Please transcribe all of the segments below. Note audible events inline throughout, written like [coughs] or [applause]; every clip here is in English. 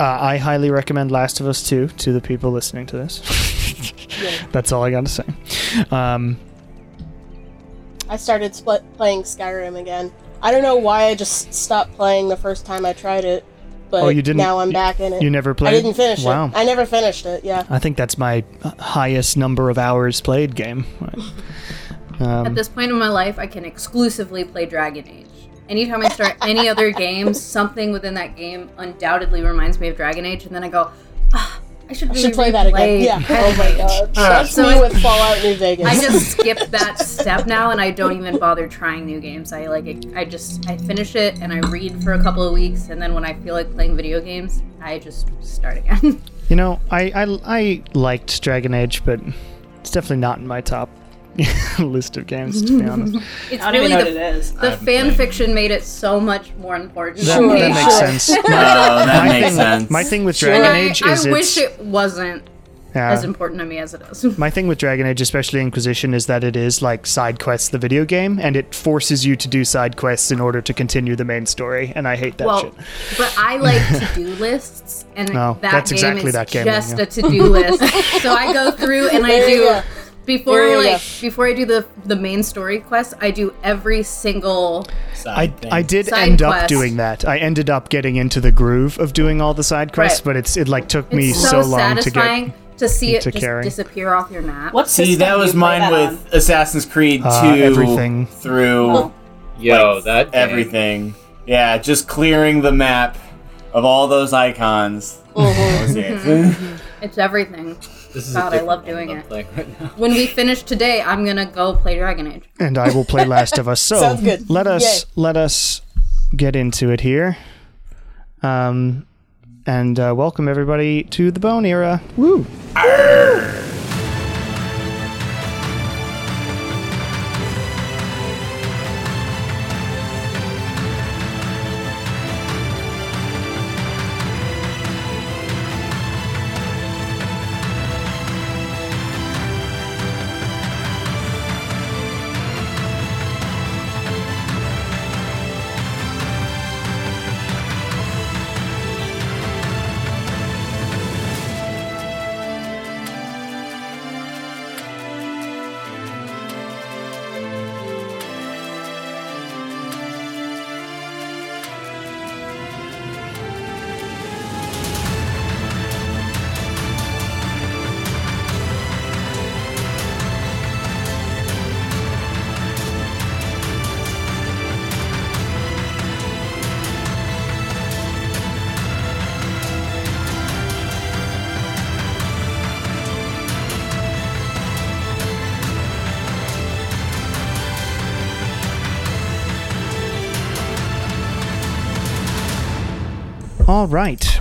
uh, I highly recommend Last of Us 2 to the people listening to this. [laughs] That's all I got to say. Um, I started split playing Skyrim again. I don't know why I just stopped playing the first time I tried it, but Oh, you didn't- now I'm back in it. you never played? I didn't finish Wow. it. I never finished it. Yeah. I think that's my uh, highest number of hours played game. [laughs] Um, At this point in my life, I can exclusively play Dragon Age. Anytime I start any other game, something within that game undoubtedly reminds me of Dragon Age, and then I go, ah, I should, I really should play that again. Yeah. Oh my god. That's So me I- with Fallout New Vegas. I just [laughs] skip that step now, and I don't even bother trying new games. I like, it, I just, I finish it and I read for a couple of weeks, and then when I feel like playing video games, I just start again. [laughs] you know, I, I, I liked Dragon Age, but it's definitely not in my top [laughs] list of games, to be honest. [laughs] It's I don't really even know the, what it is. the fan fiction made it so much more important. That, Sure, that makes sure. sense. [laughs] Oh, that my makes thing, sense. My thing with Sure. Dragon And I, Age I is wish it wasn't yeah. as important to me as it is. My thing with Dragon Age, especially Inquisition, is that it is like side quests, the video game, and it forces you to do side quests in order to continue the main story, and I hate that well, shit. but I like to-do lists, and No, that that's game exactly is that game, just yeah. a to-do list. so I go through and I do go. Before There you like go. before I do the the main story quest, I do every single I, I did Side end up doing that. I ended up getting into the groove of doing all the side quests, Right. but it's it like took me so, so, long to get. to, see it to just carry. disappear off your map. What See, that was mine that with on? Assassin's Creed 2 Uh, everything. through Yo, like, that game. everything. Yeah, just clearing the map of all those icons. That was it. [laughs] It's everything. This is God, a I love doing it. Right. When we finish today, I'm gonna go play Dragon Age. and I will play Last of Us. [laughs] So Sounds good. let us Yay. let us get into it here. Um, and uh, welcome everybody to the Bone Era. Woo! All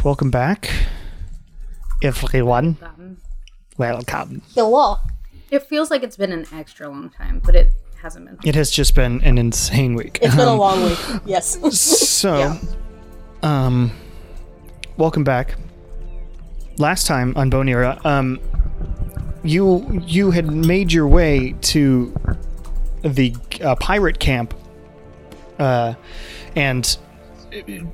welcome back, everyone. Welcome. the law. it feels like it's been an extra long time, but it hasn't been. It has just been an insane week. It's been a Um, long week. Yes. [laughs] So, um, welcome back. Last time on Bone Era, um, you you had made your way to the uh, pirate camp, uh, and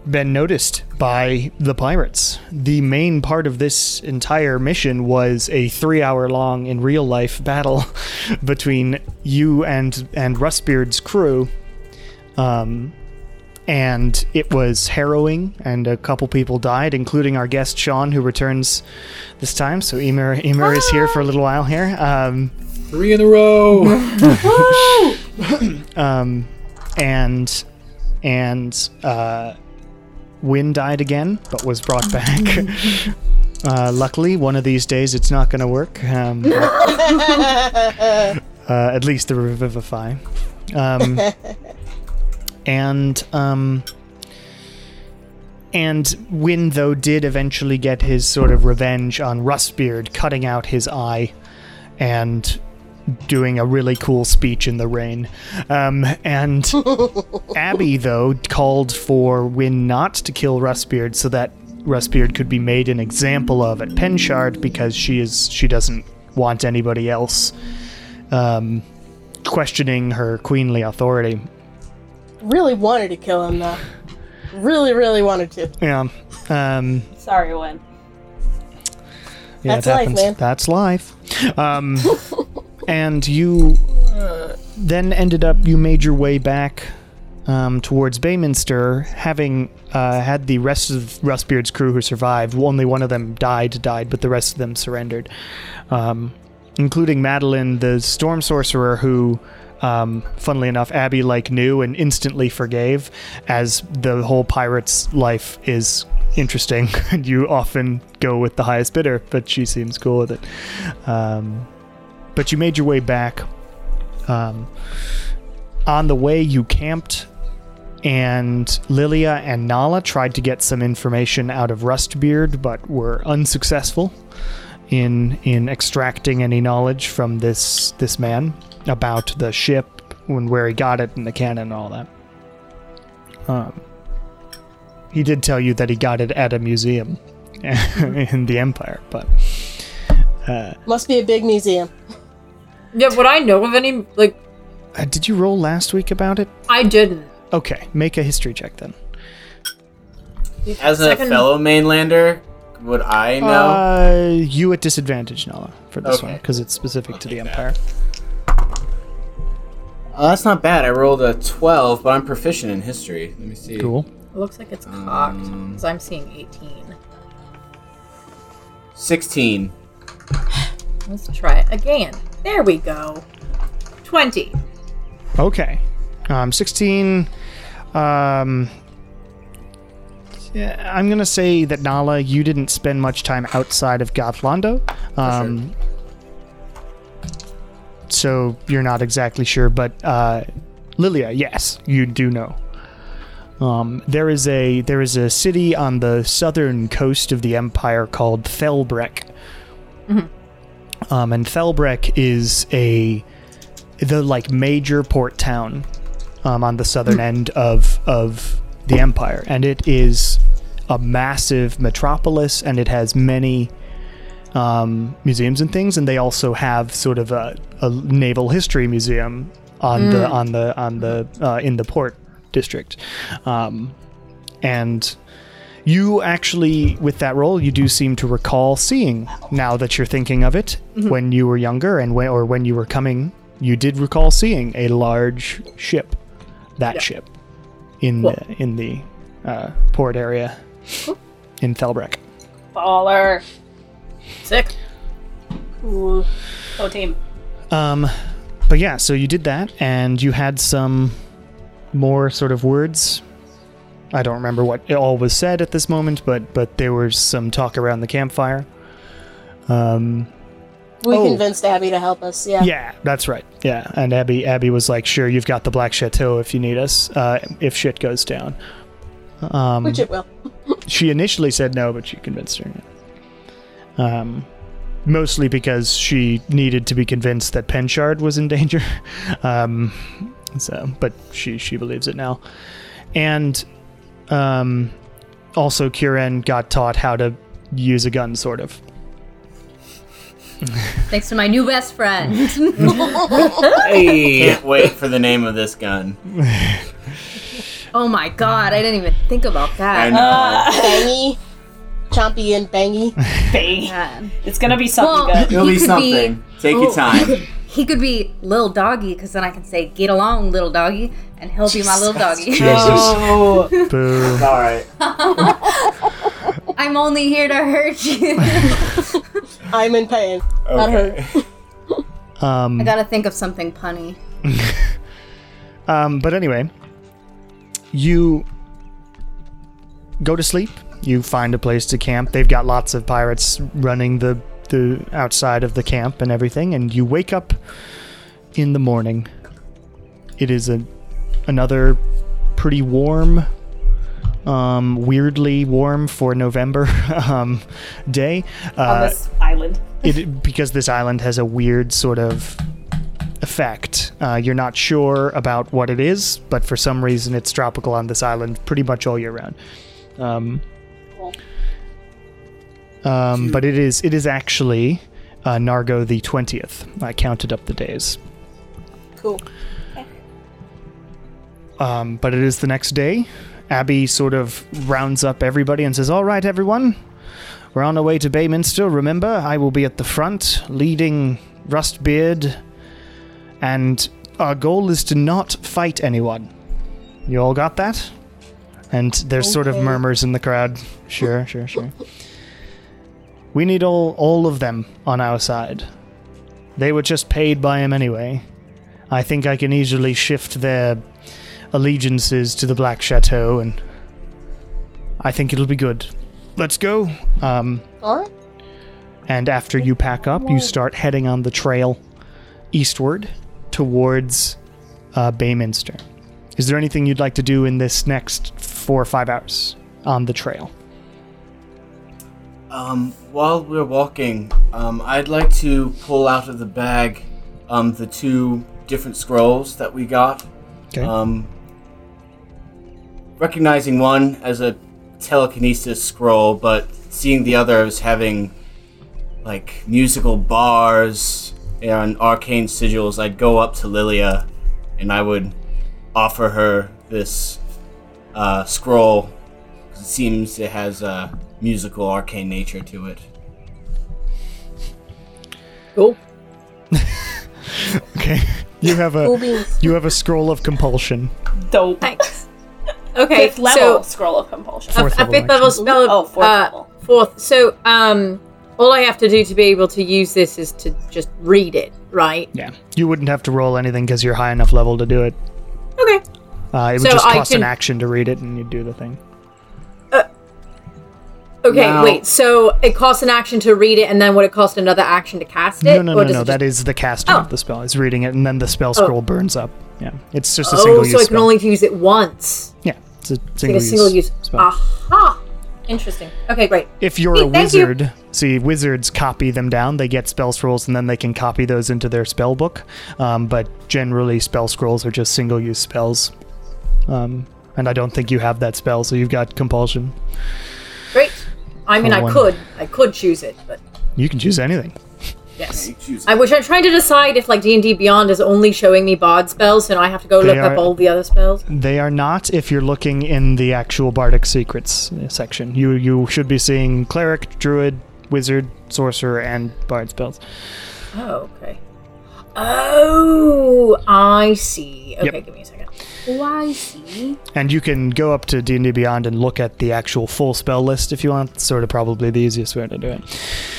been noticed by the pirates. The main part of this entire mission was a three-hour-long in real life battle [laughs] between you and and Rustbeard's crew. Um, and it was harrowing, and a couple people died, including our guest Sean, who returns this time. So Emer, Emer is here for a little while here. Um, Three in a row. [laughs] [laughs] um, and and uh, Win died again, but was brought back. [laughs] uh, luckily, one of these days it's not going to work. Um, [laughs] uh, at least the revivify. Um, [laughs] and um, and Win though did eventually get his sort of revenge on Rustbeard, cutting out his eye and doing a really cool speech in the rain. Um, and [laughs] Abby though called for Win not to kill Rustbeard so that Rustbeard could be made an example of at Penchard because she is she doesn't want anybody else um, questioning her queenly authority. really wanted to kill him though. Really, really wanted to. Yeah. Um, Sorry, Win. yeah, That's it life, man. That's life. Um, [laughs] and you uh, then ended up, you made your way back um, towards Bayminster, having uh, had the rest of Rustbeard's crew who survived. Only one of them died, died, but the rest of them surrendered, um, including Madeline, the storm sorcerer, who. Um, funnily enough, Abby like knew and instantly forgave, as the whole pirate's life is interesting, [laughs] you often go with the highest bidder, but she seems cool with it. Um, but you made your way back. Um, on the way, you camped, and Lilia and Nala tried to get some information out of Rustbeard, but were unsuccessful in in extracting any knowledge from this this man about the ship and where he got it and the cannon and all that. Um, he did tell you that he got it at a museum [laughs] in the Empire, but uh, Must be a big museum. Yeah, would I know of any? Like, uh, did you roll last week about it? I didn't. Okay, make a history check then. As a Second- fellow mainlander, would I know? Uh, you at disadvantage, Nala, for this Okay. one because it's specific to the take Empire. Oh, that's not bad. I rolled a 12, but I'm proficient in history. Let me see. Cool. It looks like it's cocked Um, because I'm seeing 18. 16. [sighs] Let's try it again. There we go. 20. Okay. Um, 16. Um, yeah, I'm going to say that Nala, you didn't spend much time outside of Gothlando. Um, So you're not exactly sure, but uh, Lilia, yes, you do know. Um, there is a there is a city on the southern coast of the empire called Thelbrek. Um, and Thelbrek is a the like major port town um, on the southern end of of the empire, and it is a massive metropolis, and it has many um, museums and things, and they also have sort of a, a naval history museum on the on the on the uh, in the port district, um, and you actually with that role you do seem to recall seeing now that you're thinking of it when you were younger and when or when you were coming you did recall seeing a large ship that ship in Cool. the in the uh, port area in Thelbrek. Baller. Sick. Ooh. Go team. Um, but yeah, so you did that, and you had some more sort of words. I don't remember what it all was said at this moment, but but there was some talk around the campfire. Um, We Oh. convinced Abby to help us. Yeah. yeah, that's right. Yeah, and Abby Abby was like, "Sure, you've got the Black Chateau if you need us, uh, if shit goes down." Um, Which it will. [laughs] she initially said no, but she convinced her. Um, mostly because she needed to be convinced that Penchard was in danger. [laughs] um, so, but she she believes it now, and um, also Kieran got taught how to use a gun, sort of. Thanks to my new best friend. [laughs] Hey. Can't wait for the name of this gun. oh my god, I didn't even think about I that. know. Bangy. Chompy and bangy. [laughs] Bang. Man. It's gonna be something Well, good. It'll be could something. Take Oh. your time. [laughs] He could be little doggy, because then I can say, "Get along, little doggy," and he'll be my little doggy. Oh. Boo. All right. [laughs] I'm only here to hurt you. [laughs] I'm in pain. Not Okay. her. [laughs] Um, I gotta think of something punny. Um, but anyway, you go to sleep. You find a place to camp. They've got lots of pirates running the the outside of the camp and everything. And you wake up in the morning. It is a another pretty warm, um, weirdly warm for November [laughs] um, day. On Uh, this island. it because this island has a weird sort of effect. Uh, you're not sure about what it is, but for some reason it's tropical on this island pretty much all year round. Um. Um, but it is it is actually uh, Nargo the twentieth. I counted up the days. Cool. Um, but it is the next day, Abby sort of rounds up everybody and says, All right, everyone, we're on our way to Bayminster. Remember, I will be at the front leading Rustbeard, and our goal is to not fight anyone. You all got that? And there's sort of murmurs in the crowd. Sure, sure, sure. We need all, all of them on our side. They were just paid by him anyway. I think I can easily shift their allegiances to the Black Chateau, and I think it'll be good. Let's go. Um, All right. and after you pack up, you start heading on the trail eastward towards uh, Bayminster. Is there anything you'd like to do in this next four or five hours on the trail? Um, while we're walking, um, I'd like to pull out of the bag um, the two different scrolls that we got. Okay. Um, recognizing one as a telekinesis scroll, but seeing the other as having like musical bars and arcane sigils, I'd go up to Lilia and I would offer her this uh, scroll it seems it has a musical arcane nature to it. Cool. [laughs] okay. You have a beans. you have a scroll of compulsion. Dope. Thanks. [laughs] Okay, Fifth level so scroll of compulsion. Fourth a level fifth level action. spell. Of, Oh, fourth uh, level. Fourth. So, um, all I have to do to be able to use this is to just read it, right? Yeah. You wouldn't have to roll anything because you're high enough level to do it. Okay. Uh, it would So just I cost an action to read it, and you'd do the thing. Okay, Now- wait. So it costs an action to read it, and then would it cost another action to cast it? No, no, or no, no. it That just- is the casting Oh. of the spell. Is reading it, and then the spell scroll burns up. Yeah, it's just a Oh, single Oh, so use I can spell. only use it once. yeah, it's a Like single a single use. spell. Aha! Interesting. Okay, great. If you're Hey, a thank you. wizard, see, wizards copy them down. They get spell scrolls, and then they can copy those into their spell book. Um, but generally, spell scrolls are just single use spells. Um, and I don't think you have that spell, so you've got compulsion. Great. I mean, I one. could, I could choose it, but You can choose anything. yes. I wish I'm trying to decide if like D and D Beyond is only showing me bard spells, and I have to go They look are- up all the other spells. They are not if you're looking in the actual Bardic Secrets uh, section. You you should be seeing cleric, druid, wizard, sorcerer, and bard spells. Oh, okay. Oh, I see. Okay, Yep. give me a second. Oh, I see. And you can go up to D&D Beyond and look at the actual full spell list if you want. It's sort of probably the easiest way to do it.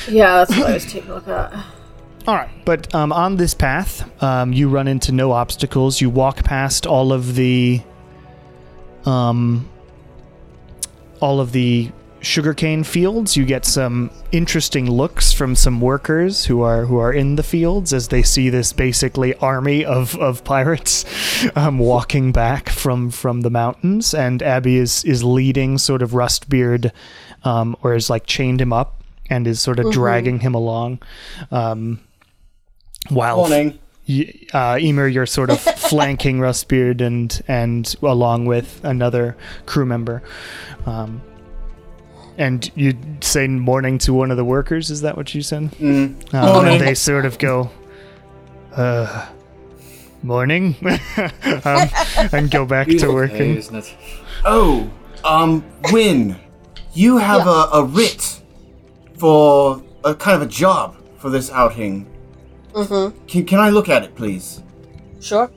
Yeah, that's what I was taking a look at. [clears throat] All right, but um, on this path, um, you run into no obstacles. You walk past all of the, um, all of the sugarcane fields. You get some interesting looks from some workers who are who are in the fields as they see this basically army of, of pirates um, walking back from from the mountains. And Abby is is leading sort of Rustbeard, um, or is like chained him up and is sort of dragging him along. Um, while Morning. uh, Emer, you're sort of [laughs] flanking Rustbeard and and along with another crew member. Um, and you say morning to one of the workers. Is that what you said? Mm. Um, Morning. And they sort of go, uh, morning, [laughs] um, and go back to Beautiful day, working. isn't it? Oh, um, Win, you have a, a writ for a kind of a job for this outing. Mm-hmm. Can, can I look at it, please? Sure.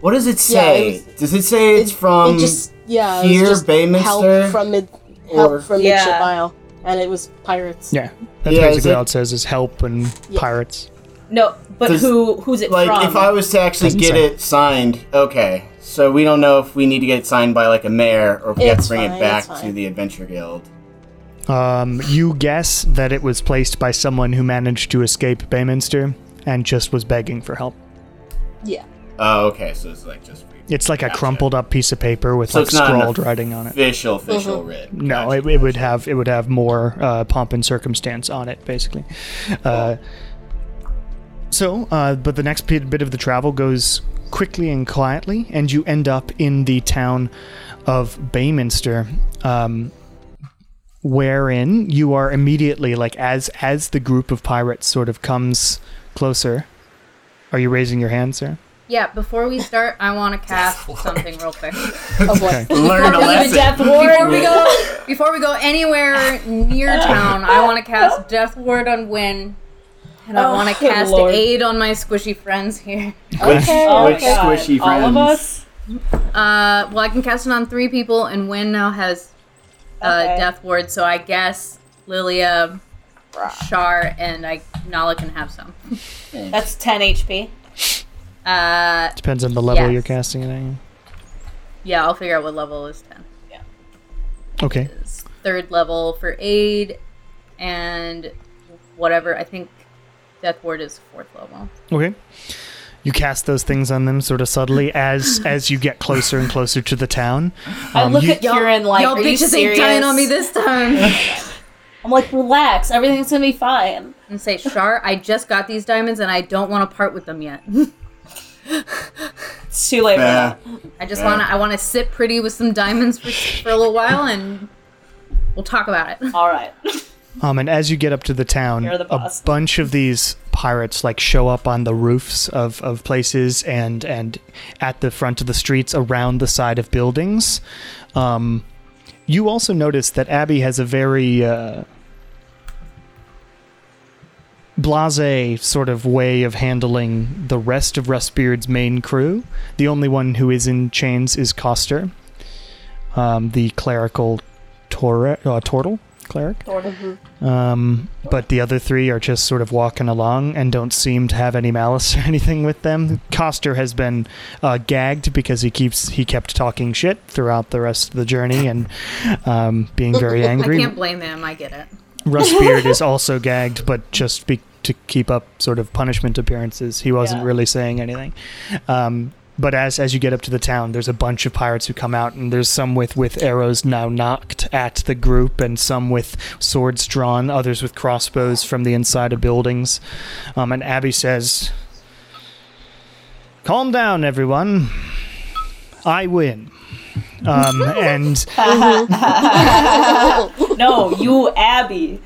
What does it Yeah, say? it was- does it say it's from it just yeah. it here, just Bayminster? help from mid help from Yeah. Midship Isle, and it was pirates. Yeah, that's Yeah, is basically it- all it says is help and Yeah. pirates. No, but Does- who who's it like from? if I was to actually Doesn't get say. it signed? Okay, so we don't know if we need to get it signed by like a mayor or if we have to bring fine, it back to the Adventure Guild. Um, you guess that it was placed by someone who managed to escape Bayminster and just was begging for help. Yeah. Oh, okay, so it's like just free. It's like a crumpled up piece of paper with So like it's not an scrawled writing on it. Official, official Mhm. writ. No, Gotcha, it, it would have it would have more uh, pomp and circumstance on it, basically. Uh, so, uh, but the next bit, bit of the travel goes quickly and quietly, and you end up in the town of Bayminster, um, wherein you are immediately like as as the group of pirates sort of comes closer. Are you raising your hand, sir? Yeah, before we start, I want to [laughs] cast something real quick. [laughs] Oh boy. Learn a lesson. Death Ward. Before we go, [laughs] before we go anywhere near town, I want to cast Death Ward on Win, and I Oh, want to good cast lord. Aid on my squishy friends here. Okay. Oh Which my God. squishy All of us? Uh, well, I can cast it on three people, and Win now has uh, Okay. Death Ward, so I guess Lilia, Shar, and I Nala can have some. That's 10 HP. Uh, Depends on the level Yes. you're casting it at. yeah, I'll figure out what level is ten. Yeah. Okay. Third level for Aid, and whatever. I think Death Ward is fourth level. Okay. You cast those things on them sort of subtly [laughs] as as you get closer and closer to the town. I Um, look you- at Kieran like, Y'all are you bitches ain't dying on me this time. [laughs] I'm like, relax. Everything's gonna be fine. and say, Shar, I just got these diamonds, and I don't want to part with them yet. [laughs] [laughs] It's too late Yeah. I just wanna, I wanna sit pretty with some diamonds for, for a little while, and we'll talk about it. All right. [laughs] Um, and as you get up to the town, the a bunch of these pirates like show up on the roofs of, of places and and at the front of the streets around the side of buildings. Um, you also notice that Abby has a very uh, blase sort of way of handling the rest of Rustbeard's main crew. The only one who is in chains is Coster, um, the clerical tor- uh, turtle cleric. Um, but the other three are just sort of walking along and don't seem to have any malice or [laughs] anything with them. Coster has been uh, gagged because he keeps he kept talking shit throughout the rest of the journey and um, being very [laughs] angry. I can't blame him. I get it. Rustbeard is [laughs] also gagged, but just be- to keep up sort of punishment appearances. He wasn't Yeah. really saying anything. Um, but as as you get up to the town, there's a bunch of pirates who come out, and there's some with with arrows now knocked at the group, and some with swords drawn, others with crossbows from the inside of buildings. Um, and Abby says, "Calm down, everyone. I win." Um, and [laughs] No, you, Abby.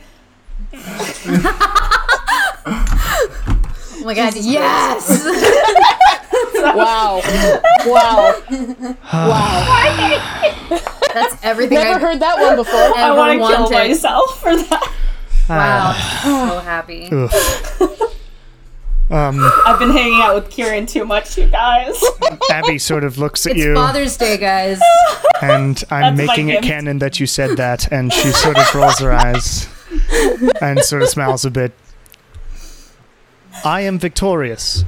Oh my god, yes! [laughs] Wow. Wow. Wow. That's everything I've Never heard that one before. I want to kill wanted. myself for that. Wow, so happy. Oof. um, I've been hanging out with Kieran too much, you guys. Abby sort of looks at you. It's you, Father's Day, guys. and I'm That's making it canon that you said that, and she sort of rolls her eyes and sort of smiles a bit. I am victorious.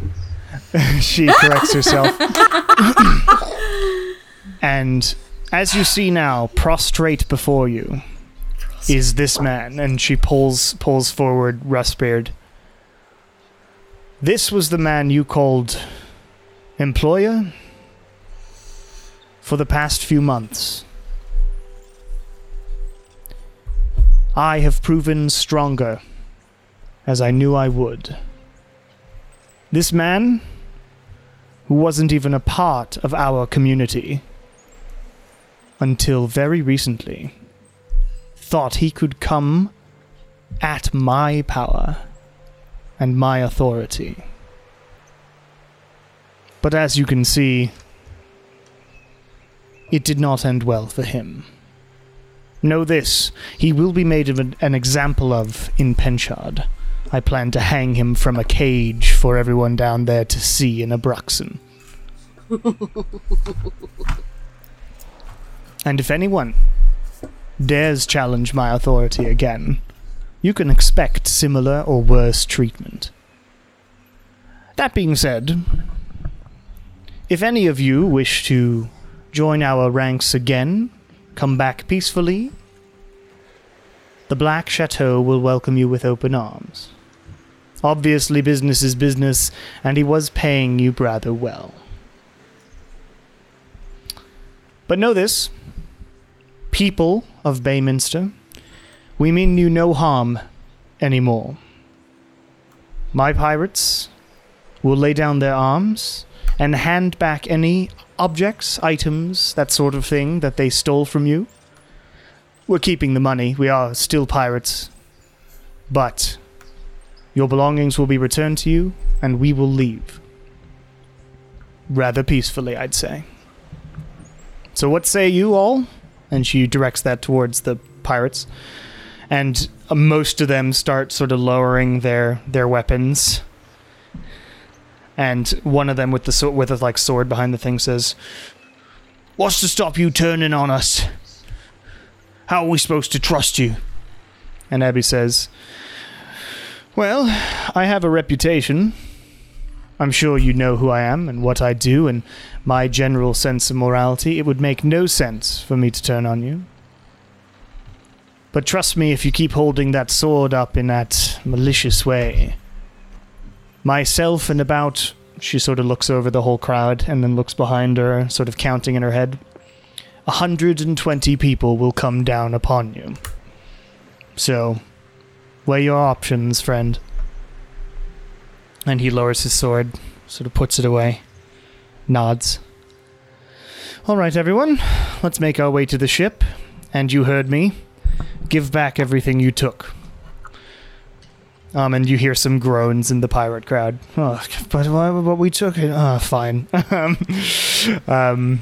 [laughs] she corrects herself. [coughs] and as you see now, prostrate before you is this man, and she pulls pulls forward Rustbeard. This was the man you called employer for the past few months. I have proven stronger, as I knew I would. This man, who wasn't even a part of our community until very recently, thought he could come at my power and my authority. But as you can see, it did not end well for him. Know this, he will be made an, an example of in Penchard. I plan to hang him from a cage for everyone down there to see in Abraxon. [laughs] and if anyone dares challenge my authority again, you can expect similar or worse treatment. That being said, if any of you wish to join our ranks again, come back peacefully, the Black Chateau will welcome you with open arms. Obviously, business is business, and he was paying you rather well. But know this people of Bayminster, we mean you no harm anymore. My pirates will lay down their arms and hand back any objects, items, that sort of thing that they stole from you. We're keeping the money. We are still pirates. But your belongings will be returned to you, and we will leave. rather peacefully, I'd say. So, what say you all? And she directs that towards the pirates. And uh, most of them start sort of lowering their, their weapons. And one of them with the with a like sword behind the thing says, "What's to stop you turning on us? How are we supposed to trust you?" And Abby says, "Well, I have a reputation. I'm sure you know who I am and what I do and my general sense of morality. It would make no sense for me to turn on you. But trust me if you keep holding that sword up in that malicious way. Myself and about. She sort of looks over the whole crowd and then looks behind her, sort of counting in her head. A hundred and twenty people will come down upon you. So, weigh your options, friend. And he lowers his sword, sort of puts it away, nods. All right, everyone, let's make our way to the ship. And you heard me. Give back everything you took. Um, and you hear some groans in the pirate crowd. Oh, but? But we took it. Oh, fine. [laughs] um, um,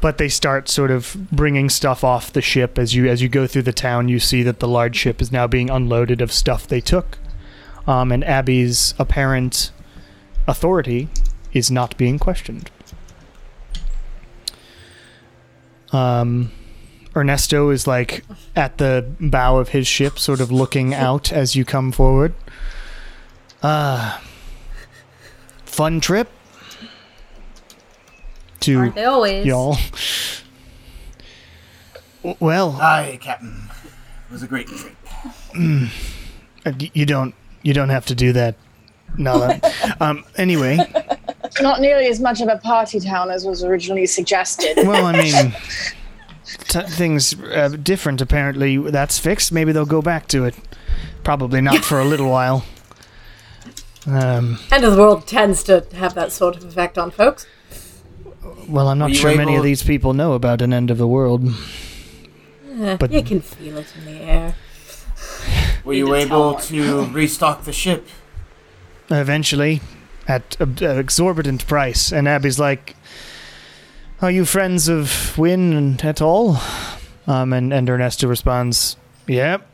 but they start sort of bringing stuff off the ship as you as you go through the town. You see that the large ship is now being unloaded of stuff they took um, and Abby's apparent authority is not being questioned. Um, Ernesto is like at the bow of his ship, sort of looking out as you come forward. Uh, fun trip to Aren't they always? y'all. Well, Aye, Captain. It was a great trip. uh, you don't you don't have to do that, Nala. [laughs] um, anyway, Not nearly as much of a party town as was originally suggested. Well, I mean, [laughs] t- things uh, different. Apparently, that's fixed. Maybe they'll go back to it. Probably not for a little [laughs] while. Um, End of the world tends to have that sort of effect on folks. well, I'm not sure many of these people know about an end of the world. Eh, But- you can feel it in the air. Were you Need to able to restock the ship? Eventually, at an exorbitant price, and Abby's like, "Are you friends of Win and et al?" Um, and and Ernesto responds, "Yep."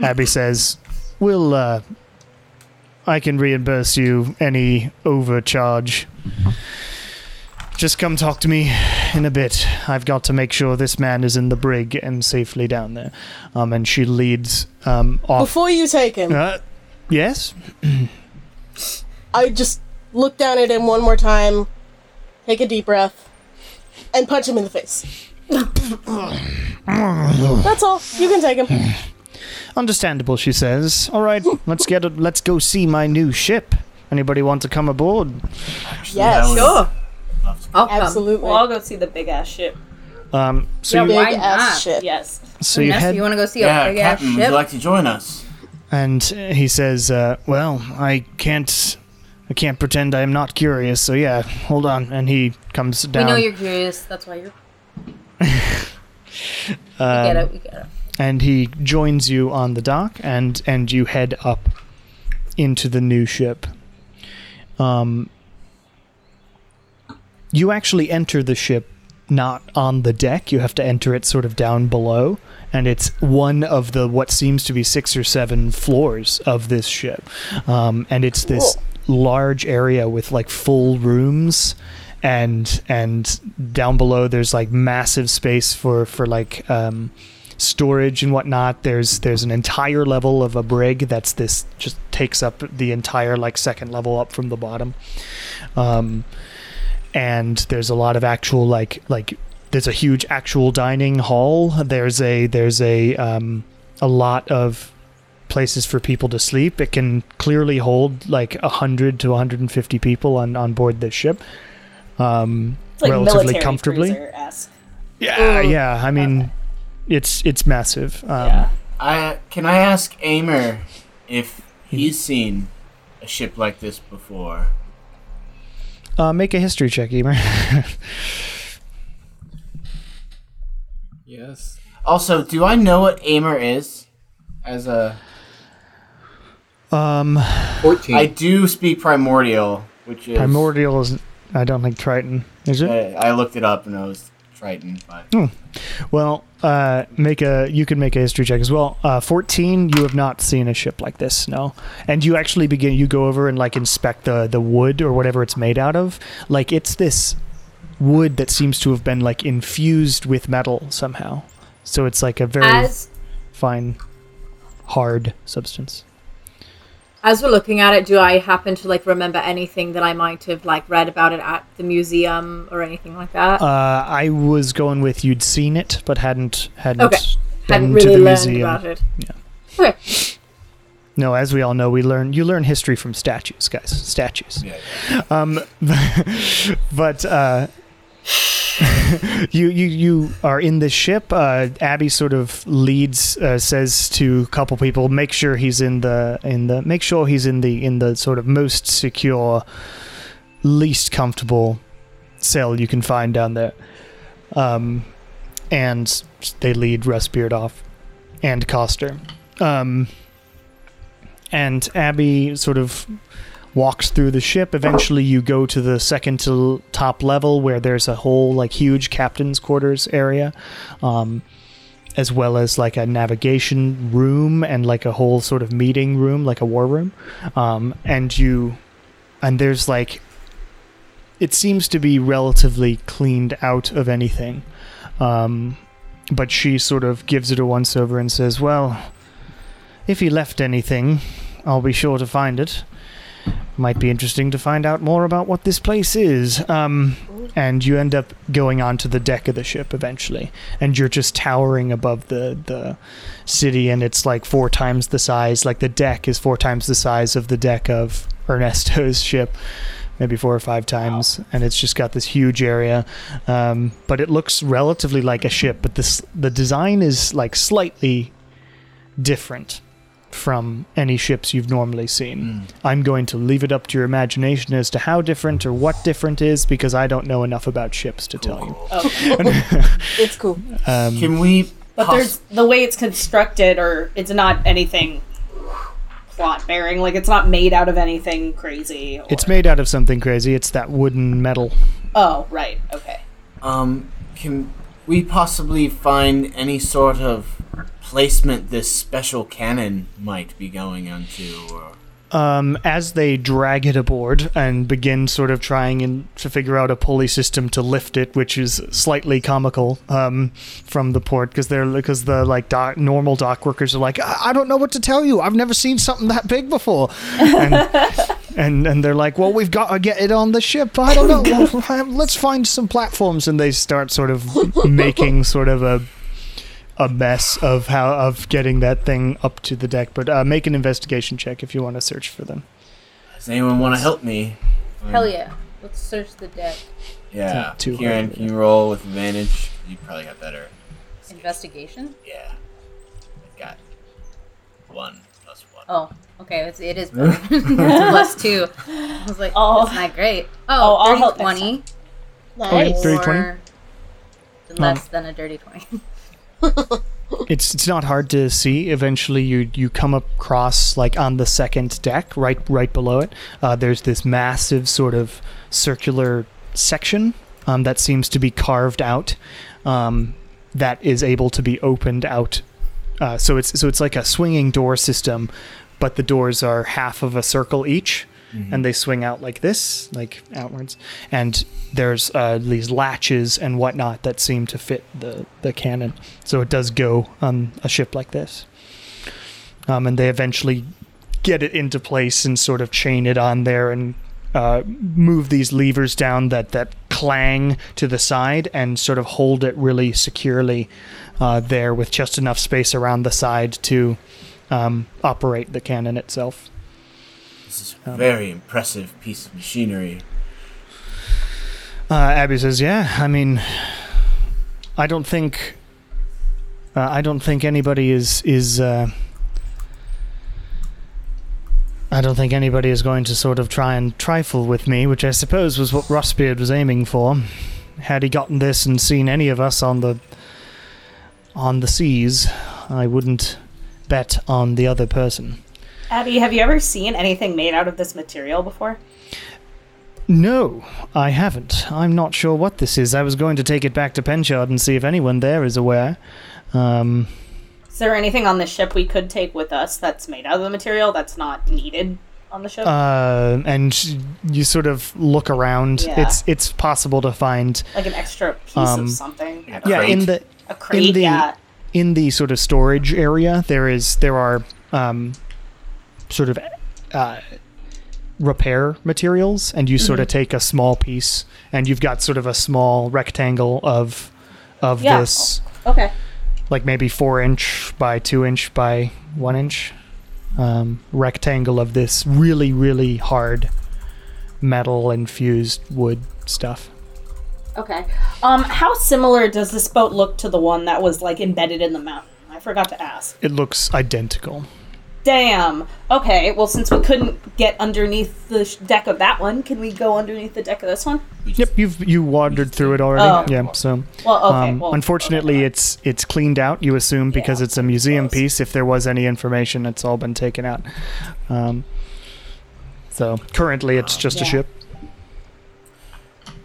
Abby says, "We'll uh, I can reimburse you any overcharge. Just come talk to me in a bit. I've got to make sure this man is in the brig and safely down there." Um, and she leads um off. Before you take him, Uh, yes. I just look down at him one more time, take a deep breath, and punch him in the face. That's all. You can take him. Understandable, she says. All right, [laughs] let's get it. Let's go see my new ship. Anybody want to come aboard? Yes. Would Sure. love I'll come. Absolutely. Well, I'll go see the big ass ship. Um, so Yeah, you, Big why ass not? shit. Yes. so you head, you want to go see Yeah, a big ass Captain, would you like to join us? and he says, uh, "Well, I can't, I can't pretend I am not curious. So yeah, hold on." And he comes down. we know you're curious. That's why you're. [laughs] we um, get it. We get it. and he joins you on the dock and and you head up into the new ship um you actually enter the ship not on the deck you have to enter it sort of down below and it's one of the what seems to be six or seven floors of this ship um, and it's this large area with like full rooms and and down below there's like massive space for for like um, storage and whatnot. There's there's an entire level of a brig that's this just takes up the entire like second level up from the bottom. Um, and there's a lot of actual like like there's a huge actual dining hall. There's a there's a um, a lot of places for people to sleep. It can clearly hold like 100 to 150 people on on board this ship. Um, like relatively comfortably. cruiser-esque. Yeah, yeah. I mean, it's it's massive. Um, yeah. I can I ask Amer if he's seen a ship like this before? Uh, make a history check, Emer. [laughs] Yes. Also, do I know what Amer is? As a, um, 14. I do speak Primordial, which is primordial is I don't think Triton. Is it? I, I looked it up and it was Triton, but Well, uh, make a. You can make a history check as well. Uh, Fourteen. You have not seen a ship like this, no. And you actually begin. You go over and like inspect the the wood or whatever it's made out of. Like it's this wood that seems to have been like infused with metal somehow. So it's like a very As fine, hard substance. As we're looking at it, do I happen to like remember anything that I might have like read about it at the museum or anything like that? Uh, I was going with you'd seen it, but hadn't hadn't Okay. been Hadn't to really the learned museum. about it. Yeah. Okay. No, as we all know, we learn you learn history from statues, guys. Statues. yeah. Um, [laughs] but uh, [laughs] you you you are in this ship. Uh, Abby sort of leads, uh, says to a couple people, make sure he's in the in the make sure he's in the in the sort of most secure, least comfortable cell you can find down there. Um, and they lead Rustbeard off, and Coster. Um, and Abby sort of walks through the ship. Eventually, you go to the second to top level where there's a whole like huge captain's quarters area, um, as well as like a navigation room and like a whole sort of meeting room, like a war room. Um, and you, and there's like, it seems to be relatively cleaned out of anything. Um, but she sort of gives it a once over and says, "Well, if he left anything, I'll be sure to find it." Might be interesting to find out more about what this place is. Um, and you end up going onto the deck of the ship eventually, and you're just towering above the the city, and it's like four times the size. Like the deck is four times the size of the deck of Ernesto's [laughs] ship. Maybe four or five times, and it's just got this huge area, um, but it looks relatively like a ship. But this the design is like slightly different from any ships you've normally seen. I'm going to leave it up to your imagination as to how different or what different is because I don't know enough about ships to tell you. [laughs] [laughs] It's cool. Um, Can we? But poss- there's the way it's constructed, or it's not anything plot bearing. Like it's not made out of anything crazy. Or... it's made out of something crazy. It's that wooden metal. Oh, right. Okay. Um, can we possibly find any sort of placement this special cannon might be going onto? Or... Um, as they drag it aboard and begin sort of trying in, to figure out a pulley system to lift it, which is slightly comical um, from the port because they're because the like dock, normal dock workers are like, I-, I don't know what to tell you. I've never seen something that big before, and [laughs] and, and they're like, well, we've got to get it on the ship. I don't know. Well, [laughs] let's find some platforms, and they start sort of making sort of a a mess of how of getting that thing up to the deck. But uh, make an investigation check if you want to search for them. Does anyone want to help me? Hell yeah. Let's search the deck. Yeah. not too Kieran, can you roll with advantage? You probably got better. Investigation? Yeah. I got one plus one. Oh, okay. It's, it is [laughs] better. [laughs] It's plus two. I was like, Oh. that's not great. Oh, Oh, I'll 30, help 20. Nice. Dirty 20? Or less than a dirty 20. [laughs] [laughs] It's it's not hard to see. Eventually, you you come across like on the second deck, right right below it. Uh, there's this massive sort of circular section um, that seems to be carved out. Um, that is able to be opened out. Uh, so it's so it's like a swinging door system, but the doors are half of a circle each, and they swing out like this, like outwards. And there's uh, these latches and whatnot that seem to fit the the cannon, so it does go on a ship like this. Um, and they eventually get it into place and sort of chain it on there and uh, move these levers down that that clang to the side and sort of hold it really securely uh, there with just enough space around the side to um, operate the cannon itself. This is a very impressive piece of machinery. Uh, Abby says, "Yeah, I mean, I don't think, uh, I don't think anybody is is, uh, I don't think anybody is going to sort of try and trifle with me, which I suppose was what Rustbeard was aiming for. Had he gotten this and seen any of us on the on the seas, I wouldn't bet on the other person." Abby, have you ever seen anything made out of this material before? No, I haven't. I'm not sure what this is. I was going to take it back to Penchard and see if anyone there is aware. Um, Is there anything on the ship we could take with us that's made out of the material that's not needed on the ship? uh, and you sort of look around. Yeah. It's it's possible to find. like an extra piece um, of something? yeah. Yeah, in the A crate, the- yeah. in the sort of storage area, there is there are um, sort of uh, repair materials, and you Mm-hmm. sort of take a small piece, and you've got sort of a small rectangle of of Yeah. this, Okay. like maybe four inch by two inch by one inch um, rectangle of this really really hard metal infused wood stuff. Okay. Um, how similar does this boat look to the one that was like embedded in the mountain? I forgot to ask. It looks identical. Damn. Okay. Well, since we couldn't get underneath the sh- deck of that one, can we go underneath the deck of this one? Yep, you've you wandered through it already. Oh. Yeah, so Well, okay. um, well, unfortunately, okay. it's it's cleaned out. You assume because Yeah, it's a museum suppose. piece. If there was any information, it's all been taken out. Um, so currently, it's just a Yeah. ship.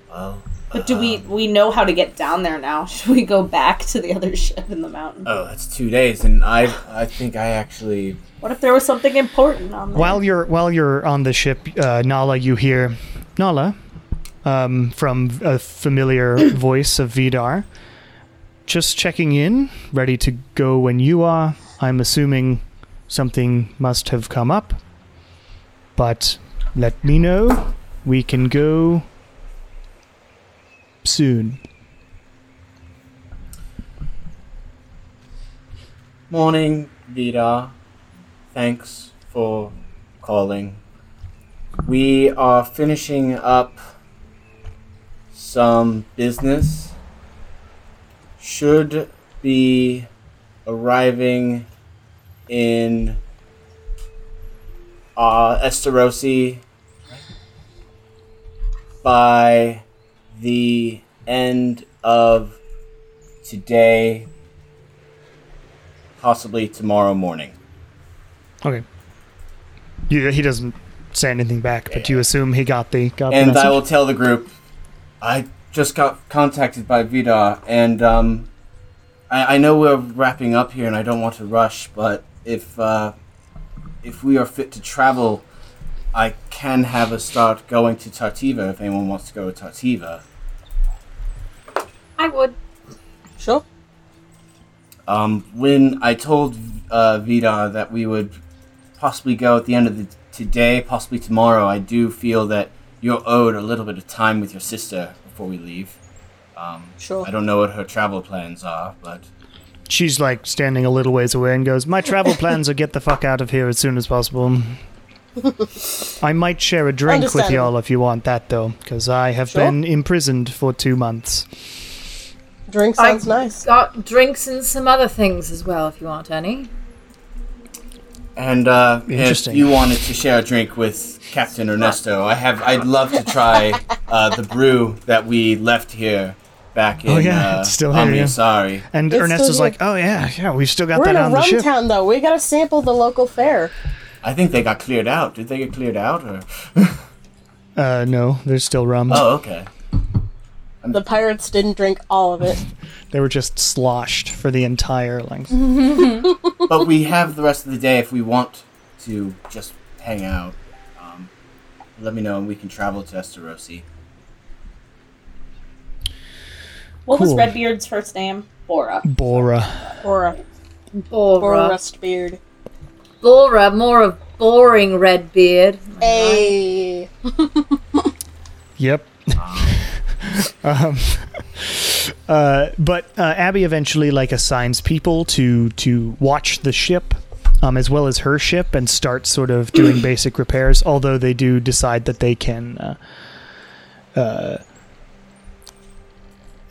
Well, But do we we know how to get down there now? [laughs] Should we go back to the other [laughs] ship in the mountain? oh, that's two days, and I I think I actually What if there was something important on there? While you're while you're on the ship, uh, Nala, you hear Nala um, from a familiar [coughs] voice of Vidar. Just checking in, ready to go when you are. I'm assuming something must have come up, but let me know. We can go soon. Morning, Vidar. Thanks for calling. We are finishing up some business. Should be arriving in uh, Esterosi by the end of today possibly tomorrow morning. Okay. You, he doesn't say anything back, but you assume he got the got And message. I will tell the group. I just got contacted by Vidar, and um, I, I know we're wrapping up here, and I don't want to rush, but if uh, if we are fit to travel, I can have us start going to Tartiva if anyone wants to go to Tartiva. I would. Sure. Um, when I told uh, Vidar that we would possibly go at the end of the today, possibly tomorrow, I do feel that you're owed a little bit of time with your sister before we leave. Um, Sure. I don't know what her travel plans are, but She's like standing a little ways away and goes, My travel [laughs] plans are get the fuck out of here as soon as possible. [laughs] I might share a drink with y'all if you want that, though, because I have Sure. been imprisoned for two months. Drink sounds I've nice. Got drinks and some other things as well, if you want any. and uh, if you wanted to share a drink with Captain Ernesto, I have. I'd love to try [laughs] uh, the brew that we left here back in Oh, yeah, uh, it's still here, yeah. Sorry. And It's Ernesto's like, Oh, yeah, yeah, we've still got We're that in a on the rum ship. town, though. We gotta sample the local fare. I think they got cleared out. Did they get cleared out, or? Uh, no, there's still rum. Oh, okay. The pirates didn't drink all of it. [laughs] They were just sloshed for the entire length. [laughs] but we have the rest of the day if we want to just hang out. Um, let me know and we can travel to Esterosi. what was. Redbeard's first name? Bora. Bora. Or a, or Bora. a rust beard. Bora, more of boring Redbeard. Hey. Yep. Um, [laughs] uh, but uh, Abby eventually like assigns people to to watch the ship, um, as well as her ship, and start sort of doing [clears throat] basic repairs. Although they do decide that they can, uh, uh,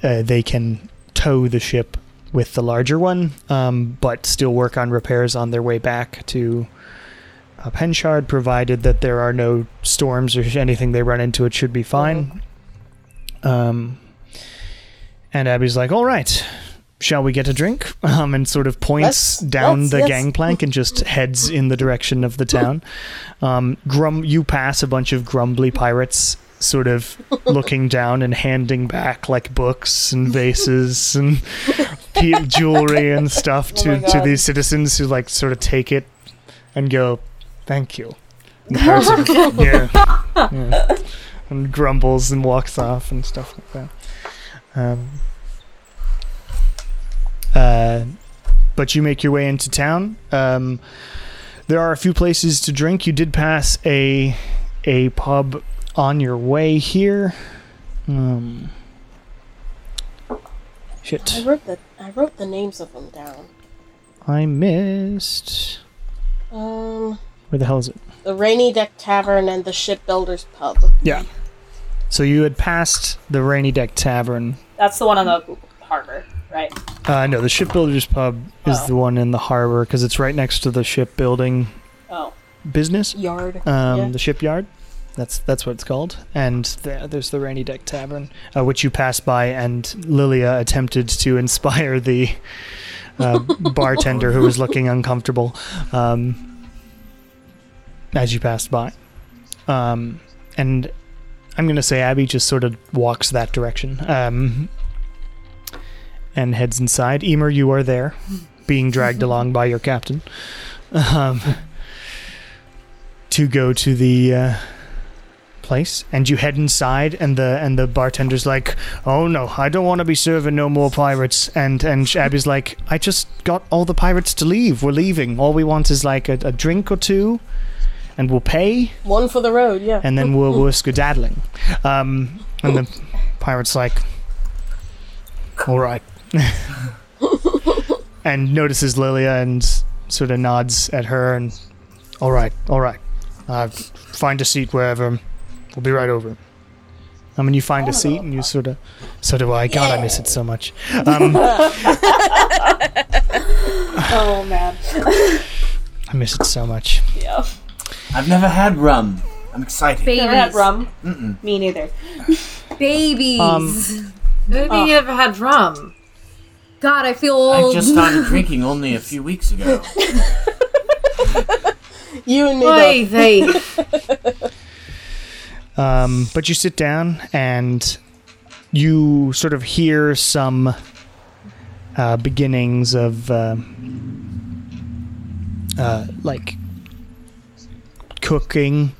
uh, they can tow the ship with the larger one, um, but still work on repairs on their way back to uh, Penchard, provided that there are no storms or anything they run into, it should be fine. Um, and Abby's like, "All right, shall we get a drink?" [laughs] Um, and sort of points down the yes. gangplank and just [laughs] heads in the direction of the town. Um, grum, you pass a bunch of grumbly pirates sort of [laughs] looking down and handing back like books and vases and jewelry and stuff Oh to, my to these citizens who like sort of take it and go, "Thank you." And the pirate sort of- yeah, yeah, and grumbles and walks off and stuff like that. Um, uh, but you make your way into town. Um, there are a few places to drink. You did pass a a pub on your way here. Um, shit. I wrote the I wrote the names of them down. I missed. Um, Where the hell is it? The Rainy Deck Tavern and the Shipbuilders Pub. Yeah. So you had passed the Rainy Deck Tavern. That's the one on the harbor, right? Uh, no, the Shipbuilders Pub is Oh. the one in the harbor because it's right next to the shipbuilding Oh, business. Yard. um, Yeah. the shipyard. That's that's what it's called. And th- there's the Rainy Deck Tavern, uh, which you passed by, and Lilia attempted to inspire the uh, [laughs] bartender who was looking uncomfortable um, as you passed by. Um, and I'm gonna say Abby just sort of walks that direction um, and heads inside. Emer, you are there, being dragged [laughs] along by your captain. Um, to go to the uh, place, and you head inside, and the and the bartender's like, "Oh no, I don't want to be serving no more pirates." And and [laughs] Abby's like, "I just got all the pirates to leave. We're leaving. All we want is like a, a drink or two, and we'll pay, One for the road. Yeah. and then we'll we're skedaddling." Um, and the pirate's like, "All right," [laughs] and notices Lilia and sort of nods at her and, "All right, all right." Uh, find a seat wherever. We'll be right over. I mean, you find a seat and you sort of, so do I. God, I miss it so much. Um, [laughs] oh man, I miss it so much. yeah. I've never had rum. I'm excited. Babies. Never had rum. Mm-mm. Me neither. [sighs] Babies. Um, I don't you ever had rum. God, I feel I old. just started [laughs] drinking only a few weeks ago. [laughs] You and me Oy both. vey. [laughs] Um, but you sit down and you sort of hear some uh, beginnings of uh, uh, like cooking.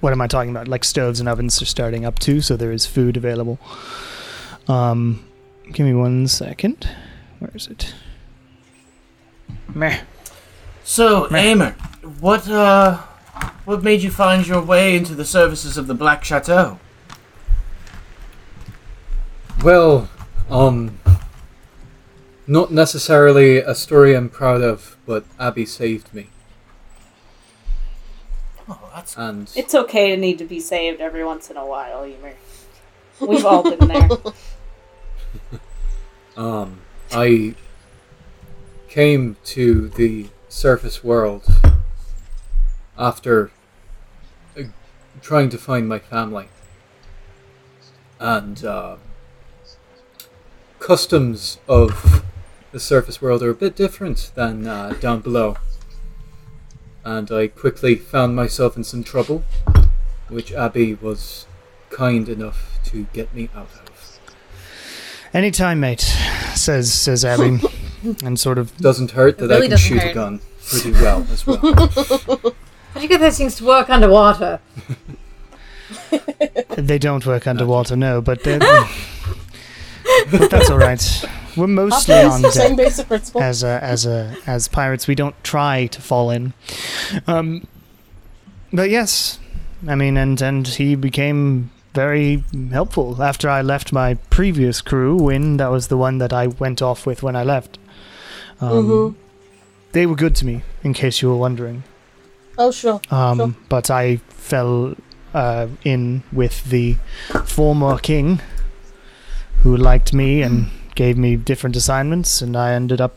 What am I talking about? Like stoves and ovens are starting up too, so there is food available. Um, give me one second. Where is it? Meh. So, Emer, what uh, what made you find your way into the services of the Black Chateau? Well, um, not necessarily a story I'm proud of, but Abby saved me, that's and It's okay to need to be saved every once in a while, Emer. We've all been there. [laughs] [laughs] um, I came to the surface world after uh, trying to find my family, and uh, customs of the surface world are a bit different than uh, down below. And I quickly found myself in some trouble, which Abby was kind enough to get me out of. Anytime, mate. Says says Abby, [laughs] and sort of Doesn't hurt that really I can doesn't shoot a gun pretty well as well. [laughs] How do you get those things to work underwater? [laughs] They don't work underwater, no, but but that's all right. We're mostly on Same basic principle. as a, as a as pirates. We don't try to fall in. Um, but yes, I mean, and and he became very helpful after I left my previous crew. When that was the one that I went off with when I left. Um, Mhm. They were good to me, in case you were wondering. Oh sure. Um, Sure. But I fell uh, in with the former king, who liked me and gave me different assignments, and I ended up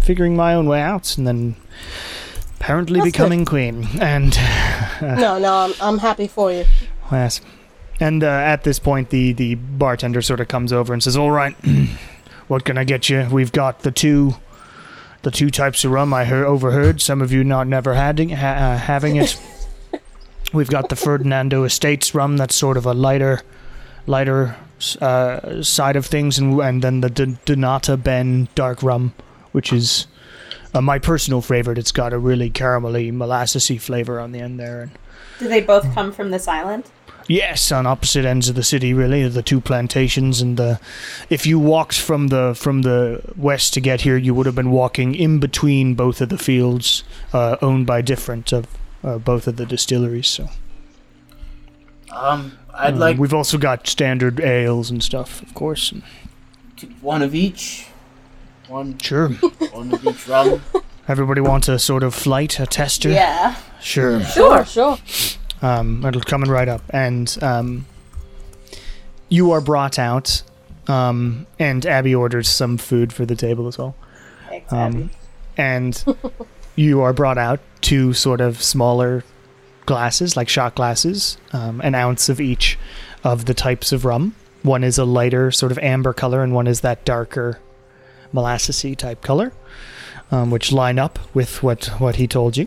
figuring my own way out, and then apparently That's becoming queen. [laughs] And No, no, I'm I'm happy for you. yes. And uh, at this point, the the bartender sort of comes over and says, "All right, [clears throat] what can I get you? We've got the two." The two types of rum I heard, overheard. Some of you not never had ha- uh, having it. [laughs] we've got the Ferdinando Estates rum. That's sort of a lighter, lighter uh, side of things, and and then the D- Donata Ben dark rum, which is uh, my personal favorite. It's got a really caramelly, molassesy flavor on the end there. And Do they both come from this island? yes, on opposite ends of the city, really, the two plantations and the. If you walked from the from the west to get here, you would have been walking in between both of the fields, uh, owned by different of uh, both of the distilleries. So Um, I'd um, like We've also got standard ales and stuff, of course. one of each. One, Sure. [laughs] one of each rum. Everybody wants a sort of flight, a tester. Yeah. Sure. Sure, sure. Um, it'll come coming right up, and um, you are brought out, um, and Abby orders some food for the table as well. Thanks, Um, Abby. and you are brought out to sort of smaller glasses, like shot glasses, um, an ounce of each of the types of rum. One is a lighter sort of amber color, and one is that darker molassesy type color, um, which line up with what what he told you.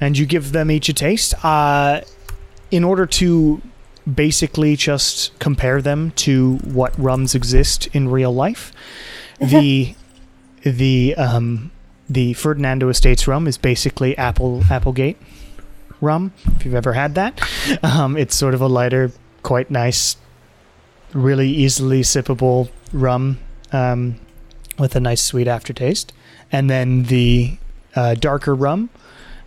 And you give them each a taste. Uh, in order to basically just compare them to what rums exist in real life, the the um, the Ferdinando Estates rum is basically apple Appleton rum. If you've ever had that, um, it's sort of a lighter, quite nice, really easily sippable rum um, with a nice sweet aftertaste. And then the uh, darker rum,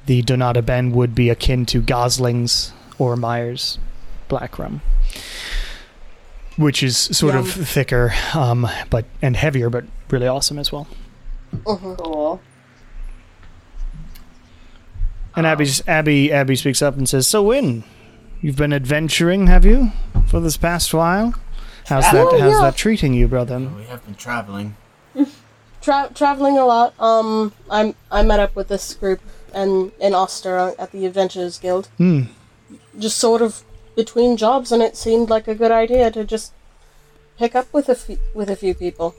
the Donata Ben, would be akin to Gosling's or Myers black rum. Which is sort of thicker, um, but and heavier, but really awesome as well. Mhm. Cool. And Abby, Abby, Abby speaks up and says, "So, Win, you've been adventuring, have you, for this past while? How's that? Oh, How's yeah. that treating you, brother? We have been traveling. [laughs] Tra- traveling a lot. Um, I I met up with this group and in Oster at the Adventurers Guild. Hmm. Just sort of between jobs, and it seemed like a good idea to just pick up with a few, with a few people.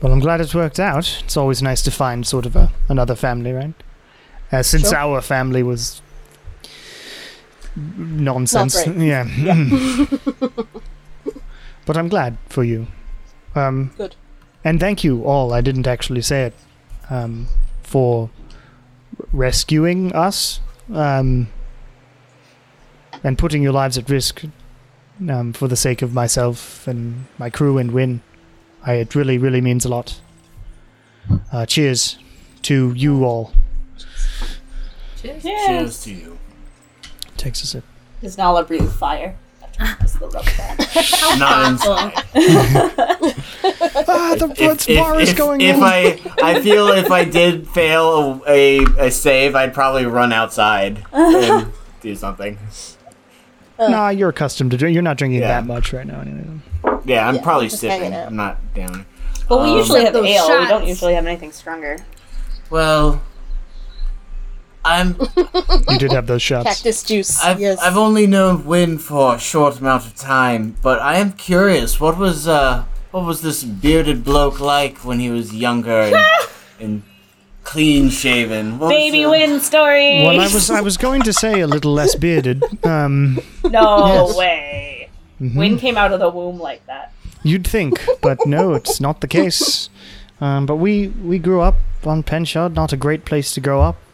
Well, I'm glad it's worked out. It's always nice to find sort of a, another family, right? Uh, since Sure. our family was nonsense, great. yeah. [laughs] [laughs] but I'm glad for you. Um, Good. And thank you all. I didn't actually say it um, for rescuing us um, and putting your lives at risk um, for the sake of myself and my crew and Win. I, it really, really means a lot. Uh, cheers to you all. Cheers. Cheers to you. Takes a sip. Does Nala breathe fire? That's the rub. [laughs] Not inside. Ah, the blood bar is if, going if in. I, I feel if I did fail a, a, a save, I'd probably run outside and [laughs] do something. nah, you're accustomed to drink. You're not drinking Yeah. that much right now, anyway. Yeah, I'm Yeah, probably just hanging sipping. I'm not down. But we Um, usually have Those ale. We don't usually have anything stronger. Well, I'm You did have those shots. Cactus juice. I've, yes. I've only known Win for a short amount of time, but I am curious. What was uh, what was this bearded bloke like when he was younger and, [laughs] and clean shaven? What Baby win story. Well, I was I was going to say a little less bearded. Um, no Yes. way. mhm. Win came out of the womb like that. You'd think, but no, it's not the case. Um, but we we grew up on Penchard, not a great place to grow up, but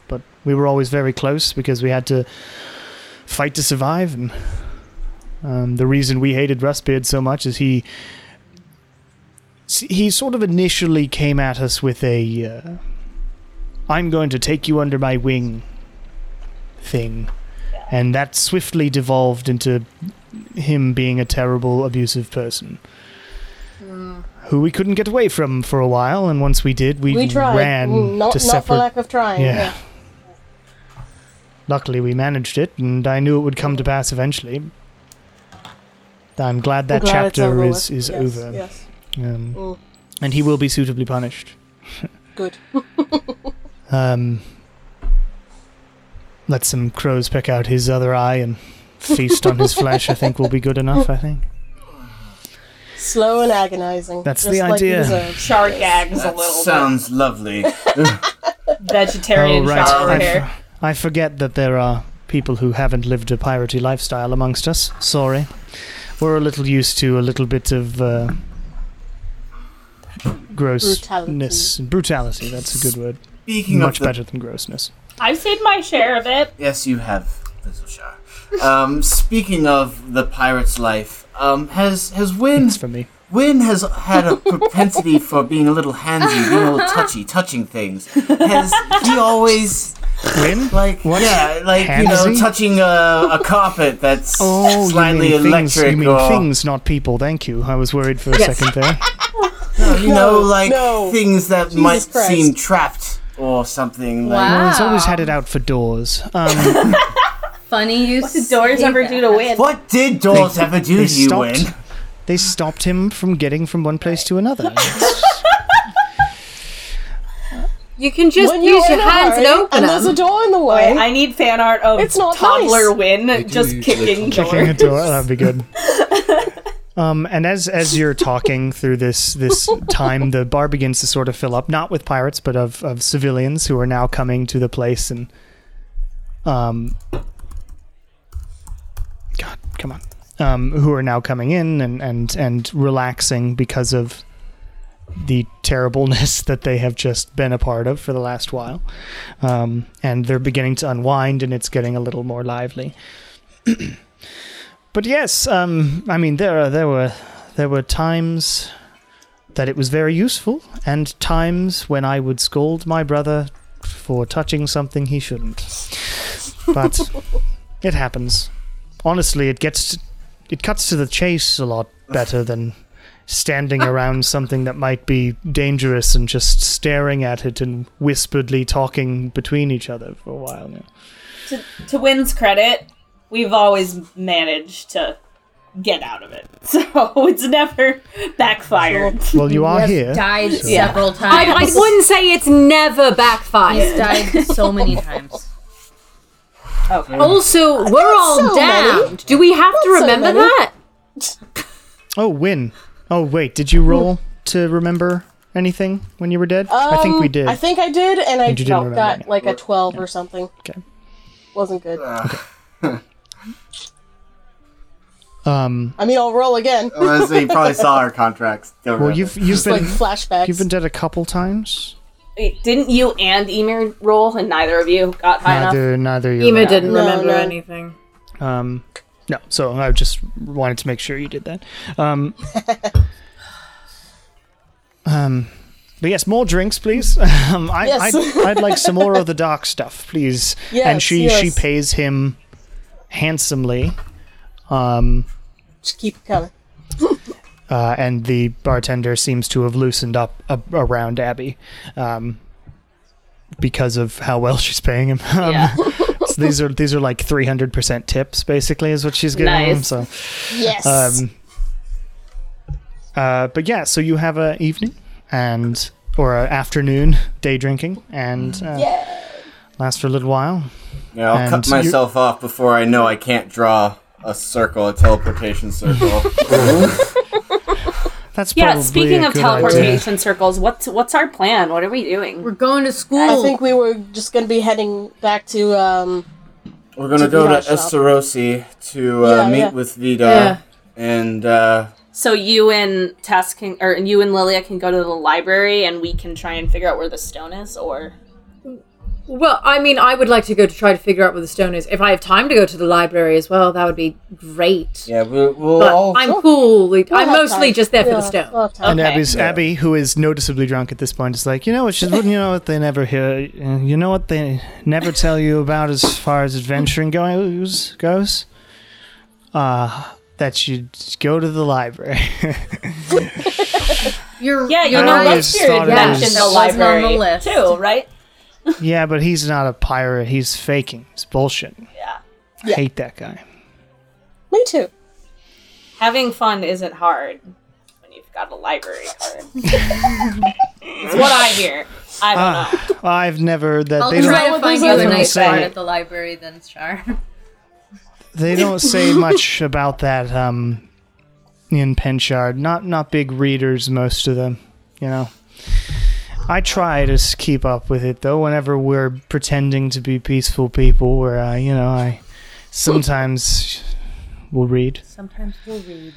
we were always very close because we had to fight to survive. And um, the reason we hated Rustbeard so much is he he sort of initially came at us with a uh, "I'm going to take you under my wing" thing, and that swiftly devolved into him being a terrible, abusive person who we couldn't get away from for a while, and once we did, we, we tried. ran Mm, not to not for lack of trying. Yeah. Yeah. Luckily, we managed it, and I knew it would come to pass eventually. I'm glad that I'm glad chapter over is, is Yes, over, Yes. um, Mm. and he will be suitably punished. Good. [laughs] Um, let some crows pick out his other eye and feast on his flesh. I think will be good enough. I think Slow and agonizing. That's just the like idea. deserve. Char gags a little sounds lovely. [laughs] Vegetarian oh right, char I, over here. f- I forget that there are people who haven't lived a piratey lifestyle amongst us. Sorry. We're a little used to a little bit of uh, grossness. Brutality. That's a good word. Speaking Much of the, better than grossness. I've seen my share of it. yes, you have, Little Shar. Um, speaking of the pirate's life, um, has has Win It's for me. Win has had a propensity for being a little handsy, being a little touchy, touching things. Has he always Win? like What? yeah, like you know, touching a, a carpet that's [laughs] Oh, slightly you mean things? electric You mean or things, not people? Thank you. I was worried for a Yes. second there. [laughs] no, you know, like no. things that Jesus might Christ. seem trapped or something. Like, Wow. Well, he's always had it out for doors. Um, [laughs] Funny you What did doors say ever that. do to win? what did Doors ever do to you, stopped. Win? They stopped him from getting from one place to another. You can just When use your hands and open and there's a door in the way. Wait, I need fan art of It's not toddler nice. Win do just kicking come- Kicking a door. door. That'd be good. [laughs] Um, and as as you're talking through this this time, the bar begins to sort of fill up, not with pirates, but of, of civilians who are now coming to the place and um, God, come on, um, who are now coming in and and and relaxing because of the terribleness [laughs] that they have just been a part of for the last while, um, and they're beginning to unwind, and it's getting a little more lively. [clears throat] But yes, um, I mean there there were there were times that it was very useful, and times when I would scold my brother for touching something he shouldn't. But [laughs] it happens. Honestly, it gets it cuts to the chase a lot better than standing around something that might be dangerous and just staring at it and whisperedly talking between each other for a while. Now. to, to Win's credit, we've always managed to get out of it. [laughs] So it's never backfired. Well, you are Yes, here. Died so- Yeah. several I, I wouldn't say it's never backfired. He's died so many [laughs] times. Okay. Also, we're all so many. damned. Do we have to Not so remember many. that? Oh, win. Oh, wait. Did you roll to remember anything when you were dead? I think we Um, did. I think I did, and I And you felt remember got like a 12 or something. Okay. Wasn't good. [laughs] um. I mean, I'll roll again. Unless you probably saw our contracts. [laughs] Don't Well, you've you've Just like been flashbacks. you've been dead a couple times. Wait, didn't you and Emer roll, and neither of you got high enough? Neither neither you. Emer didn't No, remember no. anything. Um. No. So I just wanted to make sure you did that. Um. [laughs] um. But yes, more drinks, please. [laughs] Um, I, Yes. I'd, I'd like some more of the dark stuff, please. and Yes, she she yes. pays him handsomely. Um. Just keep it coming. [laughs] uh, and the bartender seems to have loosened up a- around Abby um, because of how well she's paying him. Um, Yeah. So these are these are like three hundred percent tips, basically, is what she's giving him. Nice. So, Yes. um, uh, but yeah, so you have a evening and or a afternoon day drinking, and uh, yeah. lasts for a little while. Yeah, I'll And cut you- myself off before I know I can't draw a circle, a teleportation circle. [laughs] [laughs] That's Yeah, probably speaking a of good teleportation circles, what's what's our plan? What are we doing? We're going to school. I think we were just gonna be heading back to um. We're gonna go to Vidar's shop. Esterosi to uh, Yeah, meet yeah. with Vidar, Yeah. and uh, So you and Tess can, or you and Lilia can go to the library, and we can try and figure out where the stone is, or Well, I mean, I would like to go to try to figure out where the stone is. If I have time to go to the library as well, that would be great. yeah, we'll, we'll But all. I'm cool. We'll I'm mostly time. just there for We'll the stone. we'll have time. And Okay. Abby's, Yeah. Abby, who is noticeably drunk at this point, is like, you know what? She's, you know what they never hear. uh, You know what they never tell you about as far as adventuring goes. Goes. Uh, that you go to the library. [laughs] You're, yeah, you you're know, I right. always Love Spirit thought it mentioned was- the That wasn't on the library list. too, right? [laughs] yeah, but he's not a pirate. He's faking. It's bullshit. Yeah. I hate that guy. Me too. Having fun isn't hard when you've got a library card. [laughs] it's what I hear. I don't know. Ah, I've never that I'll they try don't to find those you a nice say- card at the library then, Char. [laughs] they don't say much about that um in Penchard. Not not big readers most of them, you know. I try to keep up with it though. Whenever we're pretending to be peaceful people, where I, you know, I sometimes will read. Sometimes we'll read.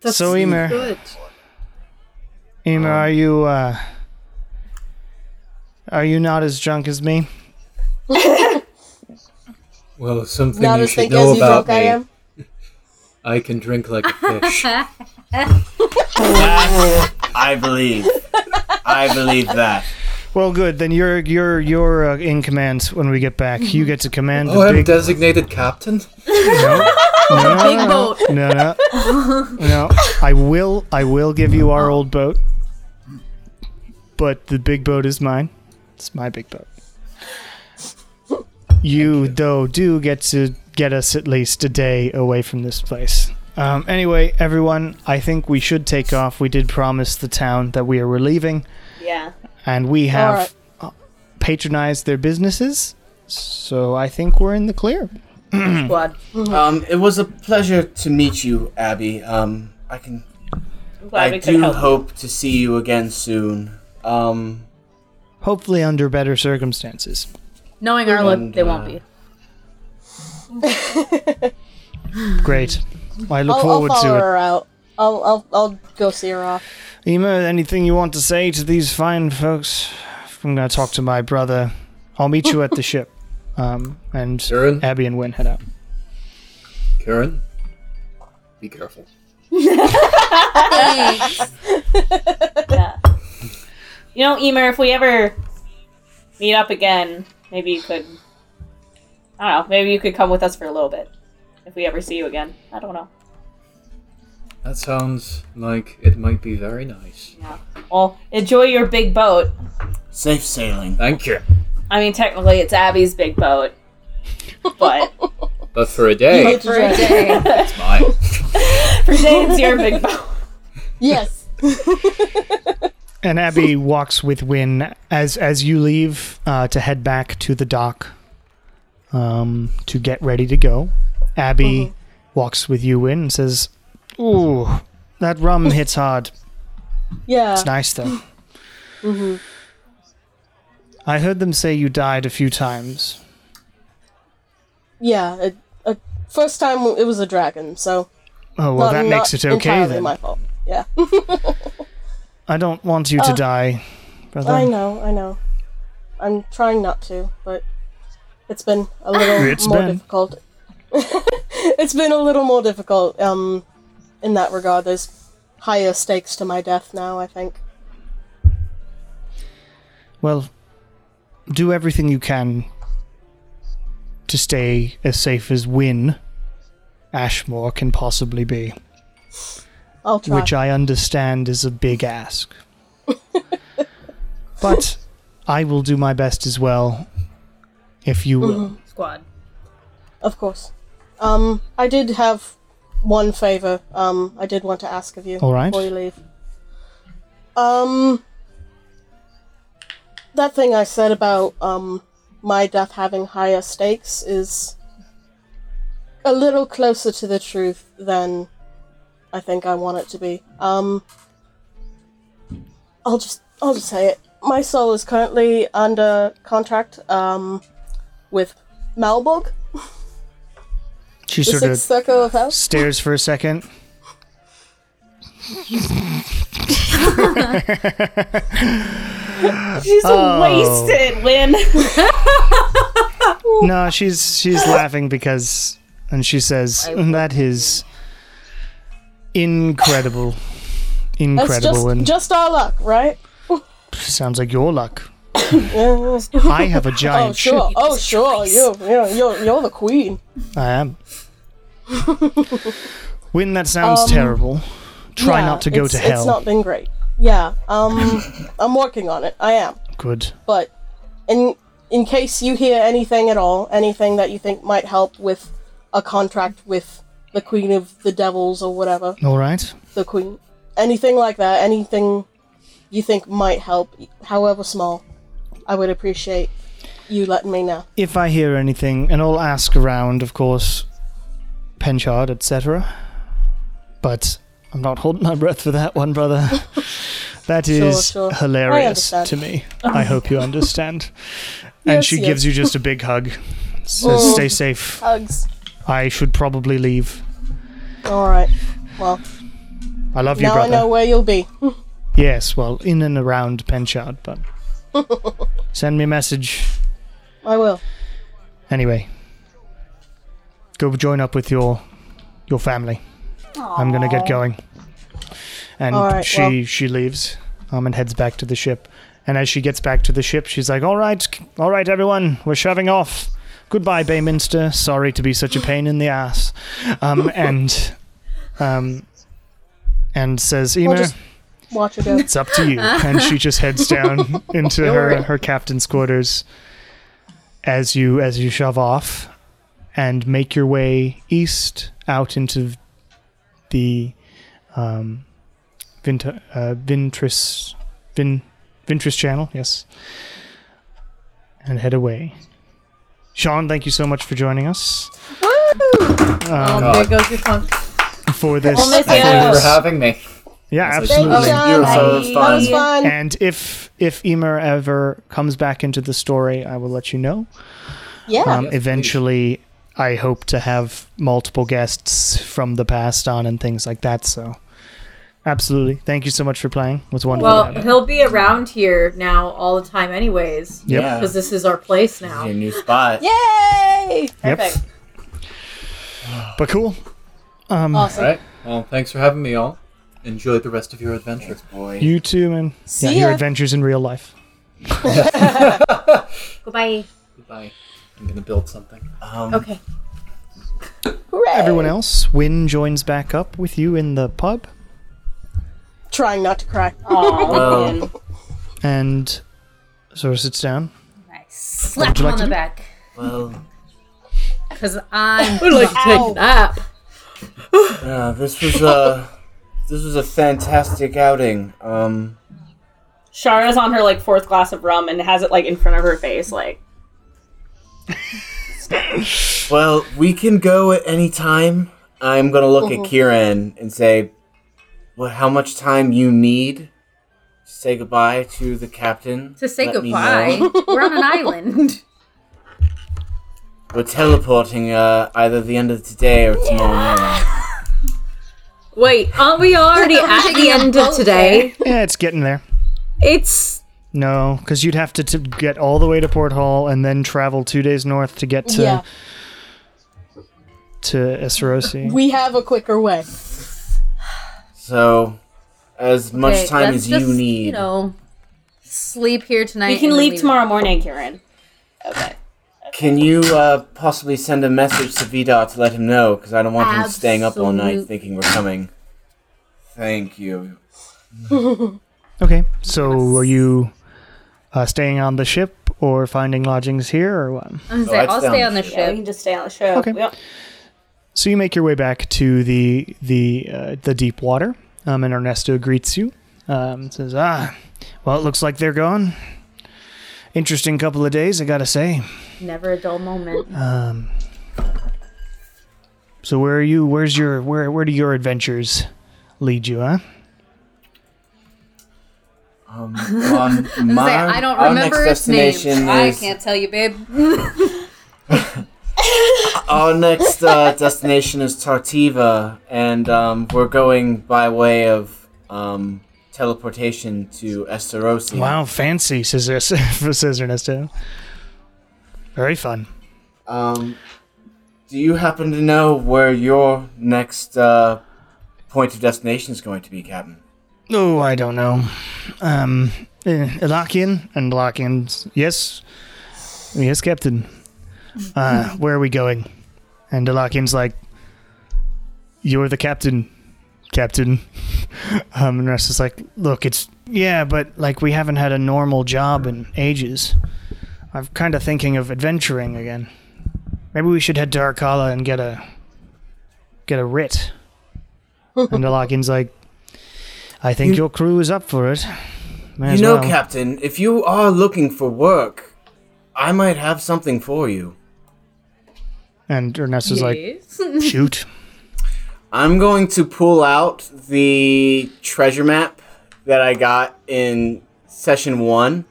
That's so Emer, Good. Emer, are you uh, are you not as drunk as me? [laughs] Well, something Not you should know about drunk I me. am. [laughs] I can drink like a fish. That [laughs] I believe. I believe that. [laughs] Well, good. Then you're you're you're uh, in command when we get back. You get to command oh, the I'm big designated captain. no, [laughs] no, Big boat. No, no, no. I will I will give you our old boat, but the big boat is mine. It's my big boat. You though do get to get us at least a day away from this place. Um, anyway, everyone, I think we should take off. We did promise the town that we are leaving, Yeah. and we have Alright. uh, patronized their businesses. So I think we're in the clear. [clears throat] Squad. Um, it was a pleasure to meet you, Abby. Um, I can. I'm glad we could do help. hope to see you again soon. Um, Hopefully, under better circumstances. Knowing our luck, And, they won't uh, be. [laughs] Great. I look I'll, I'll follow to it. her out. I'll, I'll I'll go see her off. Emer, anything you want to say to these fine folks? I'm going to talk to my brother. I'll meet you at the [laughs] ship. Um, and Karen, Abby and Win head out. Karen, be careful. Yeah. You know, Emer, if we ever meet up again, maybe you could. I don't know. Maybe you could come with us for a little bit. If we ever see you again, I don't know. That sounds like it might be very nice. Yeah. Well, enjoy your big boat. safe sailing. Thank you. I mean, technically, it's Abby's big boat, but [laughs] But for a day, [laughs] [laughs] For a day. it's mine. for today, it's your big boat. yes. And Abby walks with Win as as you leave uh, to head back to the dock um, to get ready to go. Abby walks with you in and says, "Ooh, that rum [laughs] hits hard. Yeah. It's nice though." [gasps] I heard them say you died a few times. Yeah. It, uh, first time it was a dragon, so Oh well, not, that makes it okay then. my fault. Yeah. [laughs] I don't want you to Uh, die, brother. I know. I know. I'm trying not to, but it's been a little It's more been. difficult. [laughs] it's been a little more difficult. Um, in that regard, there's higher stakes to my death now. I think. Well, do everything you can to stay as safe as Win Ashmore can possibly be, I'll try. which I understand is a big ask. [laughs] but I will do my best as well, if you will. Squad. Of course. Um, I did have one favor. Um, I did want to ask of you All right. before you leave. Um, that thing I said about um my death having higher stakes is a little closer to the truth than I think I want it to be. Um, I'll just I'll just say it. My soul is currently under contract um with Malbolge [laughs] She the sort of circle of hell. stares for a second. She's Oh. wasted, Win. No, she's she's laughing because, and she says, "That is incredible, That's incredible, just and just our luck, right? sounds like your luck." Yeah. I have a giant Oh sure, ship. oh sure, you you're, you're you're the queen. I am. when that sounds Um, terrible, try Yeah, not to go to hell. It's not been great. Yeah, um, [laughs] I'm working on it. I am, Good. but in in case you hear anything at all, anything that you think might help with a contract with the queen of the devils or whatever, All right. the queen, anything like that, anything you think might help, however small, I would appreciate you letting me know. If I hear anything, and I'll ask around, of course, Penchard, etc. But I'm not holding my breath for that one, brother. [laughs] That is Sure, sure. Hilarious to me. I hope you understand. [laughs] and Yes, she yes. gives you just a big hug. Says, Oh. "Stay safe. Hugs. I should probably leave. All right. Well, I love you, now I know where you'll be. Yes, well, in and around Penchard, but send me a message I will. anyway. Go join up with your your family. I'm gonna get going. And right, she well- she leaves um, and heads back to the ship. And as she gets back to the ship, she's like, "All right, all right, everyone, we're shoving off. Goodbye, Bayminster. Sorry to be such a pain in the ass." Um, and um, and says, We'll just watch her go. it's up to you." [laughs] and she just heads down into her her captain's quarters as you as you shove off and make your way east out into the um, Vint- uh, Vintris Vin Vintris channel, yes, and head away. Sean, thank you so much for joining us Oh, um, there goes your tongue. for this. I'll miss for you. Thank you for having me. Yeah, Thank Thank you, absolutely. John. Beautiful, That was fun. fun. And if if Emer ever comes back into the story, I will let you know. yeah. Um, Yes, eventually, I hope to have multiple guests from the past on and things like that. So, absolutely, thank you so much for playing. It was wonderful. Well, to have you. he'll be around here now all the time, anyways. Yep. Yeah. Because this is our place now. Your now. new spot. [laughs] Yay! Yep. Perfect. But cool. Um, Awesome. All right. Well, thanks for having me all. Enjoy the rest of your adventure. Thanks, boy. You too, man. See yeah, your ya. adventures in real life. [laughs] Goodbye. Goodbye. I'm gonna build something. um, Okay. Hooray! Everyone else, Win joins back up with you in the pub, Trying not to cry. Aw, Well- and sort of sits down. Nice. slap would you him like on to the do? back Well, because I'm. [laughs] I'd like to take a nap. [laughs] uh, this was a this was a fantastic outing. Um, Shara's on her like fourth glass of rum and has it like in front of her face, like well, we can go at any time. I'm gonna look at Kieran and say, "Well, how much time you need to say goodbye to the captain?" To say Let me goodbye. know. We're on an [laughs] island. We're teleporting uh, either the end of today or tomorrow morning. Wait, aren't we already [laughs] at the end of today? Yeah, it's getting there. It's No, because you'd have to t- get all the way to Port Hall and then travel two days north to get to yeah. to Esterosi. We have a quicker way. So, as much Okay, time let's as you just, need. You know, sleep here tonight. we can and then leave tomorrow morning, Kieran. Okay. Can you uh, possibly send a message to Vidar to let him know? Because I don't want him staying up all night thinking we're coming. Thank you. [laughs] Okay, so are you uh, staying on the ship or finding lodgings here, or what? I was gonna Oh, say, I'd I'll stay stay on on the the Yeah, we can just stay on the show. Okay. Yep. So you make your way back to the the uh, the deep water, um, and Ernesto greets you. Um, says, "Ah, well, it looks like they're gone. Interesting couple of days, I gotta say. Never a dull moment. Um, so where are you? Where's your where? Where do your adventures lead you? Huh? Um, well, [laughs] I my, say, I don't our remember next its name. destination I can't tell you, babe. [laughs] Our next uh, destination is Tartiva, and um, we're going by way of um, teleportation to Esterosi. Wow, fancy, says says Ernesto. Very fun. Um, do you happen to know where your next uh, point of destination is going to be, Captain? Oh, I don't know. Um, uh, Elakian and Elakian's yes, yes, Captain. Uh, where are we going? And Elakian's like, "You're the captain, Captain." [laughs] um, and Rest is like, "Look, it's yeah, but like we haven't had a normal job in ages. I'm kind of thinking of adventuring again. Maybe we should head to Arcala and get a get a writ." [laughs] and Elakian's like, I think your crew is up for it. May You know, well. Captain, if you are looking for work, I might have something for you. And Ernesto's like, Yes. shoot. [laughs] I'm going to pull out the treasure map that I got in session one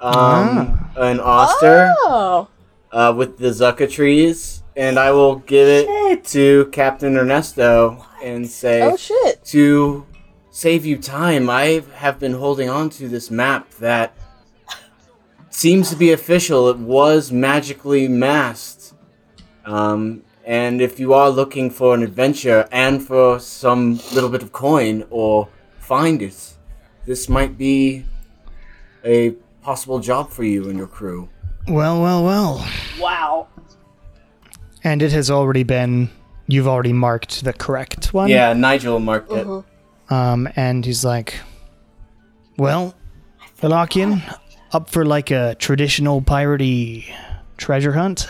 um, in Oster Oh, uh, with the Zucca trees, and I will give it to Captain Ernesto and say oh shit! to save you time, I have been holding on to this map that seems to be official. It was magically masked. Um, and if you are looking for an adventure and for some little bit of coin or find it, this might be a possible job for you and your crew. Well, well, well. Wow. And it has already been. You've already marked the correct one. Yeah, Nigel marked it. Um, and he's like, "Well, Elakian, up for like a traditional piratey treasure hunt?"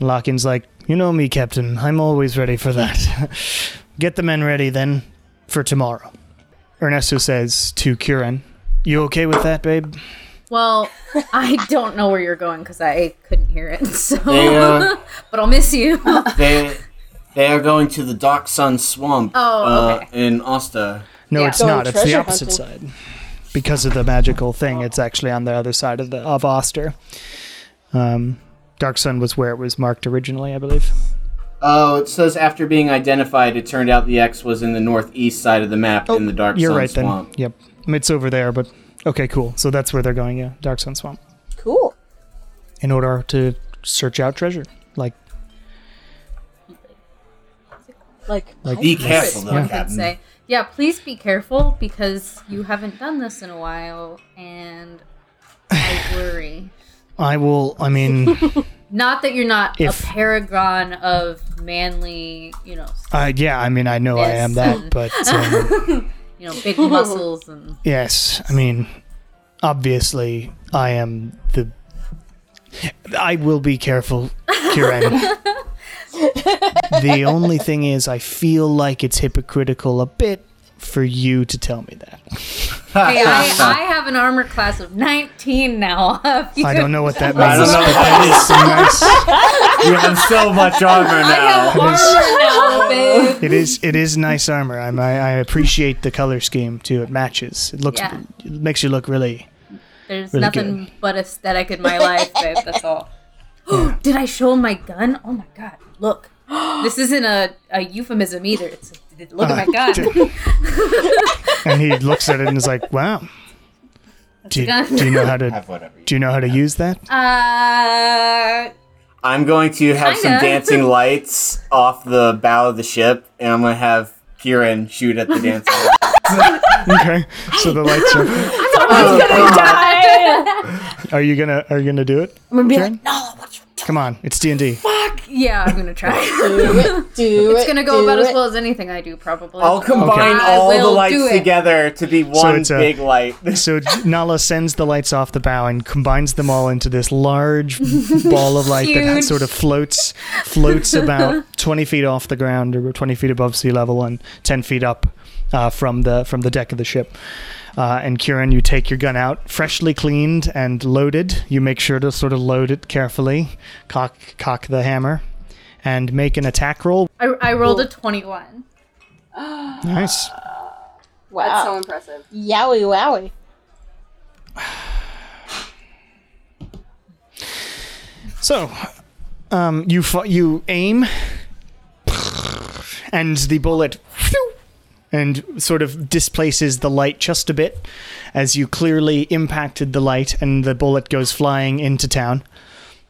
Lakian's like, "You know me, Captain. I'm always ready for that. [laughs] Get the men ready then for tomorrow." Ernesto says to Kieran, "You okay with that, babe?" Well, I don't know where you're going because I couldn't hear it. [laughs] So, They, uh, [laughs] but I'll miss you. they, they are going to the Dark Sun Swamp Oh, uh, in Oster. No, Yeah. it's Going not. It's the opposite hunting. side. Because of the magical thing, it's actually on the other side of the of Oster. Um, Dark Sun was where it was marked originally, I believe. Oh, it says after being identified, it turned out the X was in the northeast side of the map oh, in the Dark Oh, You're Sun right Swamp. then. Yep, it's over there. But okay, cool. So that's where they're going. Yeah, Dark Sun Swamp. Cool. In order to search out treasure, like Like, Like- Be how careful, though, Yeah. Captain. say, yeah, please be careful because you haven't done this in a while, and I worry. I will. I mean, [laughs] Not that you're not If- a paragon of manly, you know, uh, yeah. I mean, I know I am that, [laughs] but um, [laughs] you know, big muscles and yes. I mean, obviously, I am the. I will be careful, Kieran. the only thing is, I feel like it's hypocritical a bit for you to tell me that. Hey, I, [laughs] I have an armor class of 19 now. [laughs] I don't know what that [laughs] I means. don't know what that is. Some nice- You have so much armor I have now. armor now, babe. It is. It is nice armor. I'm, I I appreciate the color scheme too. It matches. It looks. Yeah. It makes you look really. There's Really nothing but aesthetic in my life, babe. That's all. [gasps] Did I show him my gun? Oh my god! Look, [gasps] this isn't a, a euphemism either. It's look at my gun. [laughs] And he looks at it and is like, "Wow. Do you, do you know how to you- do you know how to use that?" Uh, I'm going to have some Kinda. dancing [laughs] lights off the bow of the ship, and I'm going to have Kieran shoot at the [laughs] dancing lights. Okay. So the lights are. Die. Are you gonna Are you gonna do it? I'm gonna be Karen? like, no, what's Come on. It's D and D. Fuck yeah, I'm gonna try. [laughs] do it, do [laughs] it's gonna go about it. as well as anything I do, probably. I'll combine I all the will do lights it. together to be one it's a- big light. So [laughs] Nala sends the lights off the bow and combines them all into this large ball of light that Huge. sort of floats floats about 20 feet off the ground or 20 feet above sea level and 10 feet up uh, from the from the deck of the ship. Uh, and Kieran, you take your gun out, freshly cleaned and loaded. You make sure to sort of load it carefully, cock cock the hammer, and make an attack roll. I, I rolled a 21. [gasps] Nice. Wow. That's so impressive. Yowie wowie. [sighs] So, um, you fu- you aim, and the bullet phew, and sort of displaces the light just a bit, as you clearly impacted the light, and the bullet goes flying into town.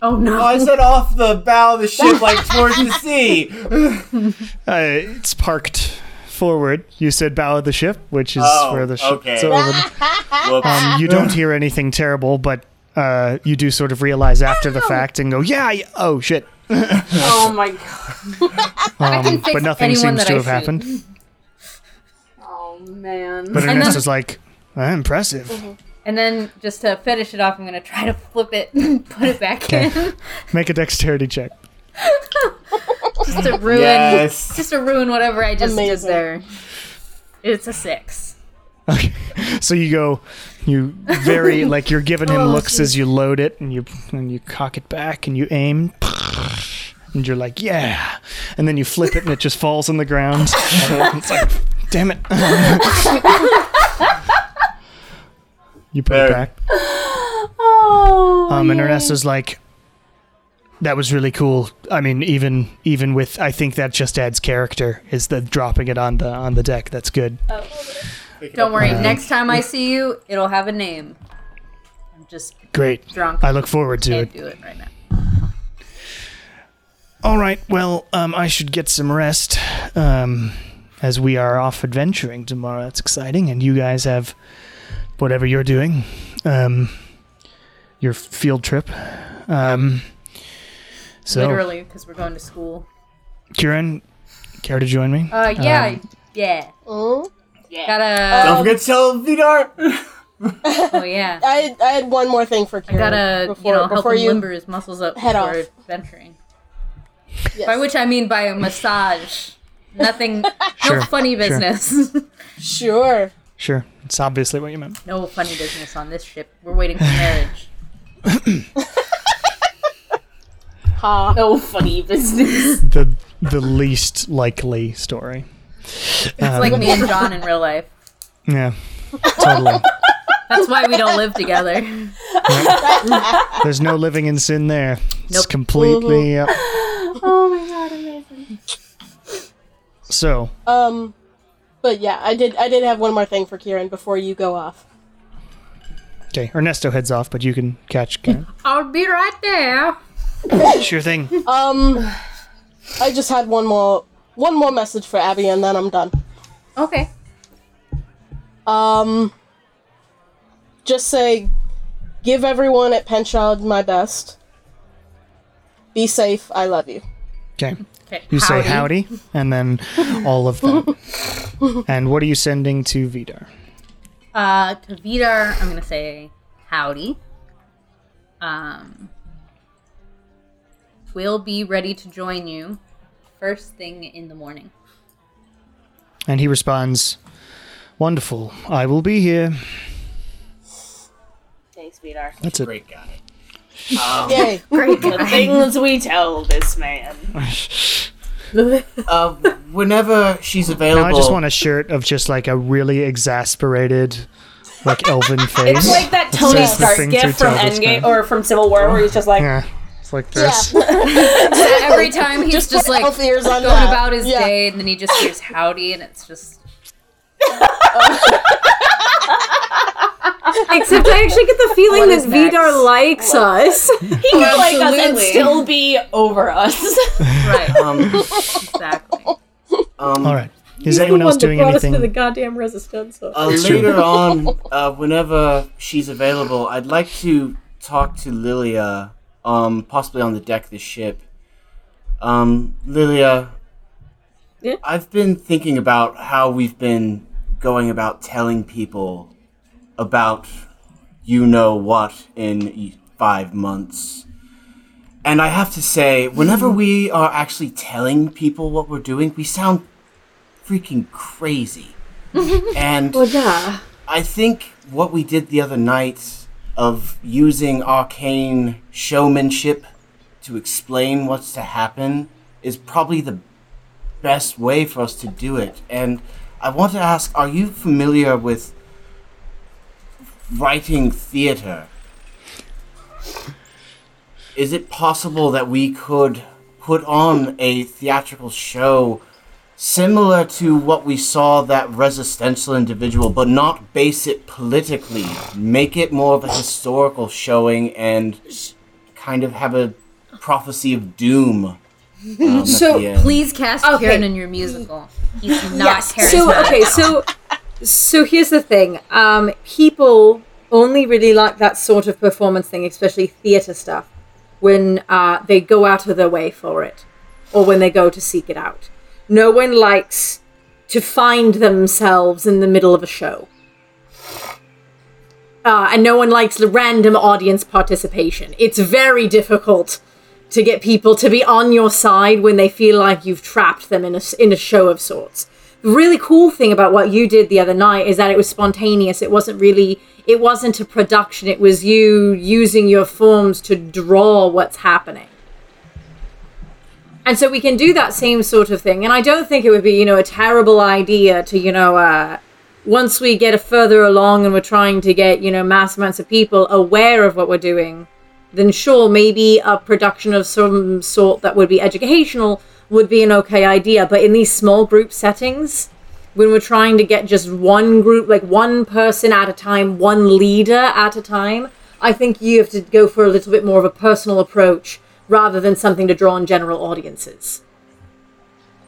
Oh no! I said off the bow of the ship, [laughs] like towards the sea. Uh, it's parked forward. You said bow of the ship, which is Oh, where the ship. okay. So over um, you don't hear anything terrible, but uh, you do sort of realize after the fact and go, "Yeah, yeah oh shit." Oh [laughs] my god. [laughs] Um, can fix but nothing anyone seems to I have shoot. happened. Man. But And then- Ernesto's like, "Ah, impressive. And then just to finish it off, I'm gonna try to flip it and [laughs] put it back Okay. in, [laughs] Make a dexterity check. [laughs] just to ruin, Yes. just to ruin whatever I just did Amazing. there. It's a six. Okay. So you go, you very like you're giving him Oh, looks as you load it, and you and you cock it back, and you aim, and you're like, yeah, and then you flip it, and it just falls on the ground. it's like, damn it. You put it back. Oh. Um, and yay. Ernesto's like, that was really cool. I mean, even even with, I think that just adds character. Is the dropping it on the on the deck? That's good. Don't worry. Um, Next time I see you, it'll have a name. I'm just Great. drunk. I look forward to can't it. do it right now. All right. Well, um, I should get some rest. Um, as we are off adventuring tomorrow. That's exciting. And you guys have whatever you're doing. Um, your field trip. Um, so, Literally, because we're going to school. Kieran, care to join me? Uh, yeah, Um, yeah. Mm? Gotta. Don't forget to tell Vidar. [laughs] oh yeah. I, I had one more thing for Kieran. I Kieran. gotta, before, you know, help him you limber his muscles up head before off. adventuring. yes. By which I mean by a massage. Nothing. [laughs] Sure, no funny business. [laughs] Sure. Sure. It's obviously what you meant. no funny business on this ship. We're waiting for marriage. [laughs] Ha. No funny business. The the least likely story. It's like me and John in real life. Yeah. Totally. That's why we don't live together. There's no living in sin there. It's Nope. completely. uh, oh my god, amazing. So, Um, but yeah, I did. I did have one more thing for Kieran before you go off. okay. Ernesto heads off, but you can catch Karen. [laughs] I'll be right there. [laughs] sure thing. Um, I just had one more one more message for Abby, and then I'm done. Okay. Um, just say, give everyone at Penchard my best. Be safe. I love you. Okay. Okay. You say howdy, and then all of them. [laughs] and what are you sending to Vidar? Uh, to Vidar, I'm gonna say howdy. Um, we'll be ready to join you first thing in the morning. And he responds, Wonderful. I will be here. Thanks, Vidar. That's a Great guy. Yay! [laughs] Great. The things we tell this man. Uh, [laughs] whenever she's available, Now I just want a shirt of just like a really exasperated, like elven face. It's like that Tony Stark gift gif from Toby's Endgame or from Civil War, where he's just like, Yeah. It's like this. Yeah. [laughs] Every time he's Just just, like ears on going that. about his Yeah. day, and then he just hears howdy, and it's just [laughs] Except I actually get the feeling What that is next? Vidar likes us. he can like us and still be over us. [laughs] right. [laughs] um, Exactly. um, All right. Is anyone else doing anything? to the goddamn resistance. Uh, later on, uh, whenever she's available, I'd like to talk to Lilia, um, possibly on the deck of the ship. Um, Lilia, Yeah? I've been thinking about how we've been going about telling people about you know what in five months. And I have to say, whenever we are actually telling people what we're doing, we sound freaking crazy. [laughs] and Well, yeah. I think what we did the other night of using arcane showmanship to explain what's to happen is probably the best way for us to do it. And I want to ask are you familiar with writing theater? Is it possible that we could put on a theatrical show similar to what we saw that resistential individual, but not base it politically. Make it more of a historical showing and kind of have a prophecy of doom. Um, So, at the end. Please cast Okay. Kieran in your musical. He's not Yes. charismatic. So okay, so so here's the thing. Um, people only really like that sort of performance thing, especially theater stuff, when uh, they go out of their way for it, or when they go to seek it out. No one likes to find themselves in the middle of a show. Uh, and no one likes the random audience participation. It's very difficult to get people to be on your side when they feel like you've trapped them in a, in a show of sorts. The really cool thing about what you did the other night is that it was spontaneous. It wasn't really, it wasn't a production. It was you using your forms to draw what's happening. And so we can do that same sort of thing. And I don't think it would be, you know, a terrible idea to, you know, uh, once we get further along and we're trying to get you know mass amounts of people aware of what we're doing then sure maybe a production of some sort that would be educational would be an okay idea but in these small group settings when we're trying to get just one group like one person at a time one leader at a time i think you have to go for a little bit more of a personal approach rather than something to draw on general audiences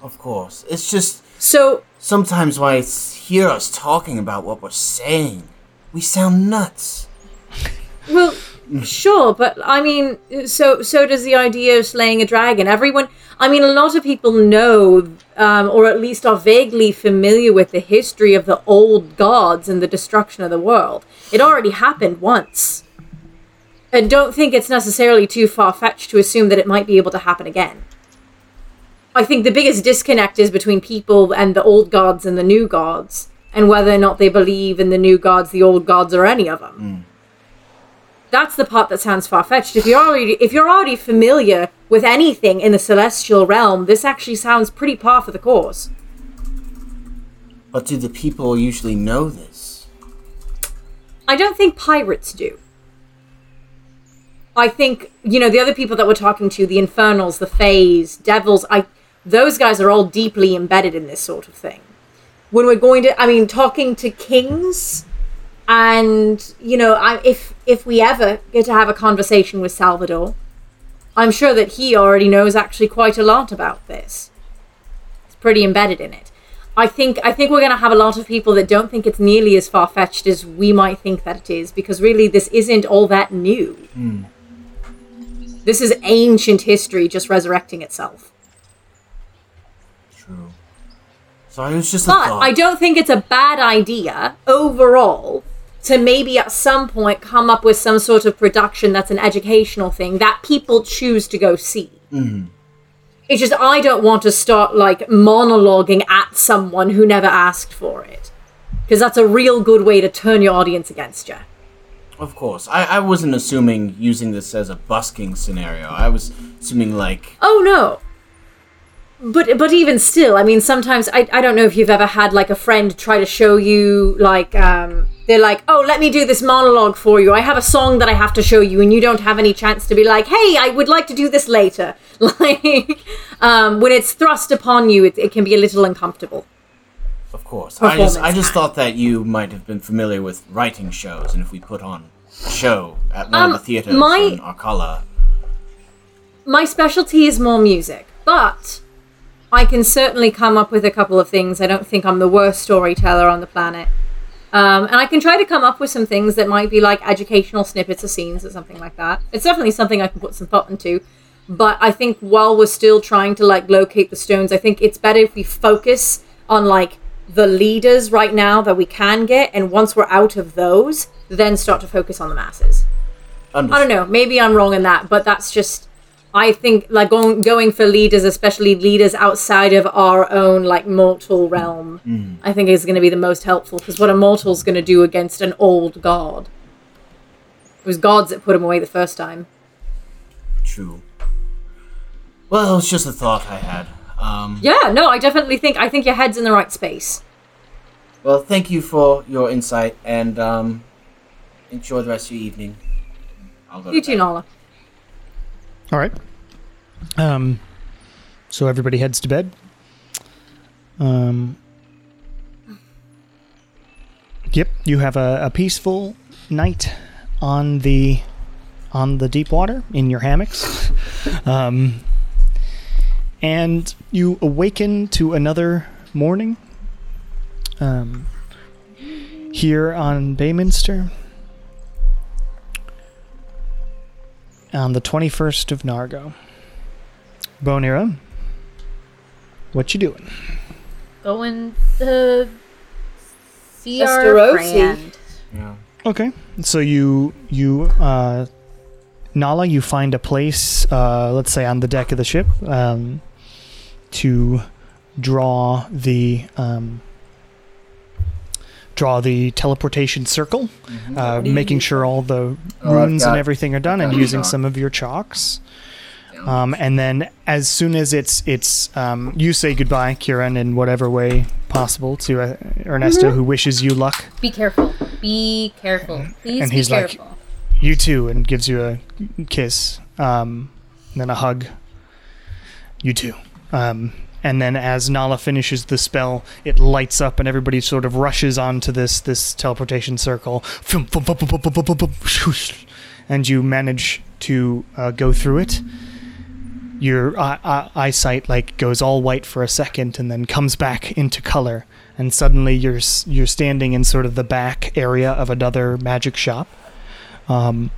Of course. It's just so sometimes when I hear us talking about what we're saying, we sound nuts. Well, sure, but I mean, so so does the idea of slaying a dragon. Everyone, I mean, a lot of people know, um, or at least are vaguely familiar with the history of the old gods and the destruction of the world. It already happened once. And don't think it's necessarily too far fetched to assume that it might be able to happen again. I think the biggest disconnect is between people and the old gods and the new gods, and whether or not they believe in the new gods, the old gods, or any of them that's the part that sounds far fetched. If you're already if you're already familiar with anything in the celestial realm, this actually sounds pretty par for the course. But do the people usually know this? I don't think pirates do. I think you know the other people that we're talking to, the infernals, the fays, devils. I those guys are all deeply embedded in this sort of thing. When we're going to, I mean, talking to kings, and you know, I, if if we ever get to have a conversation with Salvador, I'm sure that he already knows actually quite a lot about this. It's pretty embedded in it. I think I think we're going to have a lot of people that don't think it's nearly as far fetched as we might think that it is, because really this isn't all that new. Hmm. This is ancient history just resurrecting itself. True. So it was just a But thought. I don't think it's a bad idea overall to maybe at some point come up with some sort of production that's an educational thing that people choose to go see. Mm-hmm. It's just I don't want to start like monologuing at someone who never asked for it. Because that's a real good way to turn your audience against you. Of course. I, I wasn't assuming using this as a busking scenario. I was assuming, like, Oh no. But but even still, I mean, sometimes I I don't know if you've ever had like a friend try to show you like um they're like, oh, let me do this monologue for you. I have a song that I have to show you, and you don't have any chance to be like, hey, I would like to do this later. [laughs] Like, um, when it's thrust upon you, it, it can be a little uncomfortable. of course. I just, I just thought that you might have been familiar with writing shows, and if we put on a show at one Um, of the theaters my- in Arcala, my specialty is more music, but I can certainly come up with a couple of things. I don't think I'm the worst storyteller on the planet. Um, and I can try to come up with some things that might be like educational snippets of scenes or something like that. It's definitely something I can put some thought into. But I think while we're still trying to like locate the stones, I think it's better if we focus on like the leaders right now that we can get, and once we're out of those, then start to focus on the masses. I don't know. Maybe I'm wrong in that, but that's just. I think like going going for leaders, especially leaders outside of our own like mortal realm, I think is going to be the most helpful because what a mortal's going to do against an old god? It was gods that put him away the first time. True. Well, it's just a thought I had. Um, Yeah, no, I definitely think I think your head's in the right space. Well, thank you for your insight, and um, enjoy the rest of your evening. I'll go to You too. Nala. All right. Um, so everybody heads to bed. Um, yep, you have a, a peaceful night on the on the deep water in your hammocks. Um, and you awaken to another morning. Um, here on Bayminster. On the 21st of Nargo. Bonira, what you doing? Going to see our Esterosi. friend. Yeah. Okay, so you you uh, Nala, you find a place, uh, let's say on the deck of the ship, um, to draw the um, draw the teleportation circle, uh, making sure all the Oh, I've runes and everything are done, and using some of your chalks. Um, and then as soon as it's it's um, you say goodbye, Kieran, in whatever way possible to uh, Ernesto, who wishes you luck. Be careful. Be careful. Please And be he's like- careful. You too, and gives you a kiss, um, and then a hug. You too. And then as Nala finishes the spell, it lights up, and everybody sort of rushes onto this this teleportation circle, and you manage to uh, go through it. Your uh, uh, eyesight like goes all white for a second, and then comes back into color, and suddenly you're you're standing in sort of the back area of another magic shop. Um,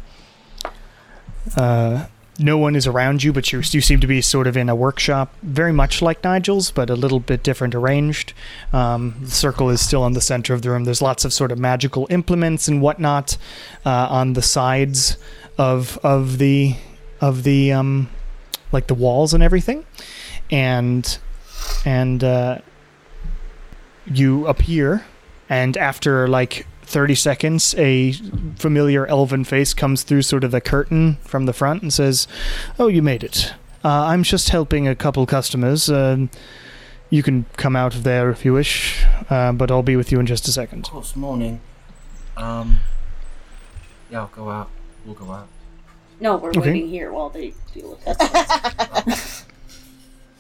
uh, no one is around you, but you you seem to be sort of in a workshop, very much like Nigel's, but a little bit different arranged. Um, the circle is still in the center of the room. There's lots of sort of magical implements and whatnot uh, on the sides of of the of the um, like the walls and everything, and and uh, you appear, and after like 30 seconds, a familiar elven face comes through sort of the curtain from the front and says, Oh, you made it. Uh, I'm just helping a couple customers. Um you can come out of there if you wish, uh, but I'll be with you in just a second. Of course, morning. Um. Yeah, I'll go out. We'll go out. No, we're Okay. waiting here while they deal with that. [laughs]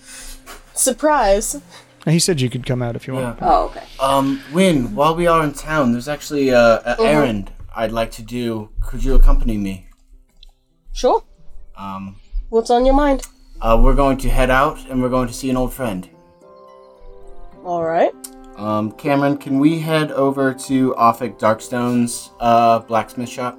[laughs] Surprise! And he said you could come out if you want. Yeah. oh, okay. Um, Win, while we are in town, there's actually a, a errand I'd like to do. Could you accompany me? Sure. Um, What's on your mind? uh, we're going to head out and we're going to see an old friend. Alright. Um, Cameron, can we head over to Offic Darkstone's uh, blacksmith shop?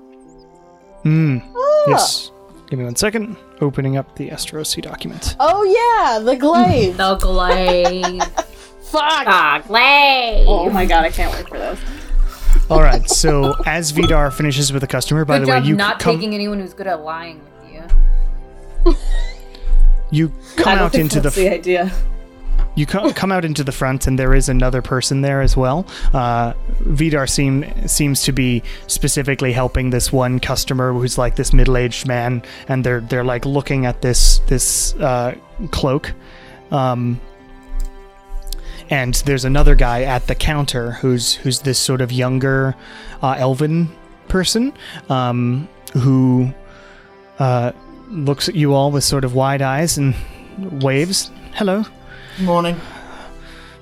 Hmm. Ah. Yes. Give me one second. Opening up the Esterosi document. Oh yeah, the glaive. [laughs] The glaive. [laughs] Fuck. Ah, glaive! Oh my god, I can't wait for those. All right. So as Vidar finishes with a customer, by Good the way, job you not come taking anyone who's good at lying with you. you come out into the that's the idea. You co- come out into the front, and there is another person there as well. Uh, Vidar seem, seems to be specifically helping this one customer who's like this middle-aged man, and they're they're like looking at this this uh, cloak. Um, and there's another guy at the counter who's who's this sort of younger uh, elven person um, who uh, looks at you all with sort of wide eyes and waves. Hello. Morning.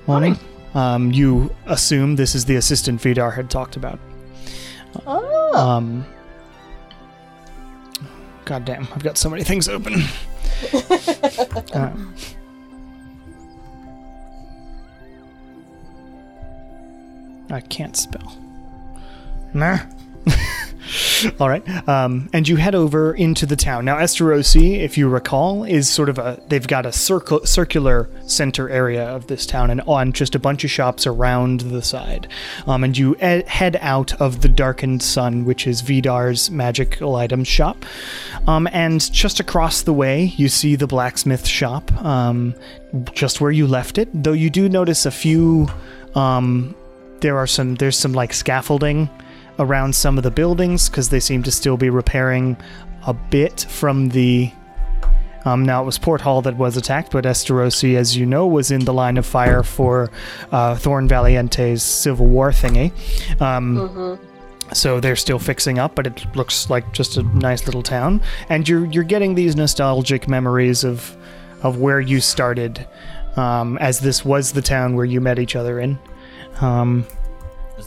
Morning. Um, you assume this is the assistant Vidar had talked about. Oh. Um, God damn, I've got so many things open. Um, [laughs] I can't spell. Nah. [laughs] [laughs] All right. Um, and you head over into the town. Now, Esterosi, if you recall, is sort of a. They've got a circle, circular center area of this town and on just a bunch of shops around the side. Um, and you e- head out of the Darkened Sun, which is Vidar's magical items shop. Um, and just across the way, you see the blacksmith shop, um, just where you left it. Though you do notice a few. Um, there are some. There's some like scaffolding around some of the buildings because they seem to still be repairing a bit from the. Um, now it was Port Hall that was attacked, but Esterosi, as you know, was in the line of fire for uh, Thorn Valiente's civil war thingy. Um, So they're still fixing up, but it looks like just a nice little town. And you're you're getting these nostalgic memories of of where you started, um, as this was the town where you met each other in. Um,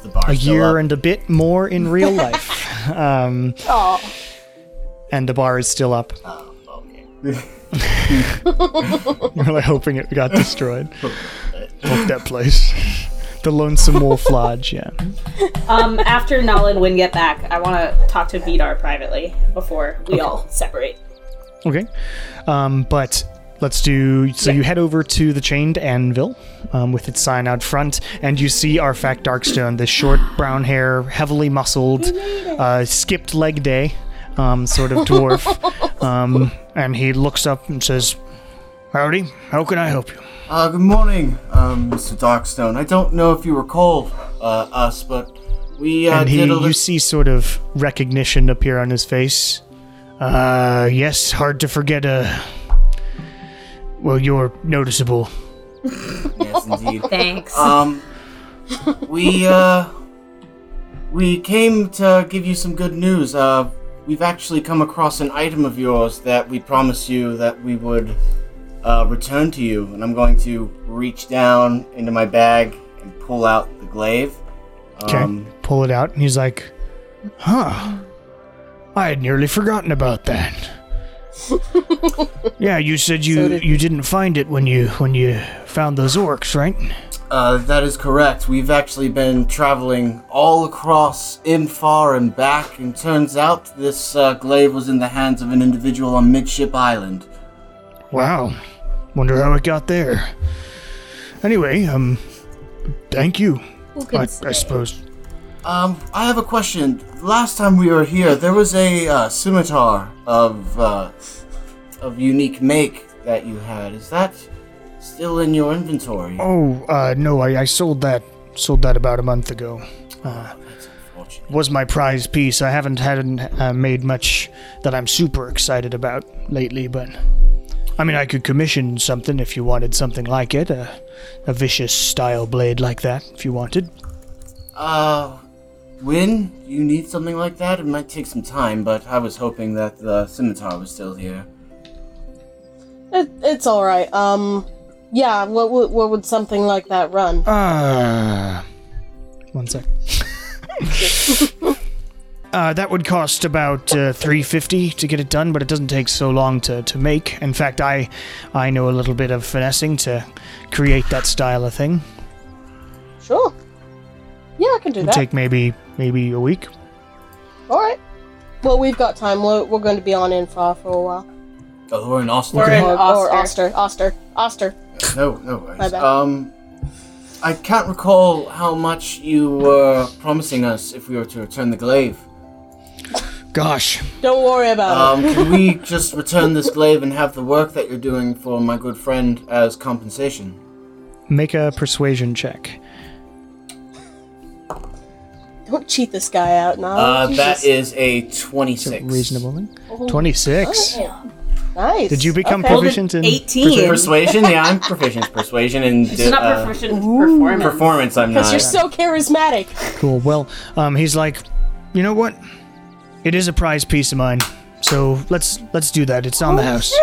the bar a year up? and a bit more in real [laughs] life. um, Aw. and the bar is still up. Oh, okay. [laughs] You're really hoping it got destroyed. [laughs] Fuck that place. The Lonesome Wolf Lodge, yeah. Um, after Nala and Win get back, I want to talk to Vidar privately before we all separate. Okay. Um, but let's do. So you head over to the Chained Anvil um, with its sign out front, and you see Arfac Darkstone, this short brown hair, heavily muscled, uh, skipped leg day um, sort of dwarf. [laughs] um, and he looks up and says, Howdy, how can I help you? Uh, good morning, um, Mr. Darkstone. I don't know if you recall uh, us, but we uh, and he, did a you see sort of recognition appear on his face. Uh, yes, hard to forget a Well, you're noticeable. Yes, indeed. [laughs] Thanks. Um, we uh, we came to give you some good news. Uh, we've actually come across an item of yours that we promised you that we would uh, return to you, and I'm going to reach down into my bag and pull out the glaive. Okay. Um, Pull it out, and he's like, "Huh? I had nearly forgotten about that." [laughs] yeah, you said you So did- you didn't find it when you when you found those orcs, right? Uh, that is correct. We've actually been traveling all across Infar and back, and turns out this uh, glaive was in the hands of an individual on Midship Island. Wow. Wonder how it got there. Anyway, um, thank you. I, I suppose. Um, I have a question. Last time we were here, there was a uh, scimitar of uh, of unique make that you had. Is that still in your inventory? Oh, uh, no, I, I sold that sold that about a month ago. Uh, That's unfortunate. was my prize piece. I haven't had uh, made much that I'm super excited about lately, but I mean, I could commission something if you wanted something like it, a, a vicious style blade like that, if you wanted. Uh, when you need something like that, it might take some time, but I was hoping that the scimitar was still here. It, it's all right. Um, yeah. What would what would something like that run? Uh, one sec. [laughs] Uh, that would cost about uh, three fifty to get it done, but it doesn't take so long to, to make. In fact, I I know a little bit of finessing to create that style of thing. Sure. Yeah, I can do It'll that. take maybe maybe a week. All right. Well, we've got time. We're, we're going to be on Infar for a while. Oh, we're in Austin. We're in or, or Oster. Oster. Oster. Oster. No, no worries. My bad. Um, I can't recall how much you were promising us if we were to return the glaive. Gosh, Don't worry about it. Um, can we [laughs] just return this glaive and have the work that you're doing for my good friend as compensation? make a persuasion check. It. Don't cheat this guy out now. Uh, that Jesus. is a Is it 26. reasonable then? Twenty six. nice. Did you become okay. proficient in 18. Persuasion? Yeah, I'm proficient. Persuasion and It's not uh, proficient performance. performance. I'm not. Because not. you're so charismatic. Cool. Well, um, he's like, you know what? It is a prize piece of mine. So let's let's do that. It's on the house.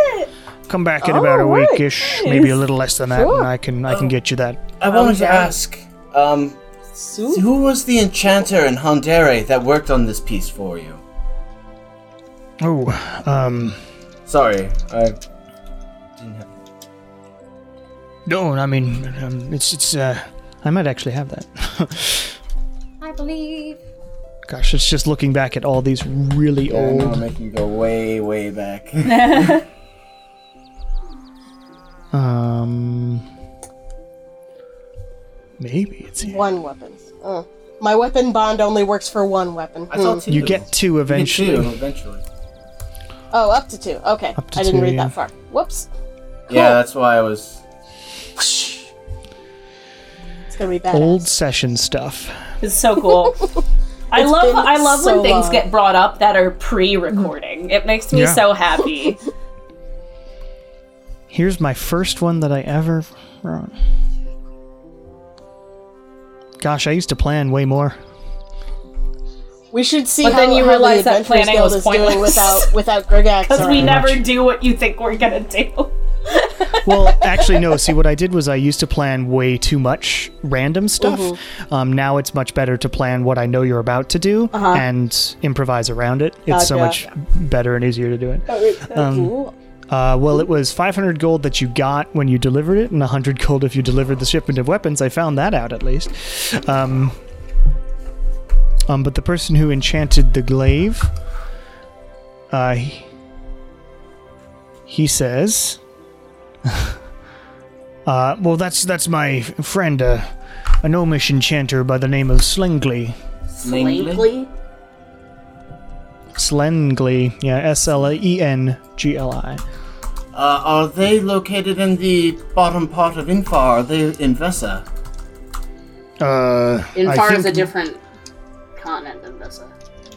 Come back in about a Alright, weekish, maybe a little less than that, Sure. and I can I can get you that. I wanted to ask, um, Soup? who was the enchanter in Hondere that worked on this piece for you? Oh, um, Sorry, I didn't have. no, I mean, um, it's it's. Uh, I might actually have that. I believe. Gosh, it's just looking back at all these really Yeah, I know, old. making you go way, way back. [laughs] Um, maybe it's here. One weapon. Uh, my weapon bond only works for one weapon. I thought Hmm. You get two You get eventually. two eventually. Oh, up to two. Okay. Up to I didn't two, read yeah. that far. Whoops. Yeah, that's why I was. [sighs] It's gonna be bad. Old session stuff. It's so cool. [laughs] I love I love so when things long. get brought up that are pre-recording. It makes me Yeah. so happy. [laughs] Here's my first one that I ever wrote. Gosh, I used to plan way more. We should see But how, then you how realize the that planning Guild was is doing pointless. without [laughs] without Grigax. Because we never much. do what you think we're gonna do. [laughs] Well, actually, no. See, what I did was I used to plan way too much random stuff. Um, now it's much better to plan what I know you're about to do and improvise around it. It's so much better and easier to do it. Um, Ooh. Uh, well, it was 500 gold that you got when you delivered it, and 100 gold if you delivered the shipment of weapons. I found that out at least. Um, um, but the person who enchanted the glaive, uh, he, he says, [laughs] uh, well, that's that's my friend, uh, a gnomish enchanter by the name of Slengly. Slingly? Slengly, yeah, S L E N G L I. Uh, are they located in the bottom part of Infar? Are they in Vesa? Uh, I Infar is a different continent than Vesa.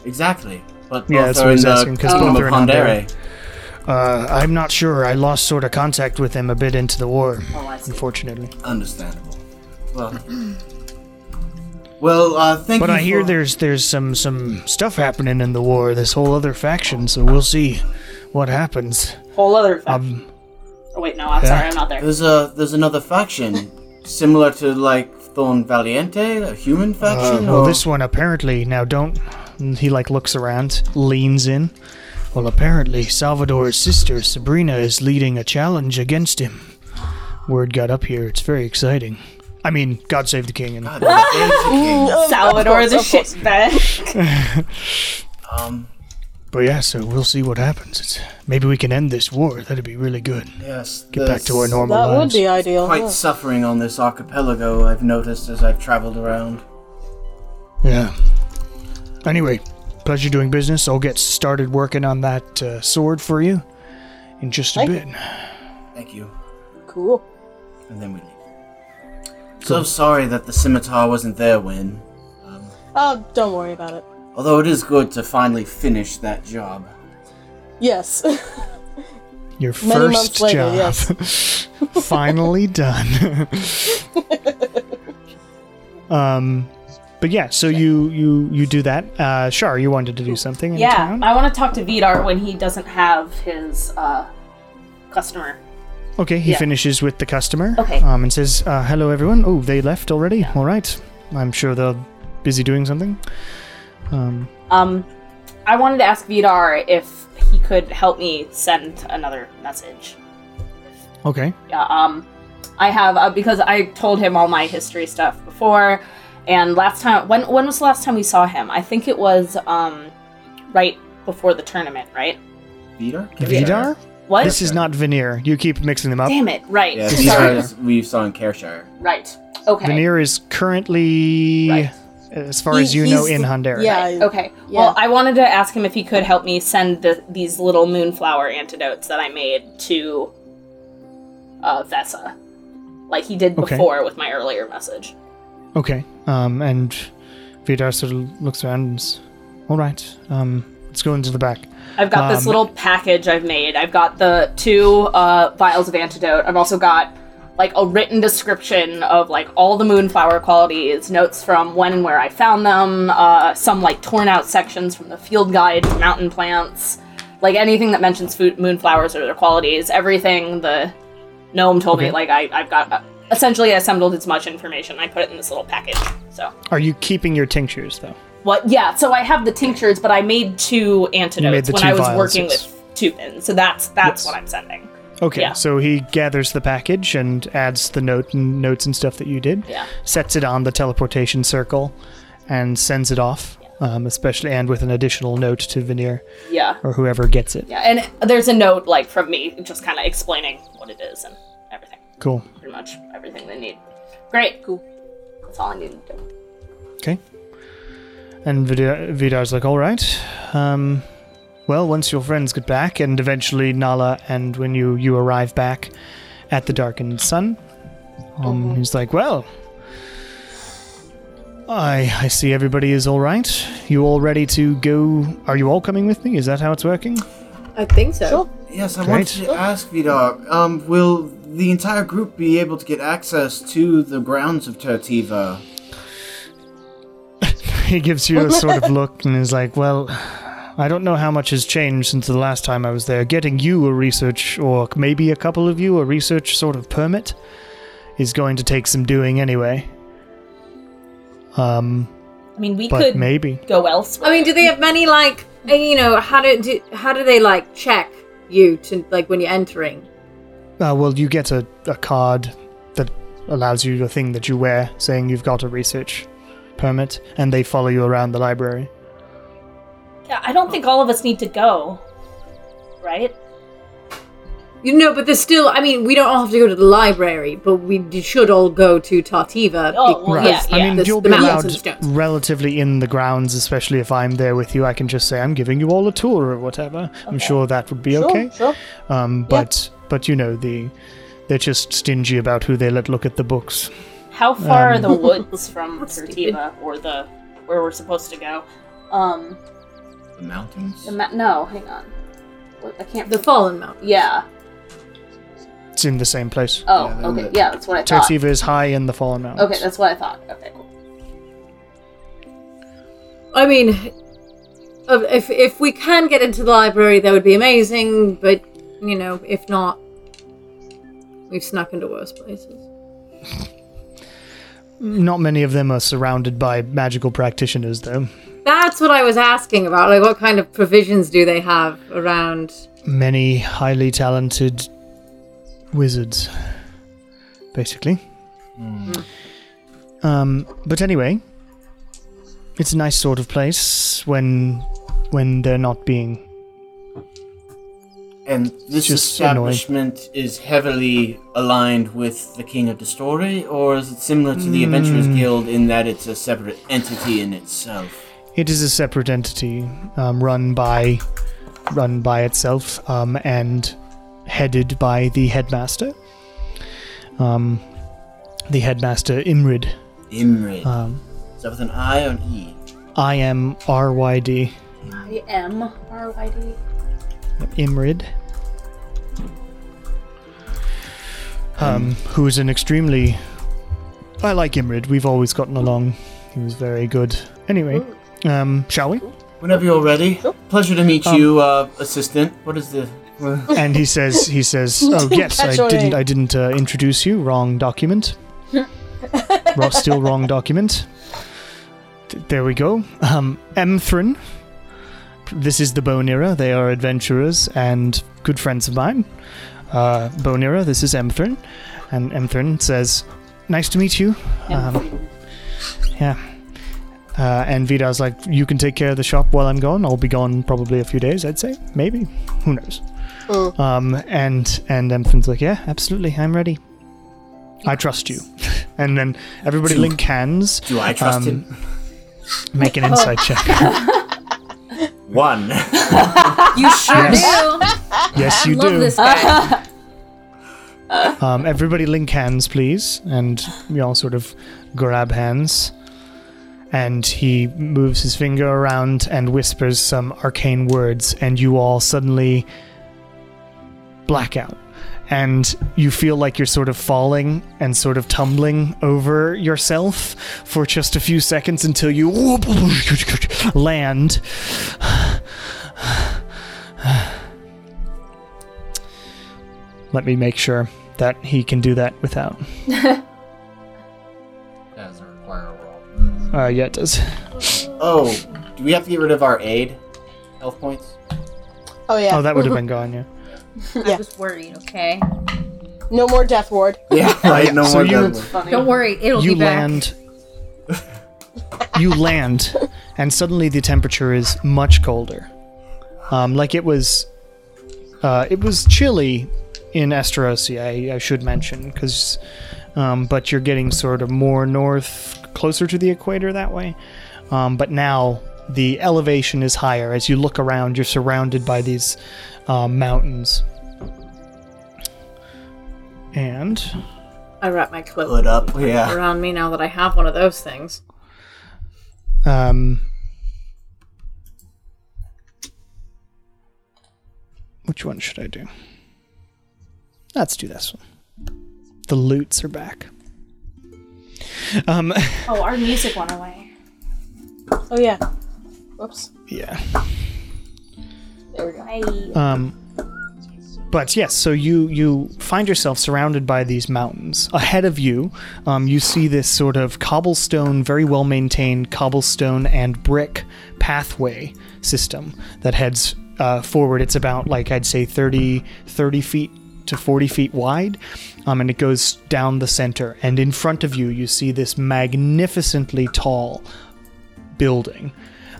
Exactly. But both Yeah, that's are what I in was the asking, 'cause kingdom both are in Pandere. Uh, I'm not sure. I lost sort of contact with him a bit into the war, Oh, unfortunately. Understandable. Well, well, uh, thank But you. I hear there's there's some some stuff happening in the war. This whole other faction, so we'll see what happens. Whole other. Fact. Um, oh wait, no, I'm yeah. sorry, I'm not there. There's a there's another faction similar to like Thorn Valiente, a human uh, faction. well, or- this one apparently now don't. He like looks around, leans in. Well, apparently Salvador's sister Sabrina is leading a challenge against him. Word got up here. It's very exciting. I mean, God save the king. And God, there's [laughs] a king. Of Salvador course, the of shit bag. [laughs] Um, but yeah, so we'll see what happens. It's, maybe we can end this war. That'd be really good. yes. Get back to our there's normal That would be ideal. Quite yeah. suffering on this archipelago. I've noticed as I've traveled around. Yeah. Anyway, pleasure doing business. I'll get started working on that uh, sword for you in just a Thank bit. Thank you. Cool. And then we leave. So sorry that the scimitar wasn't there when. Um, Oh, don't worry about it. Although it is good to finally finish that job. Yes. [laughs] Your Many first later, job. yes. [laughs] Finally done. [laughs] um but yeah, so you you you do that. Uh Shar, you wanted to do something in Yeah, town? I want to talk to Vidar when he doesn't have his uh, customer. Okay, he Yeah. finishes with the customer. Okay. Um, and says, uh, "Hello, everyone. Oh, they left already. All right. I'm sure they're busy doing something. Um, Um, I wanted to ask Vidar if he could help me send another message. okay. Yeah, um, I have uh, because I told him all my history stuff before, and last time when when was the last time we saw him? I think it was um, right before the tournament, right? Vidar? Vidar? What? This is not Veneer. You keep mixing them up. Damn it! Right. Yeah, [laughs] Sorry. Vidar is we saw in Careshire. Right. Okay. Veneer is currently, Right. As far He- as you know, in Honduras. Yeah. Okay. Yeah. Well, I wanted to ask him if he could help me send the, these little moonflower antidotes that I made to uh, Vessa, like he did Okay. before with my earlier message. Okay. Um, and Vidar sort of looks around and says, All right. Um, let's go into the back. I've got this Um, little package I've made. I've got the two uh, vials of antidote. I've also got like a written description of like all the moonflower qualities, notes from when and where I found them, uh, some like torn out sections from the field guide to mountain plants, like anything that mentions food, moonflowers or their qualities. Everything the gnome told me, like I, I've got uh, essentially assembled as much information. I put it in this little package. So Are you keeping your tinctures, though? what? Yeah. So I have the tinctures, but I made two antidotes the when two I was vials, working yes. with Tupin. So that's that's Yes. what I'm sending. Okay, Yeah. so he gathers the package and adds the note and notes and stuff that you did. Yeah. Sets it on the teleportation circle, and sends it off. Um, especially and with an additional note to Veneer Yeah. or whoever gets it. Yeah. And there's a note like from me, just kind of explaining what it is and everything. Cool. Pretty much everything they need. Great. Cool. That's all I need to do. Okay. And Vidar, Vidar's like, all right. Um, well, once your friends get back, and eventually Nala, and when you you arrive back at the darkened sun, um, he's like, well, I I see everybody is all right. You all ready to go? Are you all coming with me? Is that how it's working? I think so. Sure. Yes, I Great. wanted to ask Vidar, um, will the entire group be able to get access to the grounds of Tertiva? [laughs] he gives you a sort of look and is like, Well, I don't know how much has changed since the last time I was there. Getting you a research, or maybe a couple of you, a research sort of permit is going to take some doing anyway. Um, I mean, we but could maybe. go elsewhere. I mean, do they have many like uh, you know how do, do how do they like check you to like when you're entering? Uh, well, you get a, a card that allows you a thing that you wear saying you've got a research permit, and they follow you around the library. Yeah, I don't think all of us need to go. Right? You know, but there's still. I mean, we don't all have to go to the library, but we should all go to Tertiva. Oh, well, because yeah, I mean, the- you'll the be allowed relatively in the grounds, especially if I'm there with you. I can just say I'm giving you all a tour or whatever. I'm sure that would be Sure, okay. sure. Um, but but you know the they're just stingy about who they let look at the books. How far Um, are the [laughs] woods from Tertiva or the where we're supposed to go? Um, The mountains? the ma- no, hang on. I can't. The Fallen Mountain. yeah. It's in the same place. Oh, Yeah, then okay. the- Yeah, that's what I thought. Tertiva is high in the Fallen Mountains. Okay, that's what I thought. Okay, cool. I mean, uh, if if we can get into the library, that would be amazing. But you know, if not, we've snuck into worse places. Not many of them are surrounded by magical practitioners, though. That's what I was asking about. Like, what kind of provisions do they have around? Many highly talented wizards, basically. Um, but anyway, it's a nice sort of place when when they're not being. And this Just annoying. establishment is heavily aligned with the King of the Story, or is it similar to the Adventurers Guild in that it's a separate entity in itself? It is a separate entity, um, run by run by itself, um, and headed by the headmaster. Um, the headmaster Imryd. Imryd. Um, is that with an I or an E? I am R Y D. I am R Y D. Imryd. Um, who is an extremely. I like Imryd. We've always gotten along. He was very good. Anyway, um, shall we? Whenever you're ready. Pleasure to meet Um, you, uh, assistant. What is the. [laughs] And he says, he says, [laughs] oh yes, I didn't, name. I didn't uh, introduce you. Wrong document. [laughs] Ro- Still wrong document. Th- there we go. Um, Emthrin. This is the Bonira. They are adventurers and good friends of mine. Uh, Bonira, this is Emthrin. And Emthrin says, nice to meet you. Um, yeah. Uh, and Vidar's like, you can take care of the shop while I'm gone. I'll be gone probably a few days, I'd say. Maybe. Who knows? Um, and and Emthrin's like, yeah, absolutely, I'm ready. I trust you. [laughs] and then everybody Do- link hands, Do I trust Um, him? make an [laughs] insight check. One. [laughs] You sure Yes. do. yes, you Love do. this guy. Um, everybody link hands, please. And we all sort of grab hands. And he moves his finger around and whispers some arcane words, and you all suddenly black out. And you feel like you're sort of falling and sort of tumbling over yourself for just a few seconds until you land. Let me make sure that he can do that without. [laughs] Doesn't require a roll. Uh, yeah, it does. Oh, do we have to get rid of our aid? Health points? Oh yeah. Oh, that would have been [laughs] gone, yeah. I Yeah. was worried. Okay. No more death ward. [laughs] Yeah, right. No so more you- death. Don't worry. It'll you be back. land. you land, and suddenly the temperature is much colder. Um, like it was. Uh, it was chilly in Esterosi, I, I should mention, because. Um, but you're getting sort of more north, closer to the equator that way. Um, but now the elevation is higher. As you look around, you're surrounded by these um, mountains. And I wrap my cloak Hood up, yeah. around me now that I have one of those things. Um, which one should I do? Let's do this one. The lutes are back. Um, [laughs] Oh, our music went away. Oh yeah. Whoops. yeah. There we go. Um, but yes, so you you find yourself surrounded by these mountains. Ahead of you, um, you see this sort of cobblestone, very well maintained cobblestone and brick pathway system that heads uh, forward. It's about like I'd say 30, 30 feet to 40 feet wide, um, and it goes down the center. And in front of you, you see this magnificently tall building.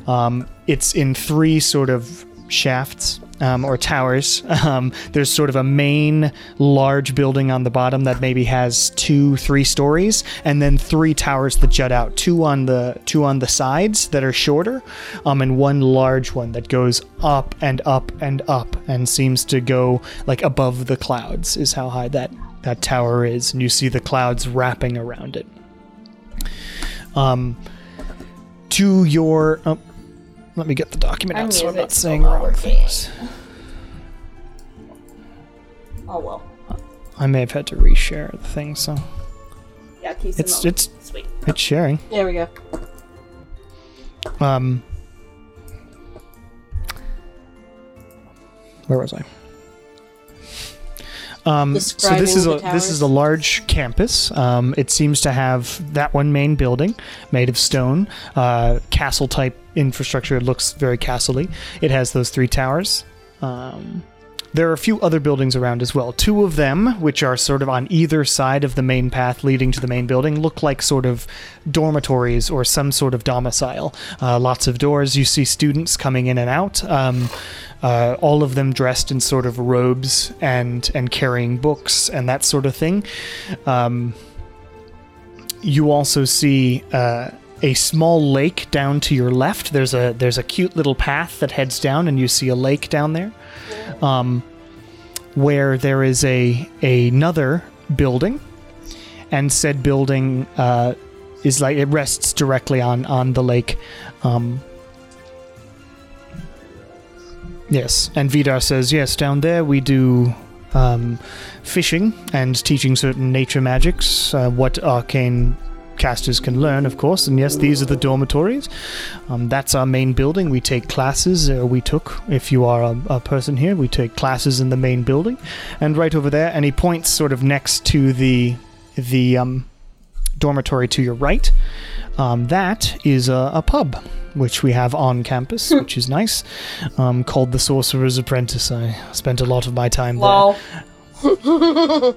Um, it's in three sort of shafts um, or towers. [laughs] Um, there's sort of a main large building on the bottom that maybe has two, three stories, and then three towers that jut out. Two on the two on the sides that are shorter, um, and one large one that goes up and up and up and seems to go like above the clouds. Is how high that that tower is, and you see the clouds wrapping around it. Um, to your. Oh, let me get the document out so I'm not saying wrong loud. things. [laughs] Oh well. I may have had to reshare the thing, so Yeah, it's it's sweet. it's sharing. There we go. Um, where was I? Um, so this is a this is a large campus. Um, it seems to have that one main building made of stone, uh, castle type infrastructure. It looks very castle-y. It has those three towers. Um, there are a few other buildings around as well. Two of them, which are sort of on either side of the main path leading to the main building, look like sort of dormitories or some sort of domicile. Uh, lots of doors. You see students coming in and out. Um, uh, all of them dressed in sort of robes and and carrying books and that sort of thing. Um, you also see uh, a small lake down to your left. There's a there's a cute little path that heads down, and you see a lake down there, um, where there is a another building, and said building uh, is like it rests directly on on the lake. Um, yes, and Vidar says yes. Down there we do um, fishing and teaching certain nature magics, uh, what arcane casters can learn, of course. And yes, these are the dormitories. Um, that's our main building. We take classes, uh, we took, if you are a, a person here, we take classes in the main building. And right over there, and he points sort of next to the the um, dormitory to your right. Um, that is a, a pub, which we have on campus, which is nice, um, called the Sorcerer's Apprentice. I spent a lot of my time there. Lol. [laughs] Ba-da-da-dum,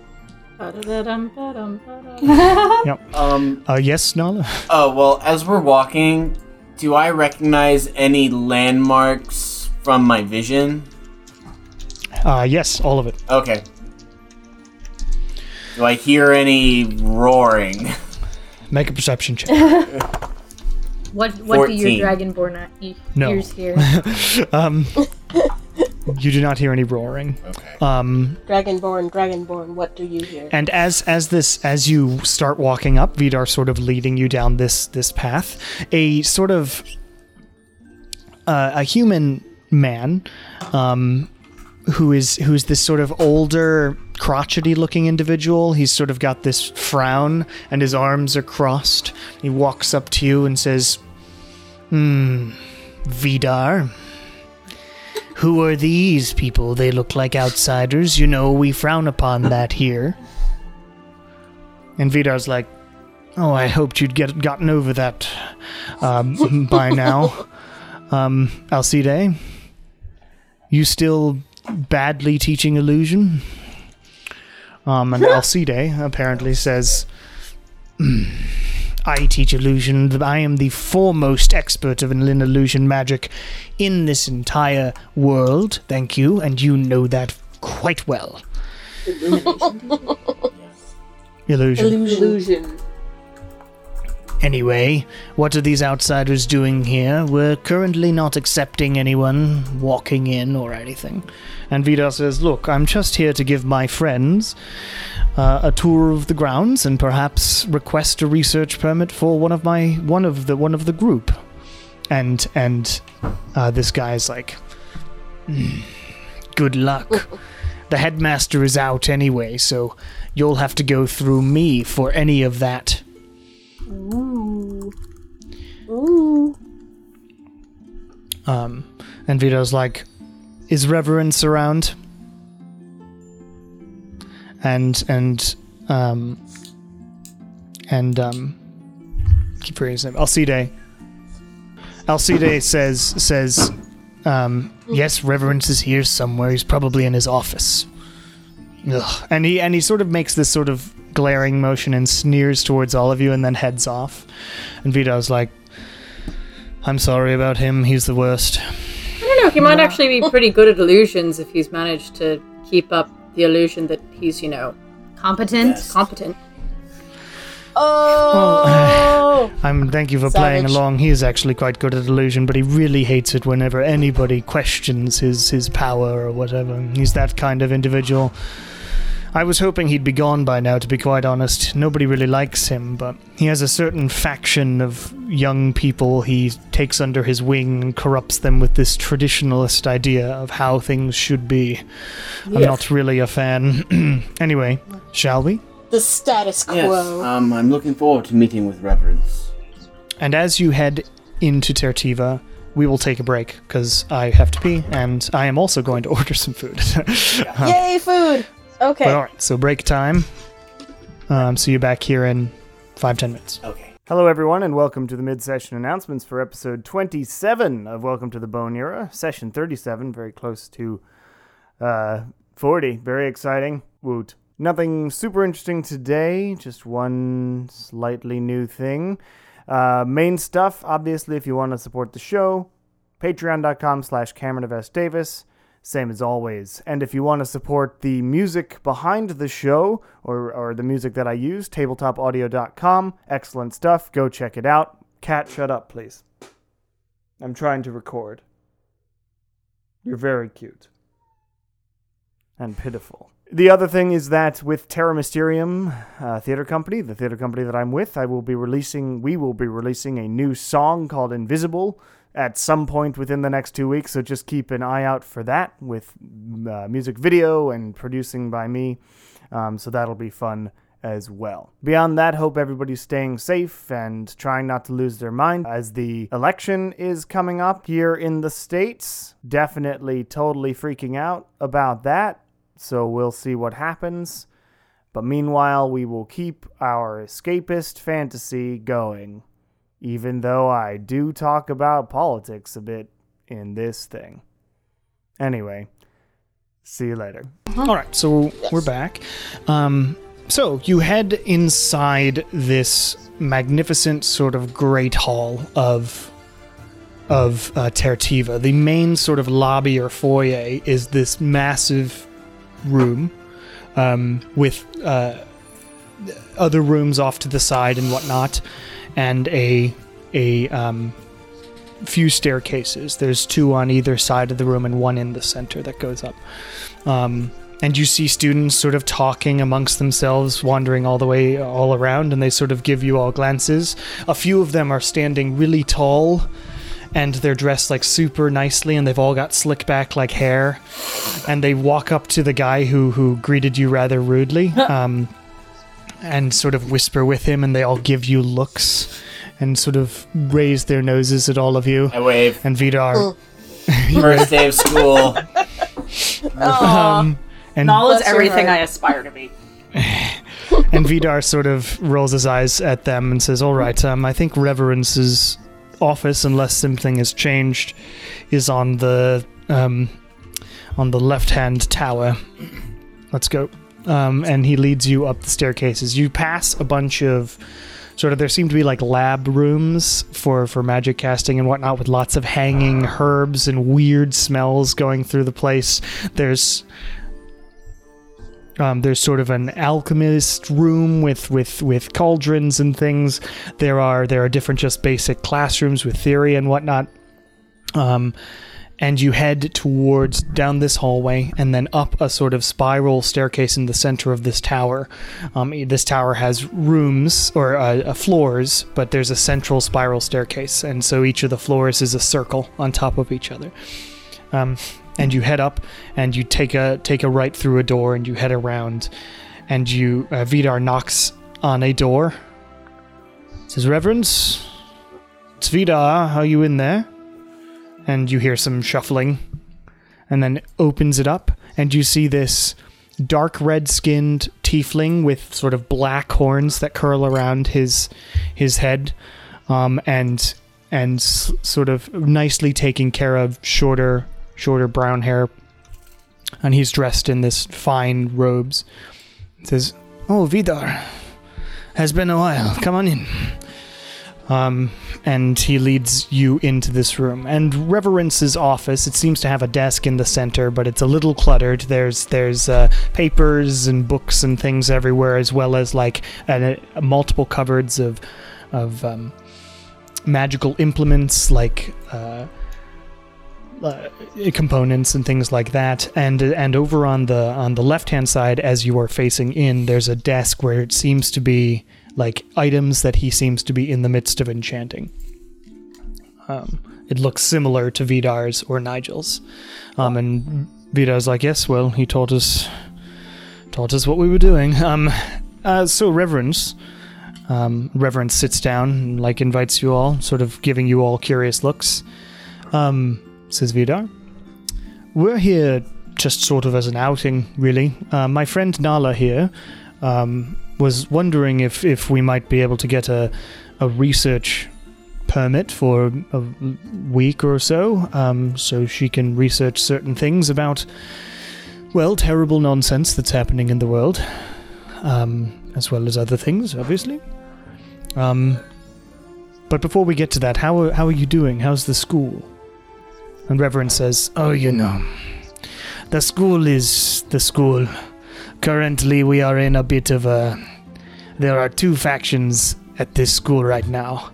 ba-dum, ba-dum. Um. Uh, yes, Nala? Oh well, as we're walking, do I recognize any landmarks from my vision? Uh, yes, all of it. Okay. Do I hear any roaring? [laughs] Make a perception check. What what do 14. your dragonborn e- No. ears hear? [laughs] um, [laughs] you do not hear any roaring. Okay. Um, Dragonborn, Dragonborn, what do you hear? and as as this as you start walking up, Vidar sort of leading you down this this path, a sort of uh, a human man, um, who is who's this sort of older, crotchety looking individual. He's sort of got this frown, and his arms are crossed. He walks up to you and says, "Hmm, Vidar." Who are these people? They look like outsiders. You know, we frown upon that here. And Vidar's like, Oh, I hoped you'd get gotten over that um, [laughs] by now. Um, Alcide, you still badly teaching illusion? Um, and Alcide apparently says, "Hmm, [clears throat] I teach illusion. I am the foremost expert of in illusion magic in this entire world. Thank you, and you know that quite well. Illusion. Illusion. Anyway, what are these outsiders doing here? We're currently not accepting anyone walking in or anything. And Vidar says, Look, I'm just here to give my friends uh, a tour of the grounds and perhaps request a research permit for one of my one of the one of the group. And and uh, this guy's like, "Hmm, Good luck. The headmaster is out anyway, so you'll have to go through me for any of that. Ooh. Ooh. Um, and Vidar's like, "Is Reverence around?" And and um and um, keep forgetting his name. Alcide. Alcide says says, um, "Yes, Reverence is here somewhere. He's probably in his office." Ugh. And he and he sort of makes this sort of glaring motion and sneers towards all of you, and then heads off. And Vidar's like, "I'm sorry about him. He's the worst." I don't know. He might actually be pretty good at illusions if he's managed to keep up the illusion that he's, you know, Competent. competent. Oh. [sighs] I'm thank you for playing along. He is actually quite good at illusion, but he really hates it whenever anybody questions his his power or whatever. He's that kind of individual. I was hoping he'd be gone by now, to be quite honest. Nobody really likes him, but he has a certain faction of young people he takes under his wing and corrupts them with this traditionalist idea of how things should be. I'm not really a fan. [clears throat] anyway, shall we? The status Yes, quo. um, I'm looking forward to meeting with Reverence. And as you head into Tertiva, we will take a break because I have to pee, and I am also going to [laughs] order some food. [laughs] Yay, food! Okay. But all right, so break time. Um, see you back here in five ten minutes. Okay. Hello, everyone, and welcome to the mid-session announcements for episode 27 of Welcome to the Bone Era, session 37, very close to uh, 40. Very exciting. Woot. Nothing super interesting today, just one slightly new thing. Uh, main stuff, obviously, if you want to support the show, patreon.com slash Cameron of S. Davis. Same as always. And if you want to support the music behind the show or, or the music that I use, tabletopaudio.com. Excellent stuff. Go check it out. Cat, shut up, please. I'm trying to record. You're very cute. And pitiful. The other thing is that with Terra Mysterium uh, Theater Company, the theater company that I'm with, I will be releasing, we will be releasing a new song called Invisible at some point within the next two weeks. So just keep an eye out for that with uh, music video and producing by me. Um, so that'll be fun as well. Beyond that, hope everybody's staying safe and trying not to lose their mind as the election is coming up here in the States. Definitely totally freaking out about that. So we'll see what happens. But meanwhile, we will keep our escapist fantasy going, even though I do talk about politics a bit in this thing. Anyway, see you later. All right, so we're back. Um, so you head inside this magnificent sort of great hall of of uh, Tertiva. The main sort of lobby or foyer is this massive room um, with uh, other rooms off to the side and whatnot, and a a um, few staircases. There's two on either side of the room and one in the center that goes up. Um, and you see students sort of talking amongst themselves, wandering all the way all around, and they sort of give you all glances. A few of them are standing really tall, and they're dressed like super nicely, and they've all got slick back like hair. And they walk up to the guy who who greeted you rather rudely, [laughs] um, and sort of whisper with him, and they all give you looks, and sort of raise their noses at all of you. I wave. And Vidar, [laughs] First day of school. um, and Nala is everything. I aspire to be. [laughs] And Vidar sort of rolls his eyes at them and says, All right, um, I think Reverence's office, unless something has changed, is on the um, on the left hand tower. Let's go. Um, and he leads you up the staircases. You pass a bunch of sort of there seem to be like lab rooms for for magic casting and whatnot with lots of hanging herbs and weird smells going through the place. There's um, there's sort of an alchemist room with, with, with cauldrons and things. There are there are different just basic classrooms with theory and whatnot. Um, and you head towards down this hallway and then up a sort of spiral staircase in the center of this tower. Um, this tower has rooms or uh, uh, floors, but there's a central spiral staircase, and so each of the floors is a circle on top of each other. Um, and you head up and you take a take a right through a door and you head around and you uh, Vidar knocks on a door. Says, "Reverence, it's Vidar. Are you in there?" And you hear some shuffling, and then opens it up and you see this dark red-skinned tiefling with sort of black horns that curl around his his head, um, and and s- sort of nicely taken care of, shorter shorter brown hair, and he's dressed in this fine robes. He says, "Oh, Vidar, has been a while. Come on in." Um, and he leads you into this room. And Reverence's office. It seems to have a desk in the center, but it's a little cluttered. There's there's uh, papers and books and things everywhere, as well as like uh, multiple cupboards of of um, magical implements like. Uh, uh, components and things like that. And and over on the on the left hand side, as you are facing in, there's a desk where it seems to be like items that he seems to be in the midst of enchanting. Um, it looks similar to Vidar's or Nigel's, um, and Vidar's like, yes, well, he taught us taught us what we were doing. [laughs] Um, uh, so Reverence. Um, Reverence sits down and like invites you all, sort of giving you all curious looks. Um, says Vidar. We're here just sort of as an outing, really. Uh, my friend Nala here um, was wondering if, if we might be able to get a, a research permit for a week or so, um, so she can research certain things about, well, terrible nonsense that's happening in the world, um, as well as other things, obviously. Um, but before we get to that, how are, how are you doing? How's the school? And Reverence says, Oh, you know, the school is the school. Currently, we are in a bit of a. There are two factions at this school right now.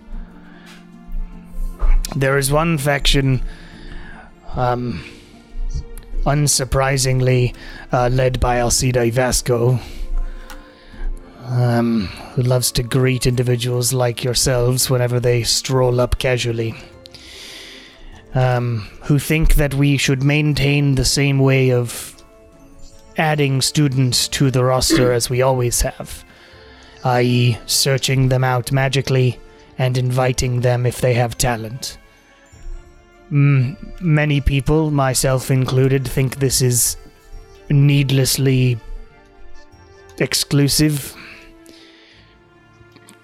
There is one faction, um, unsurprisingly, uh, led by Alcida Vasco, um, who loves to greet individuals like yourselves whenever they stroll up casually. Um, who think that we should maintain the same way of adding students to the roster as we always have, i.e., searching them out magically and inviting them if they have talent. Mm, many people, myself included, think this is needlessly exclusive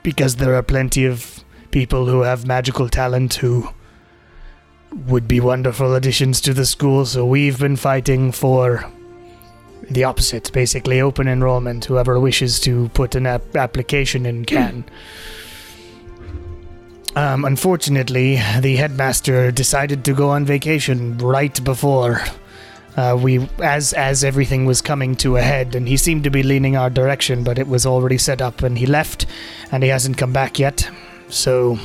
because there are plenty of people who have magical talent who would be wonderful additions to the school, so we've been fighting for the opposite, basically open enrollment. Whoever wishes to put an ap- application in can. Um, unfortunately, the headmaster decided to go on vacation right before uh, we, as as everything was coming to a head, and he seemed to be leaning our direction, but it was already set up, and he left, and he hasn't come back yet. So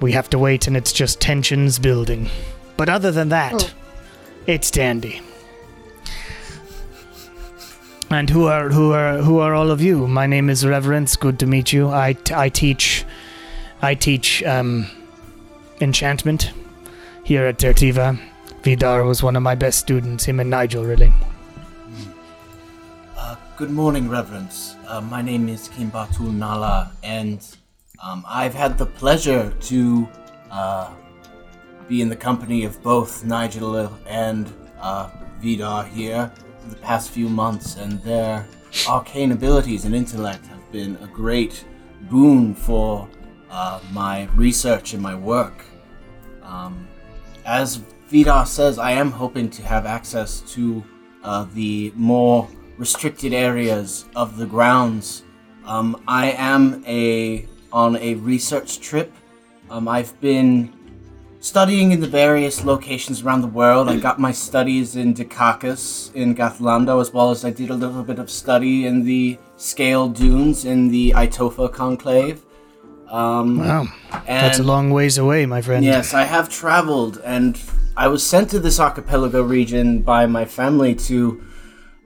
we have to wait, and it's just tensions building. But other than that, it's dandy. And who are who are who are all of you? My name is Reverence. Good to meet you. I, I teach I teach um, enchantment here at Tertiva. Vidar was one of my best students. Him and Nigel, really. Uh, good morning, Reverence. Uh, my name is Kimbatul Nala, and um, I've had the pleasure to uh, be in the company of both Nigel and uh, Vidar here the past few months, and their arcane abilities and intellect have been a great boon for uh, my research and my work. Um, as Vidar says, I am hoping to have access to uh, the more restricted areas of the grounds. Um, I am a on a research trip. Um, I've been studying in the various locations around the world. I got my studies in Dukakis in Gathlando, as well as I did a little bit of study in the Scale Dunes in the Itofa Conclave. Um, Wow, that's a long ways away, my friend. Yes, I have traveled, and I was sent to this archipelago region by my family to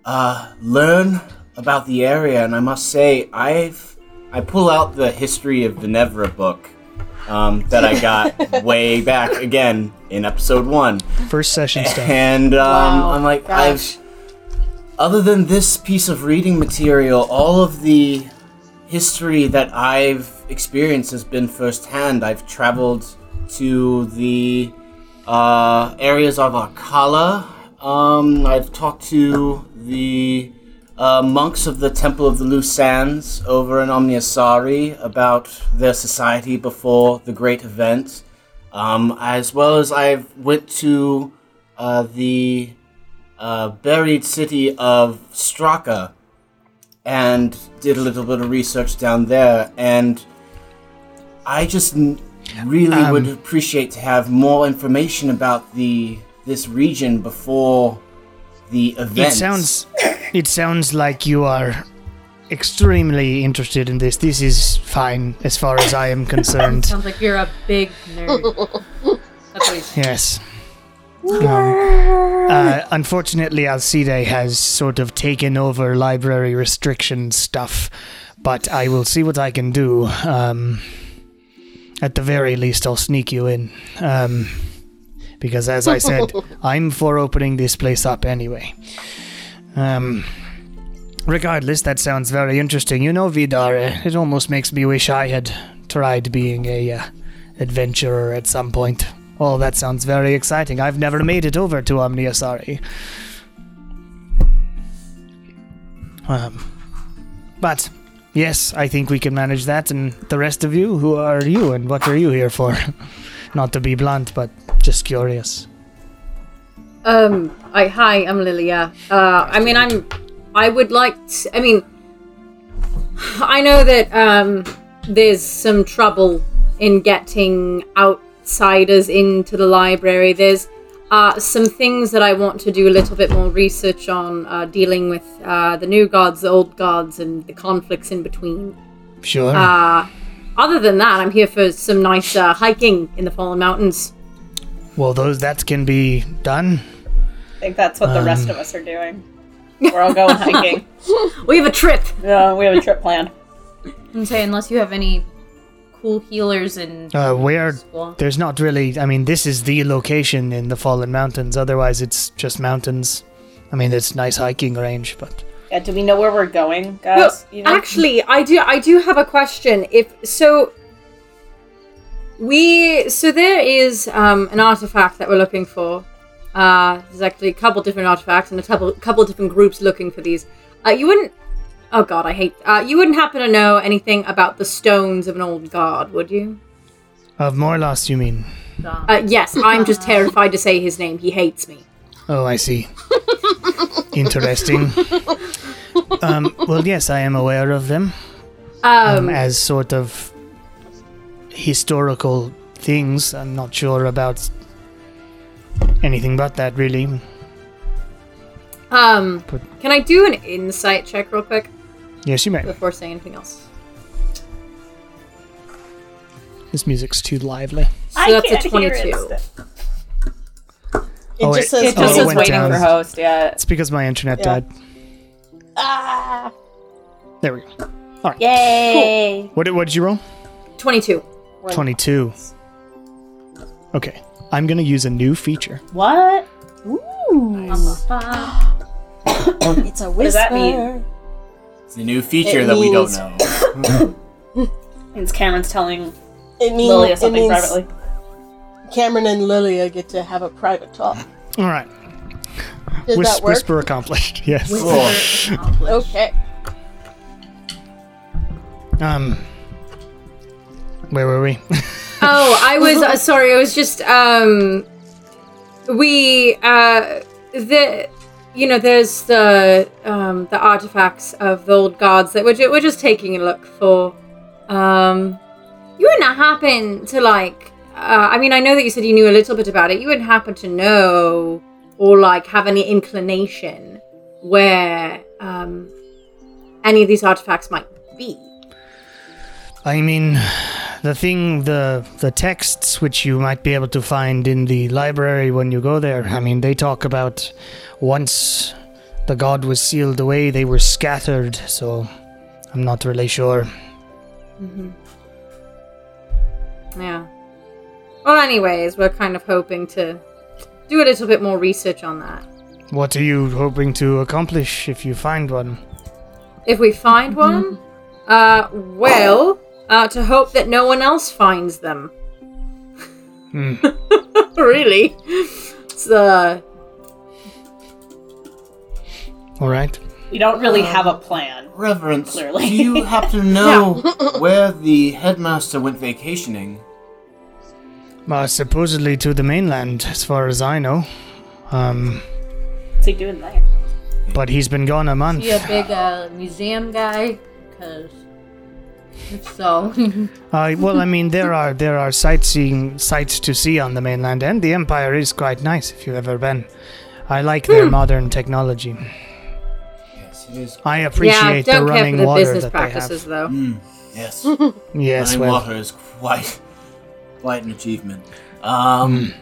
uh, learn about the area. And I must say, I've I pull out the history of Venevra book um, that I got [laughs] way back again in episode one, First session stuff. and um, Wow, I'm like, gosh. I've other than this piece of reading material, all of the history that I've experienced has been firsthand. I've traveled to the uh, areas of Akala. Um, I've talked to the uh, monks of the Temple of the Loose Sands over in Omniasari about their society before the great event, um, as well as I've went to uh, the uh, buried city of Straka and did a little bit of research down there. And I just n- really would Um, appreciate to have more information about the this region before the event. It sounds it sounds like you are extremely interested in this. This is fine as far as I am concerned. [laughs] Sounds like you're a big nerd. [laughs] That's what he's yes. Uh, unfortunately, Alcide has sort of taken over library restriction stuff, but I will see what I can do. Um, at the very least, I'll sneak you in. Um, because, as I said, [laughs] I'm for opening this place up anyway. Um, regardless, that sounds very interesting. You know, Vidar, uh, it almost makes me wish I had tried being a uh, adventurer at some point. Oh, that sounds very exciting. I've never made it over to Omniasari. Um, but yes, I think we can manage that. And the rest of you, who are you and what are you here for? [laughs] Not to be blunt, but just curious. Um, I hi, I'm Lilia. Uh, I mean, I'm. I would like. To, I mean, I know that um, there's some trouble in getting outsiders into the library. There's uh, some things that I want to do a little bit more research on, uh, dealing with uh, the new gods, the old gods, and the conflicts in between. Sure. Uh, other than that, I'm here for some nice uh, hiking in the Fallen Mountains. Well, those that can be done. I think that's what the rest of us are doing. We're all going [laughs] hiking. We have a trip. Yeah, we have a trip planned. And say unless you have any cool healers and Uh, where school. there's not really. I mean, this is the location in the Fallen Mountains. Otherwise, it's just mountains. I mean, it's nice hiking range, but Yeah, do we know where we're going, guys? Well, You know? actually, I do. I do have a question. If so, we so there is um, an artifact that we're looking for. Uh, there's actually a couple different artifacts and a couple couple different groups looking for these. Uh, you wouldn't. Oh God, I hate. Uh, you wouldn't happen to know anything about the stones of an old god, would you? of Morlos, you mean? Uh, yes, I'm just terrified to say his name. He hates me. Oh, I see. Interesting. [laughs] Um, well, yes, I am aware of them um, Um, as sort of historical things. I'm not sure about anything but that, really. um, But- can I do an insight check real quick Yes, you may. before saying anything else? This music's too lively. So I that's can't a hear 22. it. It Oh, just wait. says It just Oh, says waiting down. for host, yeah. It's because my internet Yeah. died. ah. There we go. All right. Yay! What did, what did you roll? 22. 22. Okay. I'm going to use a new feature. What? Ooh. [coughs] It's a whisper. What does that mean? It's a new feature It that we don't means- know. [coughs] Means Cameron's telling It means Lilia it something means privately. Cameron and Lilia get to have a private talk. All right. Did Whis- that work? Whisper accomplished. [laughs] Yes. Cool. Okay. Um. Where were we? [laughs] Oh, I was uh, sorry. I was just um, we uh, the you know there's the um the artifacts of the old gods that we're ju- we're just taking a look for. Um, you wouldn't happen to like. Uh, I mean, I know that you said you knew a little bit about it. You wouldn't happen to know or like have any inclination where um any of these artifacts might be. I mean, the thing, the the texts which you might be able to find in the library when you go there. I mean, they talk about once the god was sealed away, they were scattered. So, I'm not really sure. Yeah. Well, anyways, we're kind of hoping to do a little bit more research on that. What are you hoping to accomplish if you find one? If we find one, uh, well, uh, to hope that no one else finds them. Hmm. [laughs] really? It's, uh, All right. We don't really have a plan. Reverence, Clearly. do you happen to [laughs] know [laughs] where the headmaster went vacationing? Uh, supposedly to the mainland, as far as I know. Um, What's he doing there? but he's been gone a month. You a big uh, museum guy? Because if so, [laughs] Uh, well, I mean, there are there are sightseeing sites to see on the mainland, and the Empire is quite nice if you've ever been. I like their modern technology. Yes, it is. I yeah, appreciate the don't care for running the water business that practices, they though. Mm, yes. have. [laughs] Yes, Running well, water is quite, quite an achievement. Um,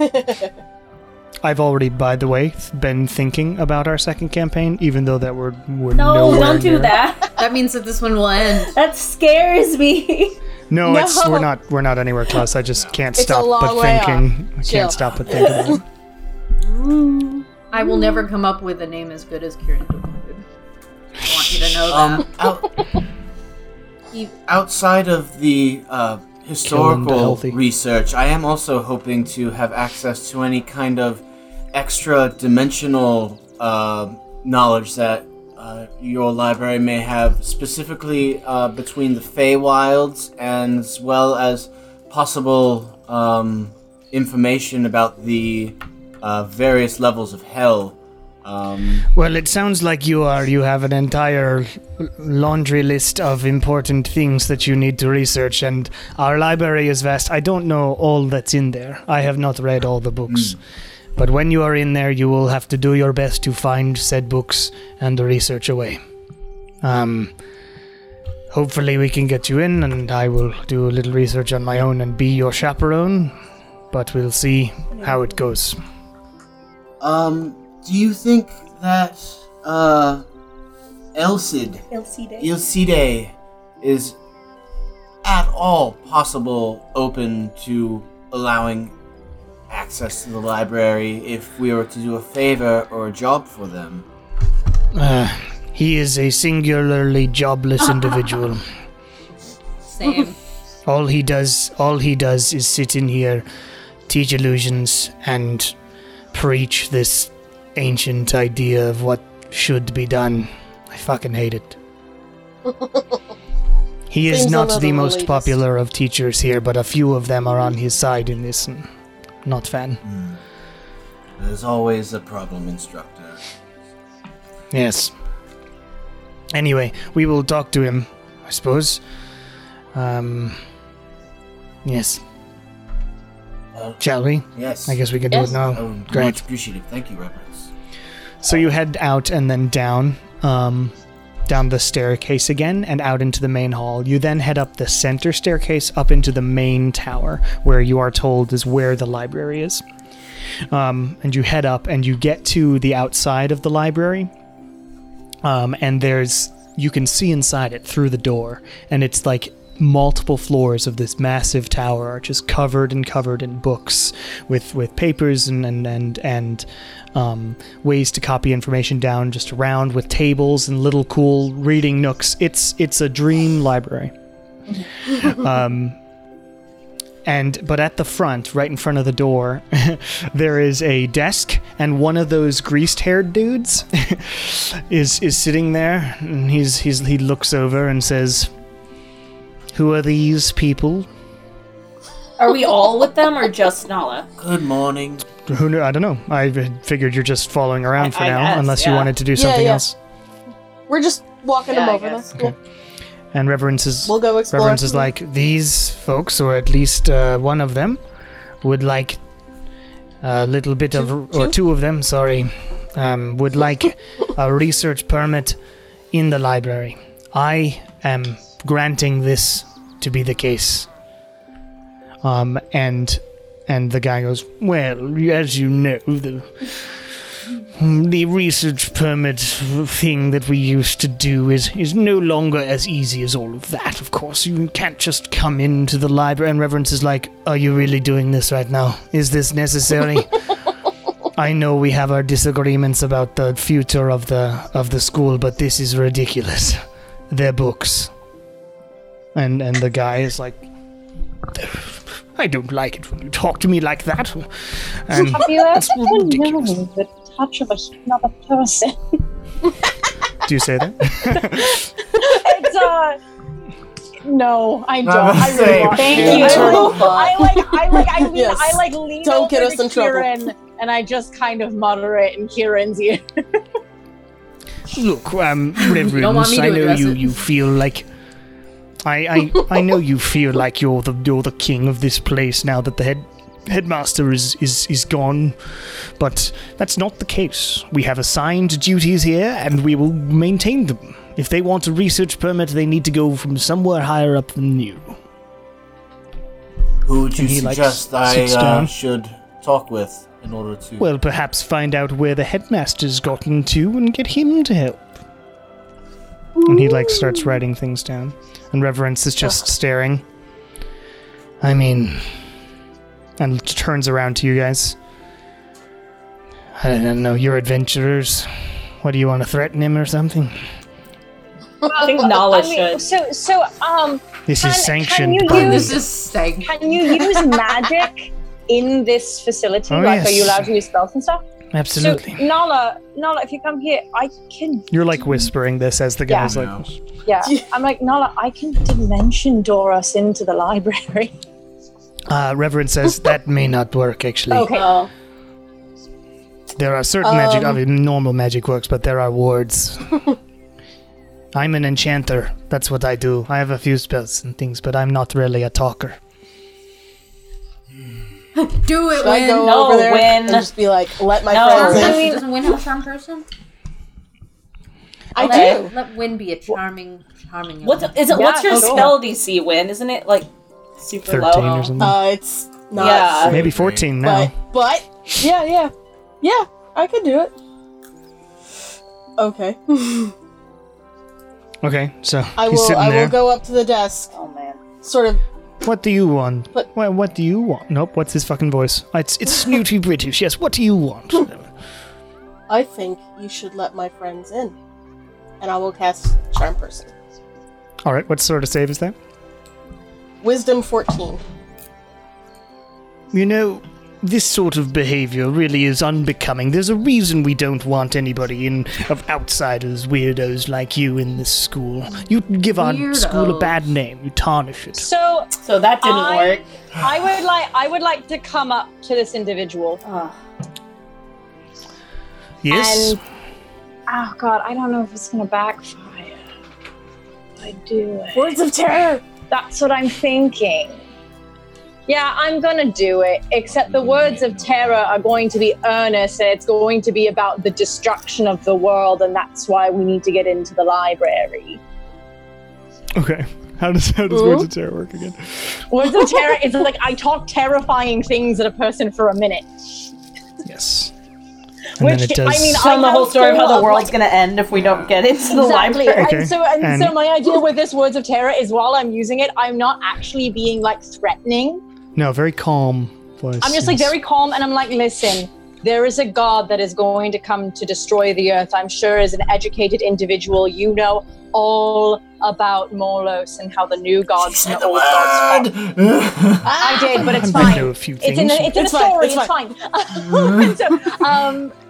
[laughs] I've already, by the way, been thinking about our second campaign, even though that we're we're No, don't do near- that. [laughs] That means that this one will end. That scares me. [laughs] No, it's we're not we're not anywhere close. I just can't It's stop but thinking. I can't stop but thinking. about it. I will never come up with a name as good as Kieran Wood. I want you to know that. Um, out, [laughs] outside of the uh, historical healthy. research, I am also hoping to have access to any kind of extra dimensional uh, knowledge that uh, your library may have, specifically uh, between the Feywilds, and as well as possible um, information about the uh, various levels of hell. Um, Well, it sounds like you are. You have an entire laundry list of important things that you need to research, and our library is vast. I don't know all that's in there. I have not read all the books. But when you are in there, you will have to do your best to find said books and the research away. Um, hopefully, we can get you in, and I will do a little research on my own and be your chaperone. But we'll see how it goes. Um, do you think that uh Elcid Ilcide is at all possible open to allowing access to the library if we were to do a favor or a job for them? Uh, he is a singularly jobless [laughs] individual. Same. All he does, all he does, is sit in here, teach illusions, and preach this ancient idea of what should be done. I fucking hate it. [laughs] He is Seems not the most elitist. popular of teachers here, but a few of them are on his side in this. And not fan. There's always a problem instructor. Yes. Anyway, we will talk to him, I suppose. Um. Yes. Well, Shall we? yes. I guess we can do it now. Oh, Great. much appreciated. Thank you, Reverence. So you head out and then down, um, down the staircase again and out into the main hall. You then head up the center staircase up into the main tower, where you are told is where the library is. Um, and you head up and you get to the outside of the library. Um, and there's you can see inside it through the door, and it's like multiple floors of this massive tower are just covered and covered in books with with papers and and and, and um, ways to copy information down just around with tables and little cool reading nooks. It's it's a dream library. [laughs] um, and but at the front, right in front of the door, [laughs] there is a desk, and one of those greased-haired dudes [laughs] is is sitting there, and he's he's he looks over and says, "Who are these people?" Are we all with them or just Nala? Good morning. Who knew? I don't know. I figured you're just following around I- for I now, guess, unless you yeah. wanted to do something yeah. else. We're just walking Yeah, them I over. guess. That's cool. And Reverence is We'll go explore. Reverence is like these folks, or at least uh, one of them, would like a little bit of, or two? two of them, sorry, um, would like a research permit in the library. I am granting this to be the case. Um, and and the guy goes, well, as you know, the the research permit thing that we used to do is, is no longer as easy as all of that, of course. You can't just come into the library and Reverence is like, Are you really doing this right now? Is this necessary? [laughs] I know we have our disagreements about the future of the of the school, but this is ridiculous. They're books. And and the guy is like I don't like it when you talk to me like that. And Have you ever that's ridiculous. known the touch of another person? [laughs] Do you say that? it's uh. No, I don't. I really say, want Thank to. you. I, I like, I like, I lean, Yes. I like lean Don't over get us to in trouble. And I just kind of moderate it in Kieran's ear. [laughs] Look, um, don't want Reverence, me I know you, it. you feel like. I, I, I know you feel like you're the you're the king of this place now that the head headmaster is, is, is gone, but that's not the case. We have assigned duties here, and we will maintain them. If they want a research permit, they need to go from somewhere higher up than you. Who would you suggest I uh, should talk with in order to. Well, perhaps find out where the headmaster's gotten to and get him to help. And he like starts writing things down, and Reverence is just staring. I mean, and turns around to you guys. I don't know. You're adventurers. What do you want to threaten him or something? I think Nala I mean, [laughs] should. so so um, This Can- is can sanctioned you use- This is stank. can you use magic [laughs] in this facility? Oh, like, are you allowed to use spells and stuff? Absolutely. So Nala, Nala, if you come here, I can. You're like whispering this as the guy's Yeah. like, Yeah, [laughs] I'm like Nala. I can dimension door us into the library. [laughs] uh, Reverence says that may not work actually. Okay. Oh, There are certain magic, I Um. mean, normal magic works, but there are wards. [laughs] I'm an enchanter. That's what I do. I have a few spells and things, but I'm not really a talker. [laughs] Do it, Should I Win. go No, over there Win. and just be like, let my No. friends Charm in? person? Doesn't [laughs] Win have a charm person? I Okay. do. Let Win be a charming, charming. young what's man. is it? what's your cool. spell DC? Win, isn't it like super 13 low? or something. Uh, it's not. Yeah. Maybe 14 now. But, but, yeah, yeah, yeah, I could do it. Okay. [laughs] Okay, so I he's will. sitting I there. will go up to the desk, Oh man. sort of. What do you want? What- What, what do you want? Nope, what's his fucking voice? It's, it's [laughs] snooty British, yes. What do you want? I think you should let my friends in, and I will cast charm person. Alright, what sort of save is that? Wisdom fourteen. You know, this sort of behavior really is unbecoming. There's a reason we don't want anybody in of outsiders, weirdos like you in this school. You give our school a bad name. You tarnish it. So So that didn't I- work. I would like I would like to come up to this individual Oh. Yes. and oh god, I don't know if it's gonna backfire. I do. Words of terror. That's what I'm thinking. Yeah, I'm gonna do it. Except the words of terror are going to be earnest, and it's going to be about the destruction of the world, and that's why we need to get into the library. Okay. How does how does Words of Terror work again? Words of terror is like I talk terrifying things at a person for a minute. Yes. And Which then it does. I mean, Tell them the whole story of how the world's like, gonna end if we don't get into the exactly. library. Okay, And so, and, and- so, my idea with this words of terror is while I'm using it, I'm not actually being like threatening. No, very calm voice. I'm just like very calm, and I'm like, listen, there is a god that is going to come to destroy the earth. I'm sure, as an educated individual, you know all about Morlos and how the new gods and the old gods. fought. I did, but it's I fine. know a few It's things. in the, it's in It's the fine, story. it's It's fine. [laughs] so, um, I- I-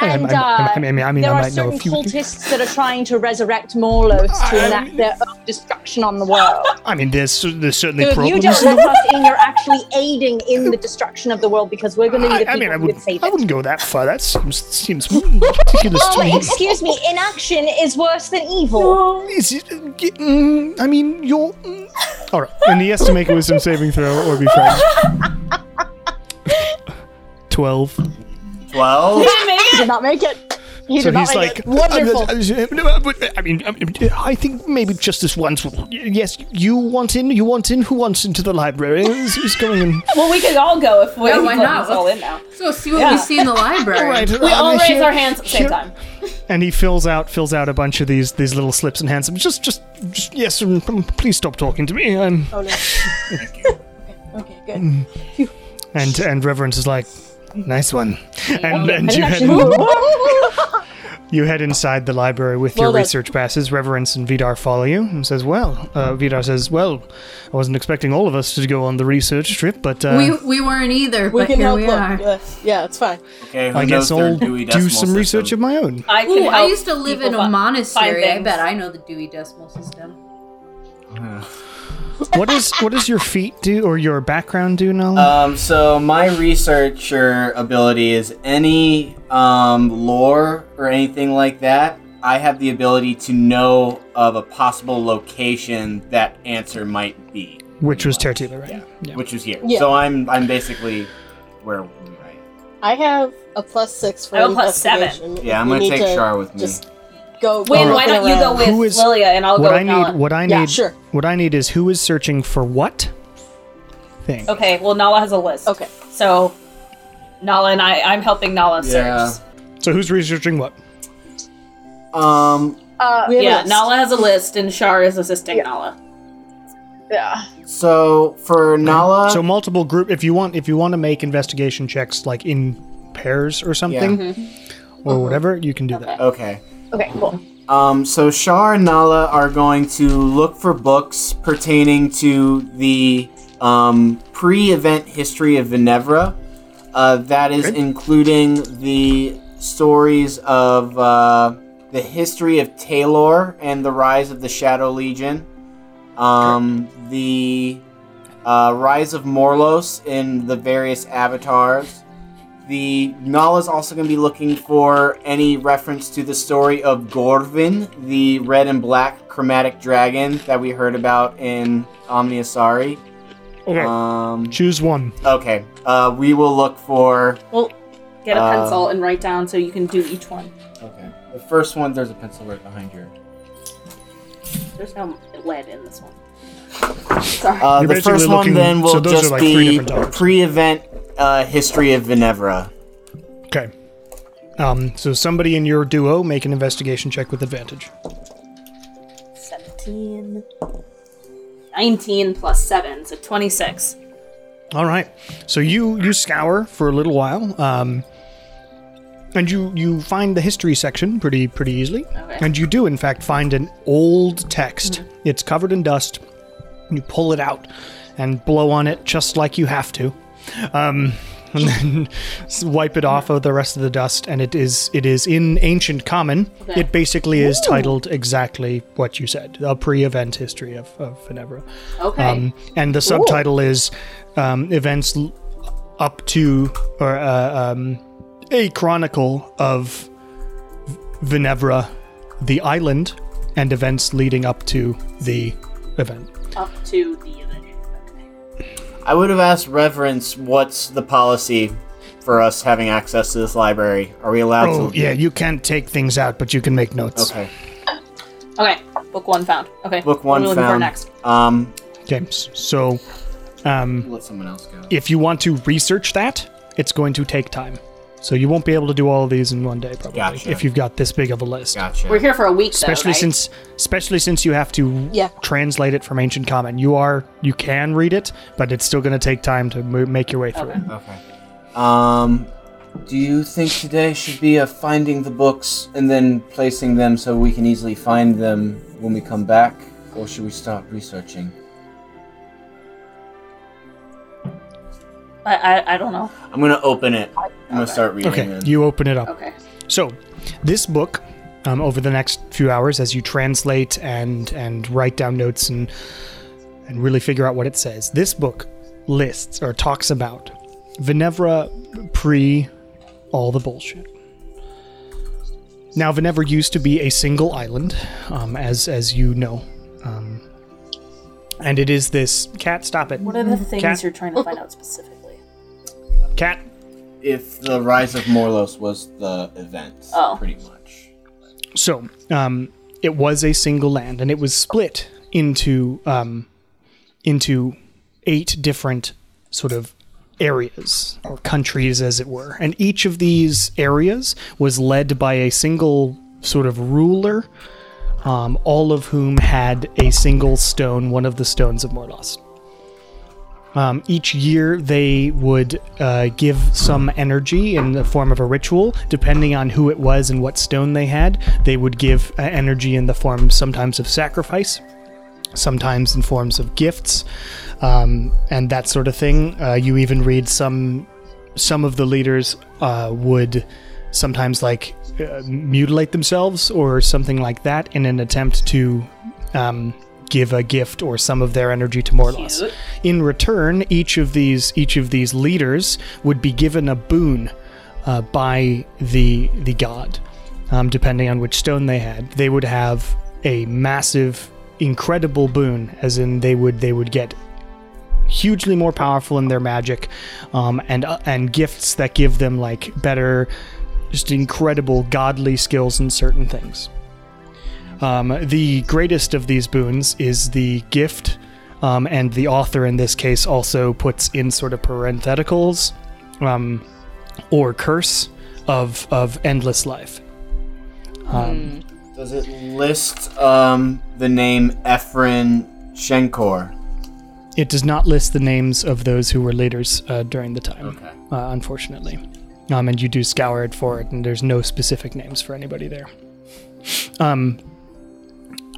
and I- uh, I mean, I mean, there I are might know a certain few things. cultists that are trying to resurrect Morlos to I- enact their own destruction on the world. I mean, there's there's certainly So if you problems. don't let us in, you're actually aiding in the destruction of the world because we're going to be the I, I mean, I, who would, would save I it. wouldn't go that far. That seems seems ridiculous to me. excuse me, inaction is worse than evil. Is it? Mm, I mean, you're. Mm. All right, and he has to make a wisdom saving throw or be frightened. [laughs] Twelve. Twelve. He did not make it. He So did not he's make like, it. Wonderful. I mean, I mean, I think maybe just this once. Yes, you want in. You want in. Who wants into the library? Who's, who's going in? Well, we could all go if we Yeah, why not? all in now. So see what Yeah. we see in the [laughs] library. All right, We uh, all raise our hands at the same time. And he fills out fills out a bunch of these these little slips and hands. Just just just yes. um, um Please stop talking to me. I'm Oh no. [laughs] okay, good. Mm. and and Reverence is like, nice one. And, and you head [laughs] [laughs] you head inside the library with your Well done. research passes. Reverence and Vidar follow you and says, "Well," uh, Vidar says, "Well, I wasn't expecting all of us to go on the research trip, but uh, We we weren't either, We but can here help we look. are. Yeah, yeah, it's fine. Okay, who I knows guess their I'll Dewey do Decimal some research of my own." I can Ooh, I help used to live in people a fi- monastery. I find bet. I know the Dewey Decimal System. What is what does your feet do or your background do, Nala? Um, so my researcher ability is any um, lore or anything like that. I have the ability to know of a possible location that answer might be, Which was Tertula, right? Yeah. Yeah. which was here. Yeah. So I'm I'm basically where right. I have a plus six for I have a plus seven. investigation. Yeah, I'm gonna take to Shar with me. Just go. Win, go why don't you go with Who is- Lilia and I'll what go I with need, Nala? what I Yeah, need, sure. what I need is who is searching for what thing. Okay, well Nala has a list. Okay. So Nala and I. I'm helping Nala search. Yeah. So who's researching what? Um. Uh, We have a Yeah, list. Nala has a list, and Shar is assisting Yeah. Nala. yeah. So for Nala, so multiple group. If you want, if you want to make investigation checks like in pairs or something, Yeah. or whatever, you can do that. okay. Okay, cool. Um, so Shar and Nala are going to look for books pertaining to the um, pre-event history of Venevra. Uh, that is Okay. including the stories of uh, the history of Taylor and the rise of the Shadow Legion, um, the uh, rise of Morlos in the various avatars. The Nala's also going to be looking for any reference to the story of Gorvin, the red and black chromatic dragon that we heard about in Omniasari. Okay. Um, Choose one. okay, uh, we will look for. Well, get a Uh, pencil and write down so you can do each one. Okay, the first one. There's a pencil right behind you. There's no lead in this one. Sorry. Uh, the first one looking- then will so just like be different pre-event uh, history of Venevra. Okay. Um, so somebody in your duo make an investigation check with advantage. 17. 19 plus 7, so 26. All right. So you you scour for a little while, um, and you you find the history section pretty pretty easily, Okay. and you do in fact find an old text. It's covered in dust. You pull it out and blow on it just like you have to, um, and then [laughs] wipe it off of the rest of the dust. And it is it is in ancient common. Okay. It basically is titled exactly what you said: a pre-event history of of Venevra. Okay. Um, and the subtitle is um, events up to or uh, um, a chronicle of V- Venevra, the island, and events leading up to the event. Up to the. I would have asked Reverence what's the policy for us having access to this library. Are we allowed Oh to? yeah, you can't take things out, but you can make notes. Okay. Okay, book one found. Okay. Book what one are we looking for found. next? Um, Okay. So, um, let someone else go. if you want to research that, it's going to take time. So you won't be able to do all of these in one day, probably, Gotcha. if you've got this big of a list. Gotcha. We're here for a week, though, especially right? since especially since you have to Yeah. translate it from ancient common you are you can read it but it's still going to take time to mo- make your way through Okay. Okay. Um, do you think today should be a finding the books and then placing them so we can easily find them when we come back, or should we start researching? I, I, I don't know. I'm gonna open it. I'm gonna start reading. okay then. you open it up Okay. so this book um, over the next few hours as you translate and and write down notes and and really figure out what it says this book lists or talks about Venevra pre all the bullshit now Venevra used to be a single island um, as as you know um, and it is this cat stop it What are the things Cat. you're trying to find out specifically? Cat if the rise of Morlos was the event, Oh. pretty much. So, um, it was a single land, and it was split into um, into eight different sort of areas or countries, as it were. And each of these areas was led by a single sort of ruler, um, all of whom had a single stone, one of the stones of Morlos. Um, each year, they would uh, give some energy in the form of a ritual, depending on who it was and what stone they had. They would give uh, energy in the form sometimes of sacrifice, sometimes in forms of gifts, um, and that sort of thing. Uh, you even read some some of the leaders uh, would sometimes like uh, mutilate themselves or something like that in an attempt to um, give a gift or some of their energy to Morlos. Cute. In return, each of these each of these leaders would be given a boon uh, by the the god, um, depending on which stone they had. They would have a massive, incredible boon, as in they would they would get hugely more powerful in their magic, um, and uh, and gifts that give them like better, just incredible godly skills in certain things. Um, the greatest of these boons is the gift, um, and the author in this case also puts in sort of parentheticals um, or curse of of endless life. Um, Does it list um, the name Ephraim Shenkor? It does not list the names of those who were leaders uh, during the time, Okay. uh, unfortunately. Um, and you do scour it for it, and there's no specific names for anybody there. Um,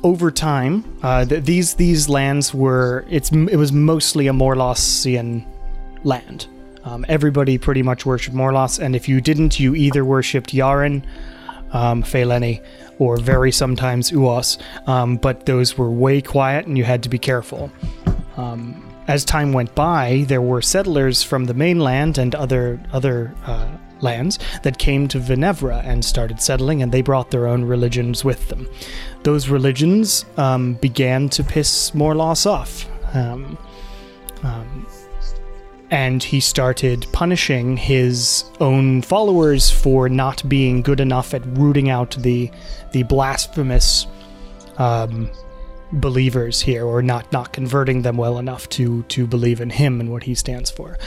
over time, uh, th- these these lands were it's it was mostly a Morlossian land. Um, everybody pretty much worshipped Morlos, and if you didn't, you either worshipped Yaren, um, Pheleni, or very sometimes Uos. Um, but those were way quiet, and you had to be careful. Um, as time went by, there were settlers from the mainland and other other uh, lands that came to Venevra and started settling, and they brought their own religions with them. Those religions um, began to piss Morlos off. Um, um, and he started punishing his own followers for not being good enough at rooting out the the blasphemous um, believers here, or not not converting them well enough to to believe in him and what he stands for.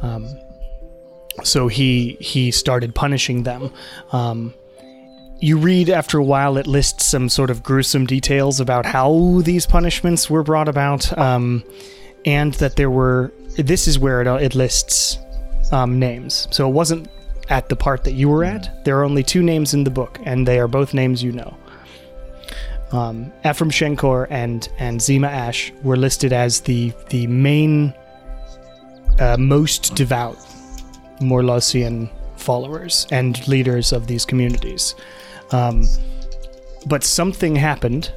Um, so he he started punishing them. Um, you read after a while it lists some sort of gruesome details about how these punishments were brought about, um, and that there were. This is where it, it lists um, names. So it wasn't at the part that you were at. There are only two names in the book, and they are both names you know. Um, Ephraim Shenkor and and Zima Ash were listed as the the main, uh, most devout Morlosian followers and leaders of these communities. Um, but something happened.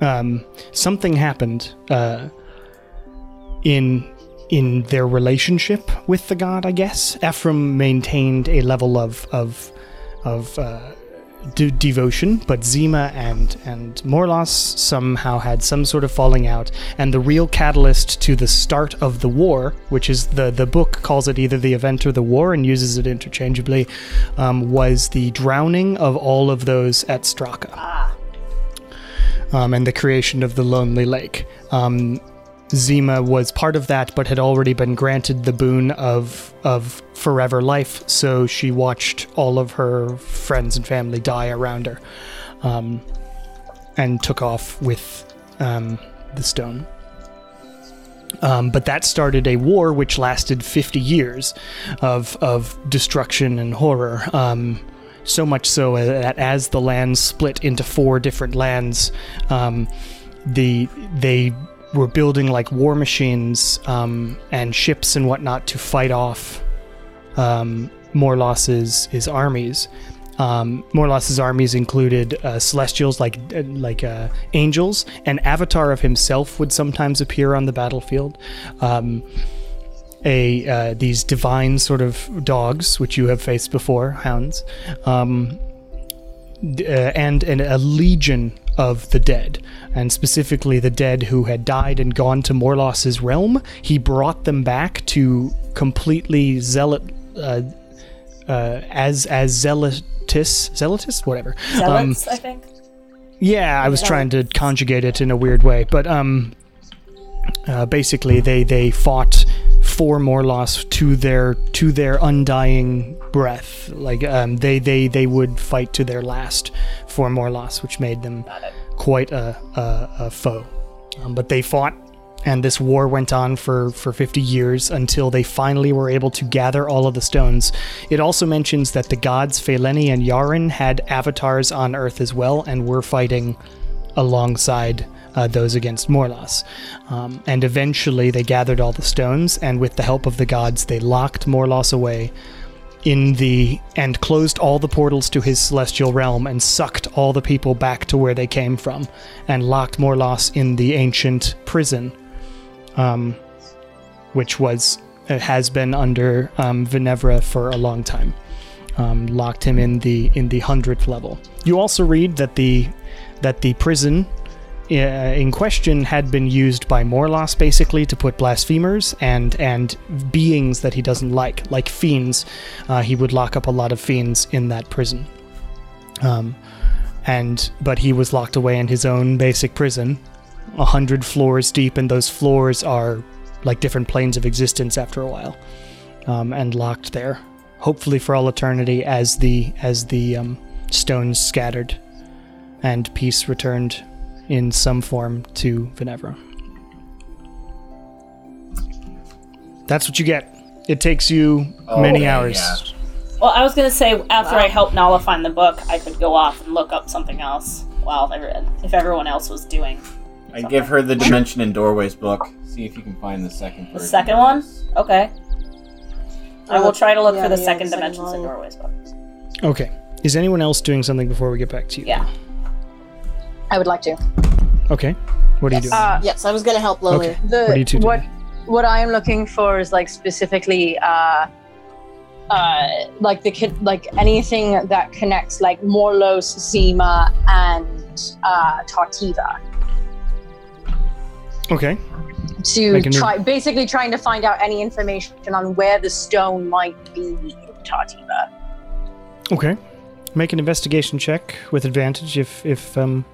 Um, something happened uh, in in their relationship with the god. I guess Ephraim maintained a level of of of uh, de- devotion, but Zima and and Morlos somehow had some sort of falling out, and the real catalyst to the start of the war, which is the the book calls it either the event or the war and uses it interchangeably, um, was the drowning of all of those at Straka. Um, and the creation of the Lonely Lake. Um, Zima was part of that, but had already been granted the boon of of forever life. So she watched all of her friends and family die around her, um, and took off with um, the stone. Um, but that started a war which lasted 50 years of of destruction and horror. Um, so much so that as the land split into four different lands, um, the they were building like war machines um, and ships and whatnot to fight off um, Morlos's his armies. Um, Morlos's armies included uh, celestials like uh, like uh, angels. An avatar of himself would sometimes appear on the battlefield. Um, a uh, these divine sort of dogs, which you have faced before, hounds, um, uh, and, and a legion of the dead, and specifically the dead who had died and gone to Morlos's realm. He brought them back to completely zealot, uh, uh, as as zealotous, zealotous, whatever. Um, Zealots, I think. yeah, I was trying to conjugate it in a weird way, but um, uh, basically they they fought for Morlos to their to their undying breath. Like um, they they they would fight to their last for Morlos, which made them quite a a, a foe. Um, but they fought. And this war went on for, for 50 years until they finally were able to gather all of the stones. It also mentions that the gods Pheleni and Yaren had avatars on Earth as well and were fighting alongside uh, those against Morlos. Um, and eventually they gathered all the stones, and with the help of the gods, they locked Morlos away in the and closed all the portals to his celestial realm and sucked all the people back to where they came from and locked Morlos in the ancient prison um, which was uh, has been under um, Venevra for a long time. Um, locked him in the in the hundredth level. You also read that the that the prison in question had been used by Morlos basically to put blasphemers and and beings that he doesn't like, like fiends. Uh, he would lock up a lot of fiends in that prison. Um, and but he was locked away in his own basic prison, a hundred floors deep, and those floors are like different planes of existence after a while, um, and locked there, hopefully for all eternity, as the as the um, stones scattered, and peace returned in some form to Venevra. That's what you get. It takes you many hours. yeah. Well, I was gonna say after I help Nala find the book, I could go off and look up something else while every- if everyone else was doing I give her the Dimension and Doorways book. See if you can find the second. the second one. this. Okay. I Uh, will try to look yeah, for the yeah, second second dimensions and doorways book. Okay. Is anyone else doing something before we get back to you? Yeah. I would like to. Okay. What are you doing? Uh, Yes, I was gonna help Lily. okay. the What are you two doing? what I am looking for is like specifically uh uh like the kid like anything that connects like Morlos, Zima, and uh Tertiva Okay. to Make a new- try basically trying to find out any information on where the stone might be in Tertiva. Okay. Make an investigation check with advantage if if um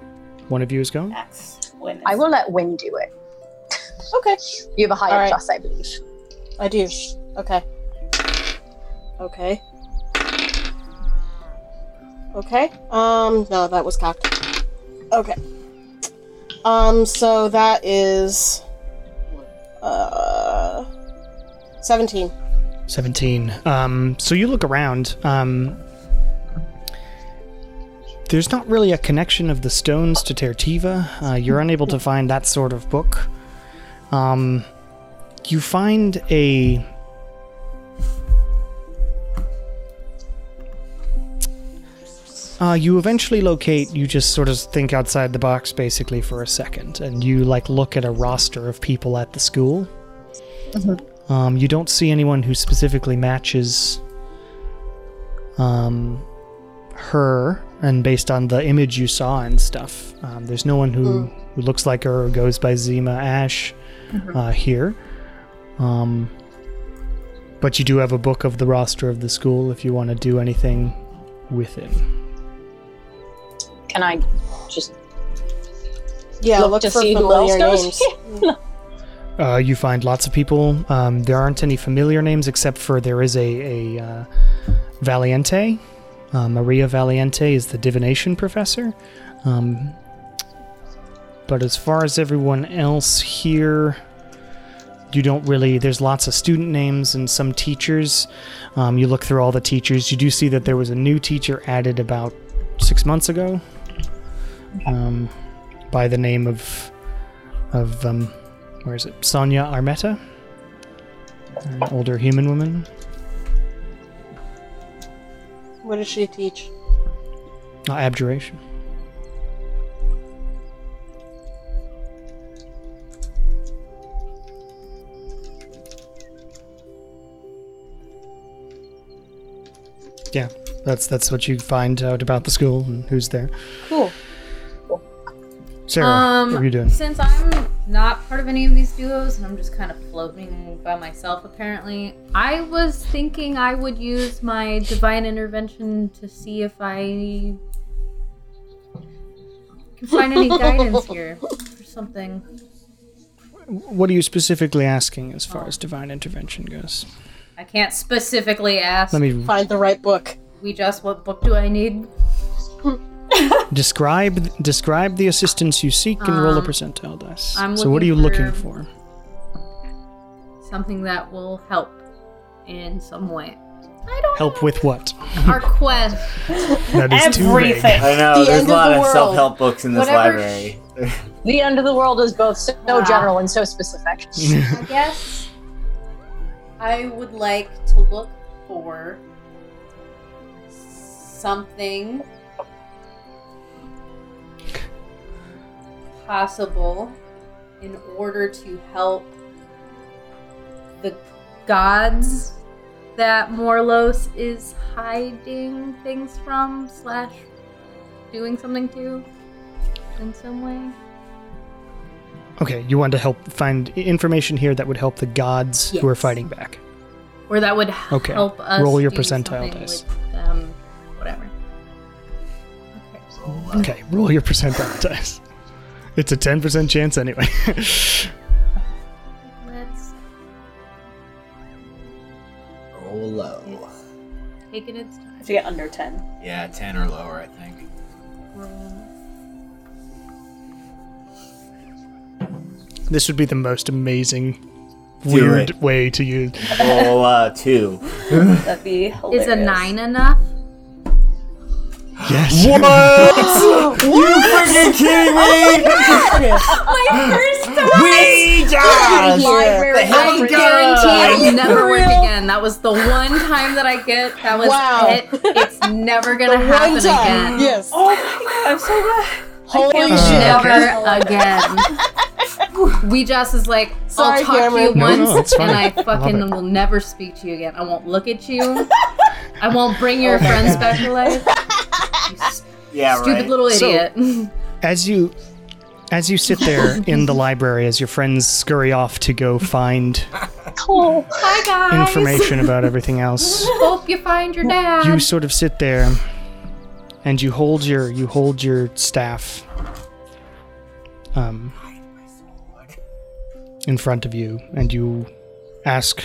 one of you is going. Max. Win. I will let Win do it. Okay, You have a higher Alright. plus, I believe. I do. Okay. Okay. Okay. Um, no, that was cocked. Okay. Um, so that is uh 17. 17. Um, so you look around. Um, there's not really a connection of the stones to Tertiva. Uh, you're unable to find that sort of book. Um, you find a. Uh, you eventually locate, you just sort of think outside the box basically for a second, and you like look at a roster of people at the school. Um, you don't see anyone who specifically matches um, her, and based on the image you saw and stuff, um, there's no one who, who looks like her or goes by Zima Ash uh, here. Um, but you do have a book of the roster of the school if you want to do anything with it. Can I just Yeah, look, look, to for see who else familiar goes? names. [laughs] Uh, you find lots of people. Um, there aren't any familiar names except for there is a, a uh, Valiente. Uh, Maria Valiente is the divination professor. Um, but as far as everyone else here, you don't really. There's lots of student names and some teachers. Um, you look through all the teachers. You do see that there was a new teacher added about six months ago um, by the name of of um, where is it? Sonia Armetta, an older human woman. What does she teach? Uh, abjuration. Yeah, that's that's what you find out about the school and who's there. Cool. Sarah, Um, what are you doing? Since I'm not part of any of these duos and I'm just kind of floating by myself, apparently, I was thinking I would use my divine intervention to see if I can find any guidance [laughs] here or something. What are you specifically asking as far as divine intervention goes? I can't specifically ask. Let me Find the right book. We just what book do I need? [laughs] describe describe the assistance you seek and roll a Um, percentile dice. I'm so what are you looking looking for- for? Something that will help in some way. I don't Help with what? our quest. That is too vague. Everything. I know. The there's end a of lot the of world. self-help books in this Whatever library. [laughs] The end of the world is both so Wow. general and so specific. [laughs] I guess I would like to look for something possible in order to help the gods that Morlos is hiding things from slash doing something to in some way. Okay, you want to help find information here that would help the gods who are fighting back. Or that would Okay, help us roll your do percentile dice. with them, whatever. Okay, so uh, Okay, roll your percentile [laughs] dice. It's a 10% chance anyway. [laughs] Let's roll low. Taking it its time. To get under 10. Yeah, 10 or lower, I think. Um, this would be the most amazing, weird way to use. Roll uh, two. [laughs] That'd be hilarious. Is a nine enough? Yes. What? [laughs] you freaking kidding me? My first time. Ouija! Library. I guarantee it'll never work again. That was the one time that I get. That was Wow. it. It's never gonna The happen one time. again. Yes. Oh my god, I'm so glad. Holy can't shit. Never again. [laughs] We just is like, Sorry, I'll talk to you No, once, no, and I I fucking it. will never speak to you again. I won't look at you. [laughs] I won't bring your friends back to life. You s- [laughs] Yeah, stupid right. little So- idiot. As you as you sit there [laughs] in the library as your friends scurry off to go find Hi guys. information about everything else, Hope you find your dad. you sort of sit there and you hold your you hold your staff um in front of you and you ask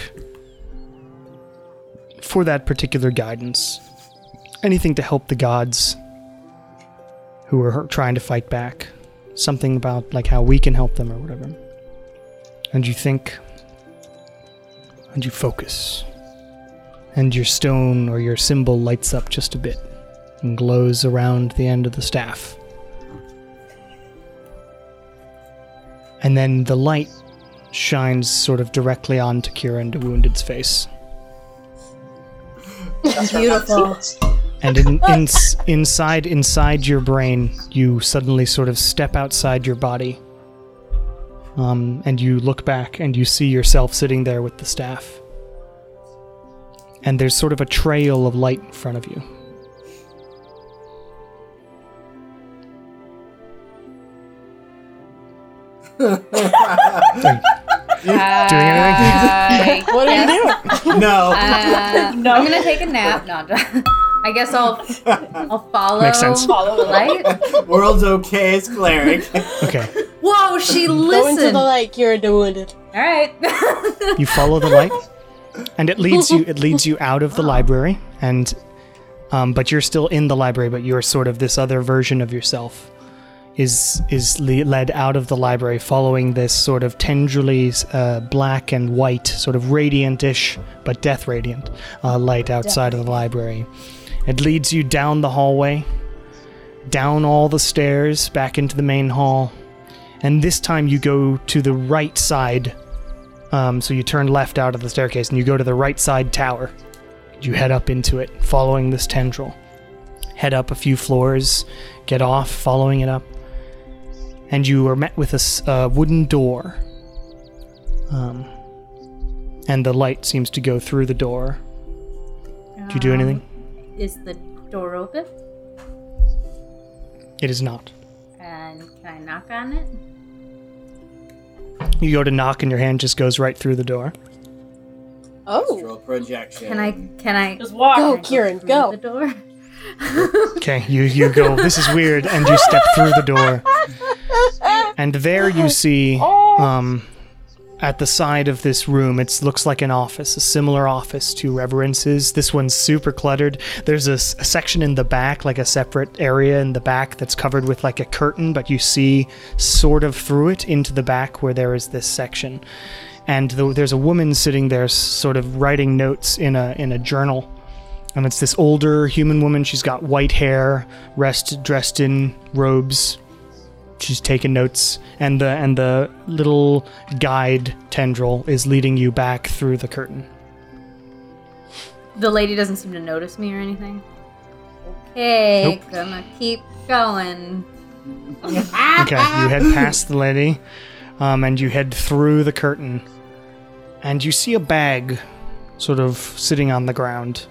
for that particular guidance anything to help the gods who are trying to fight back something about like how we can help them or whatever and you think and you focus and your stone or your symbol lights up just a bit and glows around the end of the staff. And then the light shines sort of directly onto Kira and Wounded's face. Beautiful. [laughs] And in, in, inside inside your brain, you suddenly sort of step outside your body. Um, and you look back and you see yourself sitting there with the staff. And there's sort of a trail of light in front of you. [laughs] Doing anything? What are you doing? [laughs] No. Uh, [laughs] No. I'm gonna take a nap. No, I guess I'll I'll follow. Makes sense. Follow the light. [laughs] World's okay as cleric. Okay. Whoa, she Go into listened. the All light, Kira the Wounded. All right. [laughs] You follow the light, and it leads you. It leads you out of the library, and um, but you're still in the library. But you're sort of this other version of yourself is is le- led out of the library, following this sort of tendrily uh, black and white, sort of radiant-ish but death radiant uh, light outside of the library. It leads you down the hallway, down all the stairs, back into the main hall, and this time you go to the right side um, so you turn left out of the staircase and you go to the right side tower. You head up into it, following this tendril. Head up a few floors, get off, following it up, and you are met with a a wooden door. Um, and the light seems to go through the door. Do you do anything? Is the door open? It is not. And can I knock on it? You go to knock, and your hand just goes right through the door. Oh. Astral projection. Can I? Can I? Just walk. Go, Kieran, through go. The door. [laughs] Okay, you you go. This is weird, and you step through the door, [laughs] and there you see, um, at the side of this room, it looks like an office, a similar office to Reverence's. This one's super cluttered. There's a section in the back, like a separate area in the back that's covered with like a curtain, but you see sort of through it into the back where there is this section, and the, there's a woman sitting there, sort of writing notes in a in a journal and it's this older human woman. She's got white hair, rest dressed in robes. She's taking notes, and the and the little guide tendril is leading you back through the curtain. The lady doesn't seem to notice me or anything. Okay, Nope. gonna keep going. [laughs] Okay, you head past the lady, um, and you head through the curtain, and you see a bag, sort of sitting on the ground.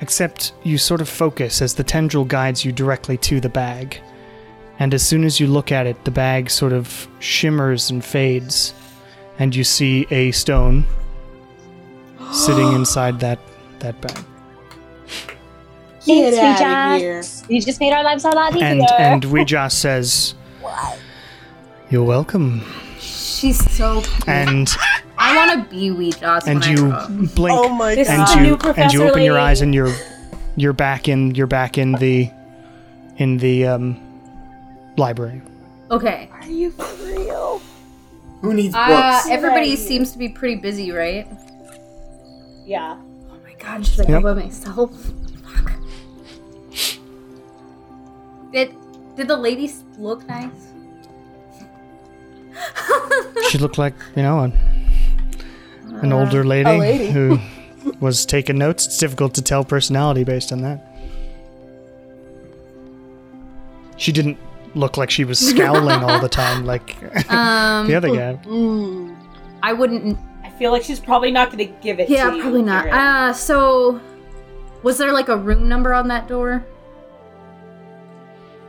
Except you sort of focus as the tendril guides you directly to the bag. And as soon as you look at it, the bag sort of shimmers and fades, and you see a stone [gasps] sitting inside that that bag. Get Thanks, out of here. Ouija. You just made our lives a lot easier. And [laughs] and Ouija says, "You're welcome." She's so. And I I want to be wee Joss and when you grow blink Oh my This and god. the you and you Professor open your eyes and you're you're back in you're back in the in the um library. Okay. Are you for real? Who needs Uh, books? everybody Right. seems to be pretty busy, right? Yeah. Oh my god, should I Yep. go by myself? Fuck. Did did the ladies look nice? [laughs] She looked like, you know, an, an Uh, older lady, [laughs] lady. who was taking notes. It's difficult to tell personality based on that. She didn't look like she was scowling all the time like [laughs] Um, the other guy. Mm. I wouldn't. I feel like she's probably not going to give it Yeah, to you. probably not. Kieran. Uh, so was there like a room number on that door?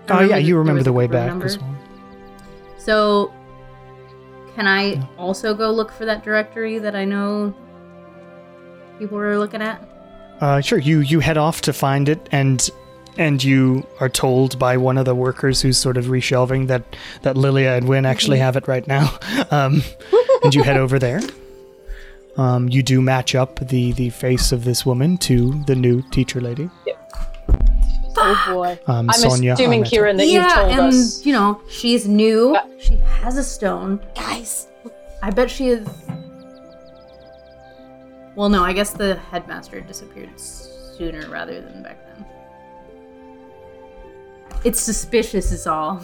I Oh yeah, you remember the way back number. as well. So, can I also go look for that directory that I know people were looking at? Uh, sure. You you head off to find it, and and you are told by one of the workers who's sort of reshelving that that Lilia and Win actually have it right now. [laughs] Um, and you head over there. Um, you do match up the the face of this woman to the new teacher lady, Oh boy. um, I'm Sonia. assuming, Ahmed. Kieran, that yeah, you've told and us. you know she's new. Uh, she has a stone, guys. I bet she is. Well, no, I guess the headmaster disappeared sooner rather than back then. It's suspicious, is all.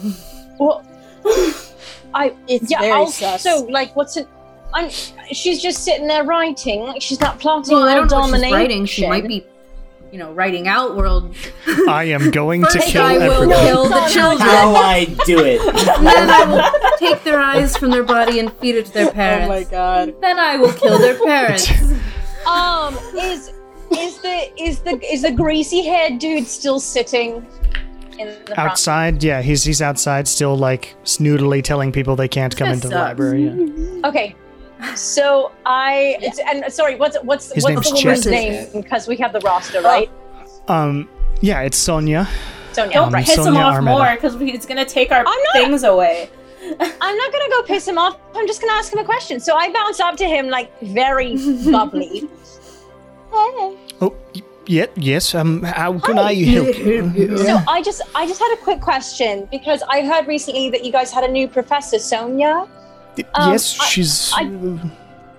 Well, [sighs] I It's yeah. very sus. so like, what's it? I'm. She's just sitting there writing. Like she's not plotting Well, I don't know what she's writing. She might be, you know, writing out world. [laughs] I am going to First, kill I will everyone. kill the children. How [laughs] I do it? And then I will take their eyes from their body and feed it to their parents. [laughs] Oh my god. Then I will kill their parents. Um, is is the is the is the greasy haired dude still sitting in the front? Outside, yeah, he's he's outside still like snoodily telling people they can't come That into the library. Yeah. Okay. So I it's, and sorry, what's what's His what's the woman's Chet. name? Because we have the roster, right? Um, yeah, it's Sonia. Sonia, Don't Um, right? piss him Sonia off Armetta. more because he's going to take our not- things away. [laughs] I'm not gonna go piss him off. I'm just gonna ask him a question. So I bounce up to him like very [laughs] bubbly. Hey. Oh, y- yeah, yes. Um, how can I help you? [laughs] So I just I just had a quick question because I heard recently that you guys had a new professor, Sonia. Um, yes, I- she's. I-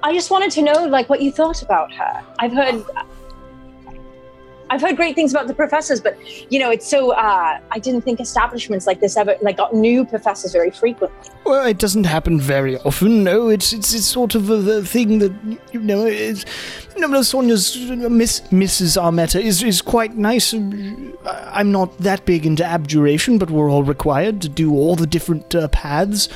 I just wanted to know like what you thought about her. I've heard I've heard great things about the professors, but you know, it's so uh I didn't think establishments like this ever like got new professors very frequently. Well, it doesn't happen very often. No, it's it's, it's sort of a, the thing that you know. It's, you know, Sonia's Miss Mrs. Armetta is is quite nice. I'm not that big into abjuration, but we're all required to do all the different uh, paths.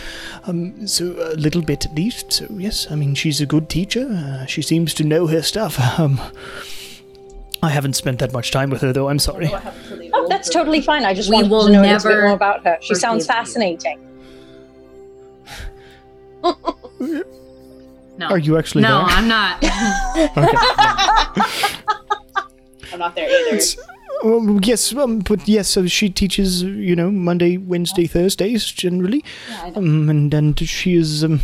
Um, so a little bit at least. So yes, I mean she's a good teacher. Uh, she seems to know her stuff. [laughs] Um, I haven't spent that much time with her, though. I'm sorry. Oh, that's totally fine. I just We wanted will to know a little bit more about her. She sounds fascinating. [laughs] No. Are you actually no, there? I'm not. [laughs] [laughs] I'm not there either. Um, yes, um, but yes, so she teaches, you know, Monday, Wednesday, Thursdays generally, um, and and she is um, uh,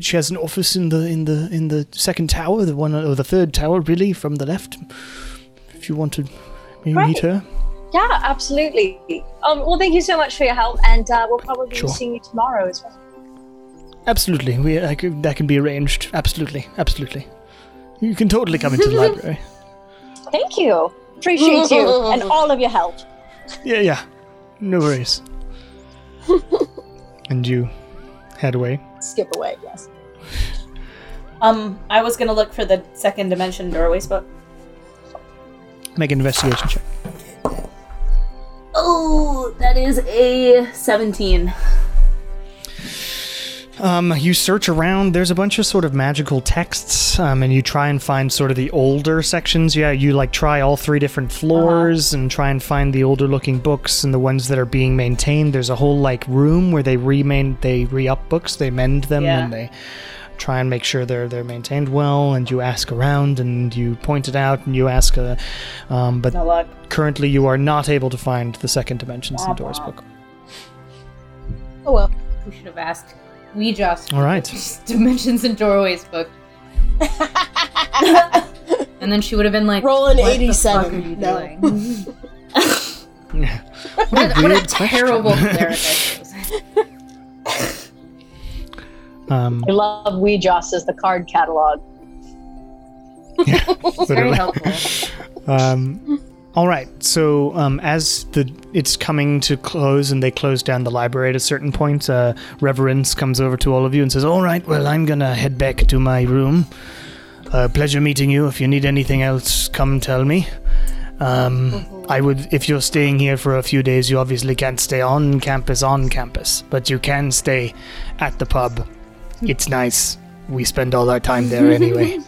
she has an office in the in the in the second tower, the one or the third tower, really, from the left. If you want to maybe meet Right. her, Yeah, absolutely. Um, well, thank you so much for your help, and uh, we'll probably Sure. be seeing you tomorrow as well. absolutely, we I could, that can be arranged. Absolutely, absolutely. You can totally come into the [laughs] library. Thank you. Appreciate you and [laughs] all of your help. Yeah, yeah, no worries. [laughs] and you head away. Skip away, yes. Um, I was gonna look for the second dimension doorways book. Make an investigation check. oh, that is a 17. Um, you search around. There's a bunch of sort of magical texts, um, and you try and find sort of the older sections. Yeah, you like try all three different floors and try and find the older looking books and the ones that are being maintained. There's a whole like room where they remain, they re-up books, they mend them, Yeah. and they try and make sure they're they're maintained well. And you ask around, and you point it out, and you ask, uh, um, but No currently you are not able to find the second dimensions in Womp Doors book. Oh well. We should have asked We just All right. [laughs] Dimensions and Doorways book. [laughs] and then she would have been like, Rolling "What the 87." fuck are you No. doing?" What [laughs] what, a, what a terrible cleric I. Um, I love We Joss as the card catalog. Very literally. helpful. Um, all right. So um, as the it's coming to close and they close down the library at a certain point, uh, Reverence comes over to all of you and says, "All right. Well, I'm gonna head back to my room. Uh, pleasure meeting you. If you need anything else, come tell me." Um, I would, if you're staying here for a few days, you obviously can't stay on campus on campus, but you can stay at the pub. It's nice. We spend all our time there [laughs] anyway.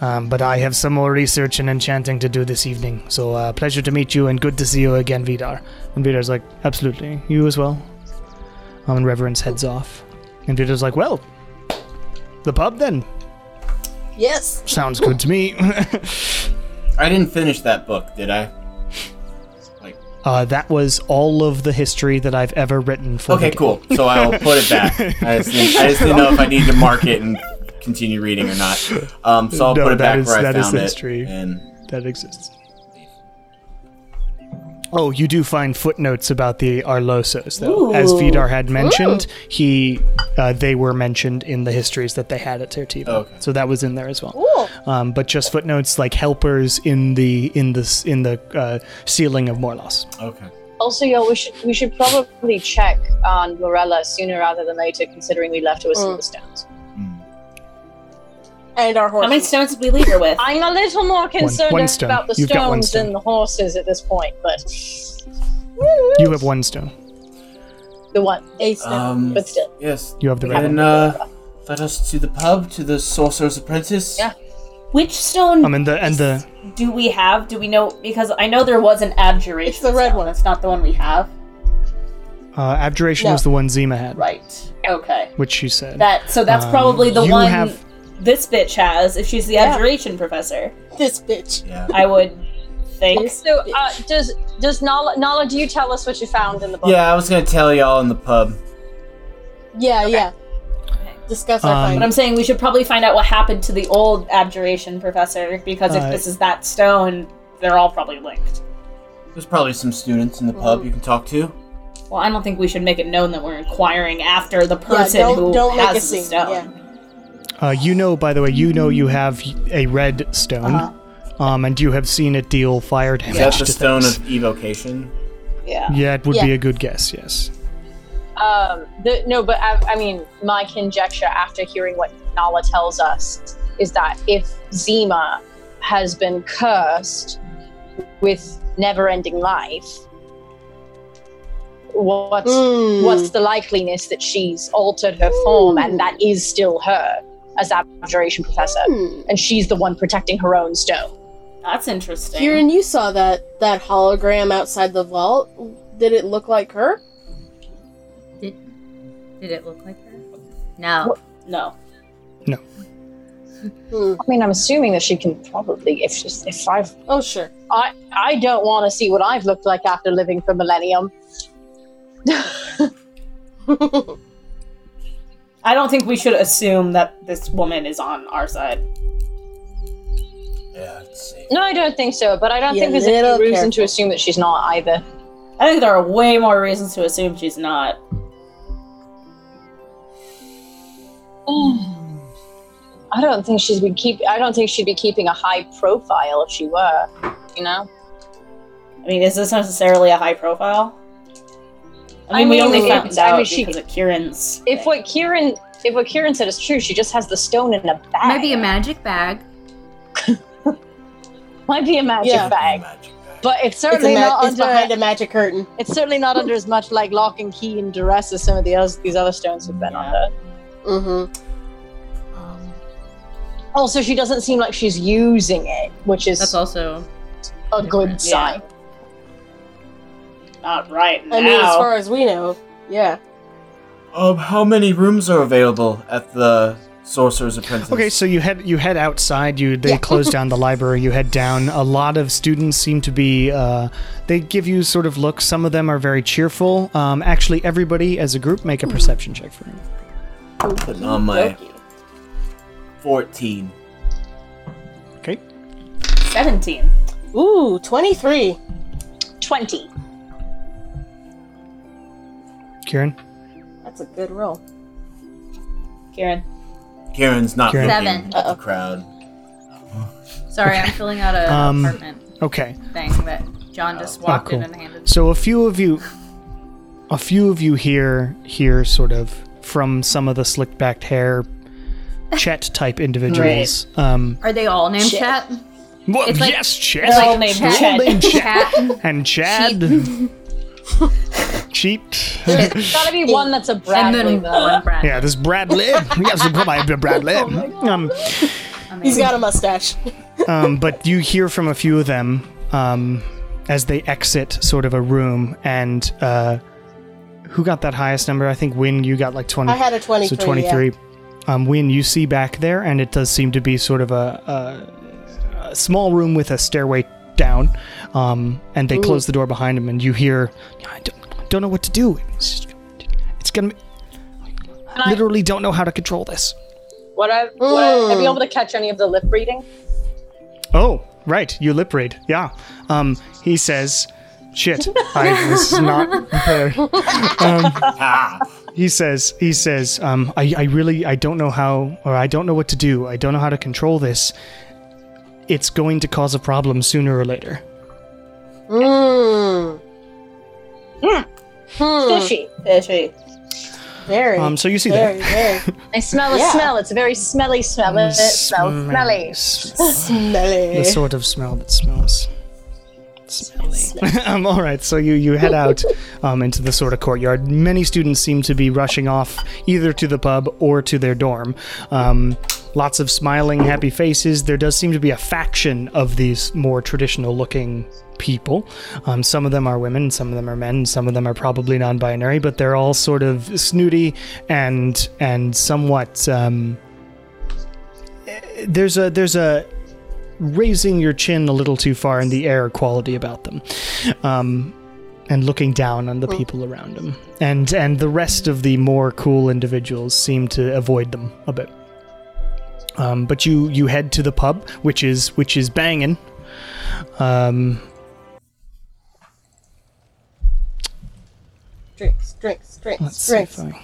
Um, but I have some more research and enchanting to do this evening. So, uh, pleasure to meet you and good to see you again, Vidar. And Vidar's like, absolutely. You as well. Um, and Reverence heads off. And Vidar's like, well, the pub then. Yes. Sounds good to me. [laughs] I didn't finish that book, did I? Like, uh, that was all of the history that I've ever written for okay, the cool. So I'll put it back. I [laughs] just, didn't, I just didn't know if I need to mark it and continue reading or not. Um, so I'll No, put it back is- where I that is found it. history. And that exists. Oh, you do find footnotes about the Arlosos, though. As Vidar had mentioned, he uh, they were mentioned in the histories that they had at Tertiva. Okay. So that was in there as well. Um, but just footnotes like helpers in the in the in the uh, ceiling of Morlos. okay. Also, yo, we should we should probably check on Lorella sooner rather than later, considering we left her with some of stones. And our horses. How many stones did we leave her with? I'm a little more concerned one stone. about the You've stones stone. than the horses at this point, but You have one stone. the one, A stone. Um, but still. yes. You have the red Then one. uh, let us to the pub, to the Sorcerer's Apprentice. Yeah. Which stone Um, and the and the do we have? Do we know? Because I know there was an abjuration. It's the red stone. one. It's not the one we have. uh, abjuration No. was the one Zima had, Right. Okay. which she said. That so that's Um, probably the you one have- this bitch has. If she's the Yeah. abjuration professor, this bitch. Yeah. I would think. So, uh, does does Nala, Nala, do you tell us what you found in the book? Yeah, I was gonna tell y'all in the pub. Yeah, yeah. Discuss our Um, But. I'm saying we should probably find out what happened to the old abjuration professor because if Uh, this is that stone, they're all probably linked. There's probably some students in the pub you can talk to. Well, I don't think we should make it known that we're inquiring after the Yeah, person don't, who don't make has a the scene. stone. Yeah. Uh, you know, by the way, you know you have a red stone, Uh-huh. um, and you have seen it deal fire Is damage that the to stone things. of evocation? Yeah. Yeah, it would Yeah. be a good guess. Yes. Um, the, no, but I, I mean, my conjecture after hearing what Nala tells us is that if Zima has been cursed with never-ending life, what's Mm. what's the likeliness that she's altered her form and that is still her as abjuration professor, Hmm. and she's the one protecting her own stone? That's interesting. Kieran, you saw that that hologram outside the vault. Did it look like her? Did, did it look like her? No. no. Hmm. I mean, I'm assuming that she can probably, if she's, if I've Oh, sure. I I don't want to see what I've looked like after living for millennium. [laughs] [laughs] I don't think we should assume that this woman is on our side. Yeah, let's see. No, I don't think so. But I don't Yeah, think there's little any reason to careful. assume that she's not either. I think there are way more reasons to assume she's not. [sighs] I don't think she's be keep. I don't think she'd be keeping a high profile if she were. You know. I mean, is this necessarily a high profile? I I mean, we only it's- found I mean, out she- because of Kieran's. If thing. what Kieran, if what Kieran said is true, she just has the stone in a bag. Might be a magic bag. [laughs] Might be a magic Yeah. bag, Magic bag. but it's It's, certainly ma- not it's under. behind a magic curtain. It's certainly not under as much like lock and key and duress as some of the others, these other stones have been Yeah. under. Mm-hmm. Um, Also, she doesn't seem like she's using it, which is That's also. a good different. sign. Not right now. I mean, as far as we know, yeah. Um, how many rooms are available at the Sorcerer's Apprentice? Okay, so you head you head outside. You they Yeah. close down the [laughs] library. You head down. A lot of students seem to be. Uh, they give you sort of looks. Some of them are very cheerful. Um, actually, everybody as a group make a perception check for me. Putting on my 14. Okay. 17. Ooh, 23. 20. Kieran. That's a good roll. Kieran. Karen's not Karen. looking Seven. at the crowd. Sorry, I'm filling out a [laughs] Um, apartment Okay. thing that John just walked in cool. and handed. So a few of you, a few of you here, here sort of from some of the slick backed hair, Chet type individuals. Um, Are they all named Chat? well, It's like- yes, Chet. They're all named Chat. Chet. named Chet. Chat. and [laughs] Chad. [laughs] Cheat. Gotta be one that's a and Bradley, then though. one Brad. yeah, this Bradley. We have some my Bradley. Um, He's got a mustache. um, but you hear from a few of them um, as they exit sort of a room, and uh, who got that highest number? I think Win, you got like twenty. I had a 23. So 23. Um, Win, you see back there, and it does seem to be sort of a, a, a small room with a stairway down. Um, and they close the door behind him, and you hear, I don't, don't know what to do. It's, just- it's gonna. I- Literally, don't know how to control this. What I, would I be able to catch any of the lip reading? Oh, right, you lip read. Yeah. Um, he says, "Shit, I was [laughs] not prepared." Ah! [laughs] He says, he says, um, I, I really, I don't know how, or I don't know what to do. I don't know how to control this. It's going to cause a problem sooner or later. Mmm. Fishy. Fishy. Very. Um, so you see very, that. very [laughs] I smell a Yeah. smell. It's a very smelly smell. It smells smelly. [laughs] Smelly. The sort of smell that smells smelly. [laughs] um, all right, so you, you head out um, into the sort of courtyard. Many students seem to be rushing off either to the pub or to their dorm. Um, lots of smiling, happy faces. There does seem to be a faction of these more traditional looking people. Um, some of them are women, some of them are men, some of them are probably non-binary, but they're all sort of snooty and and somewhat. Um, there's a there's a raising your chin a little too far in the air quality about them. Um, and looking down on the people around them. And and the rest of the more cool individuals seem to avoid them a bit. Um, but you you head to the pub, which is which is banging. Um, drinks, drinks, drinks, let's see if I.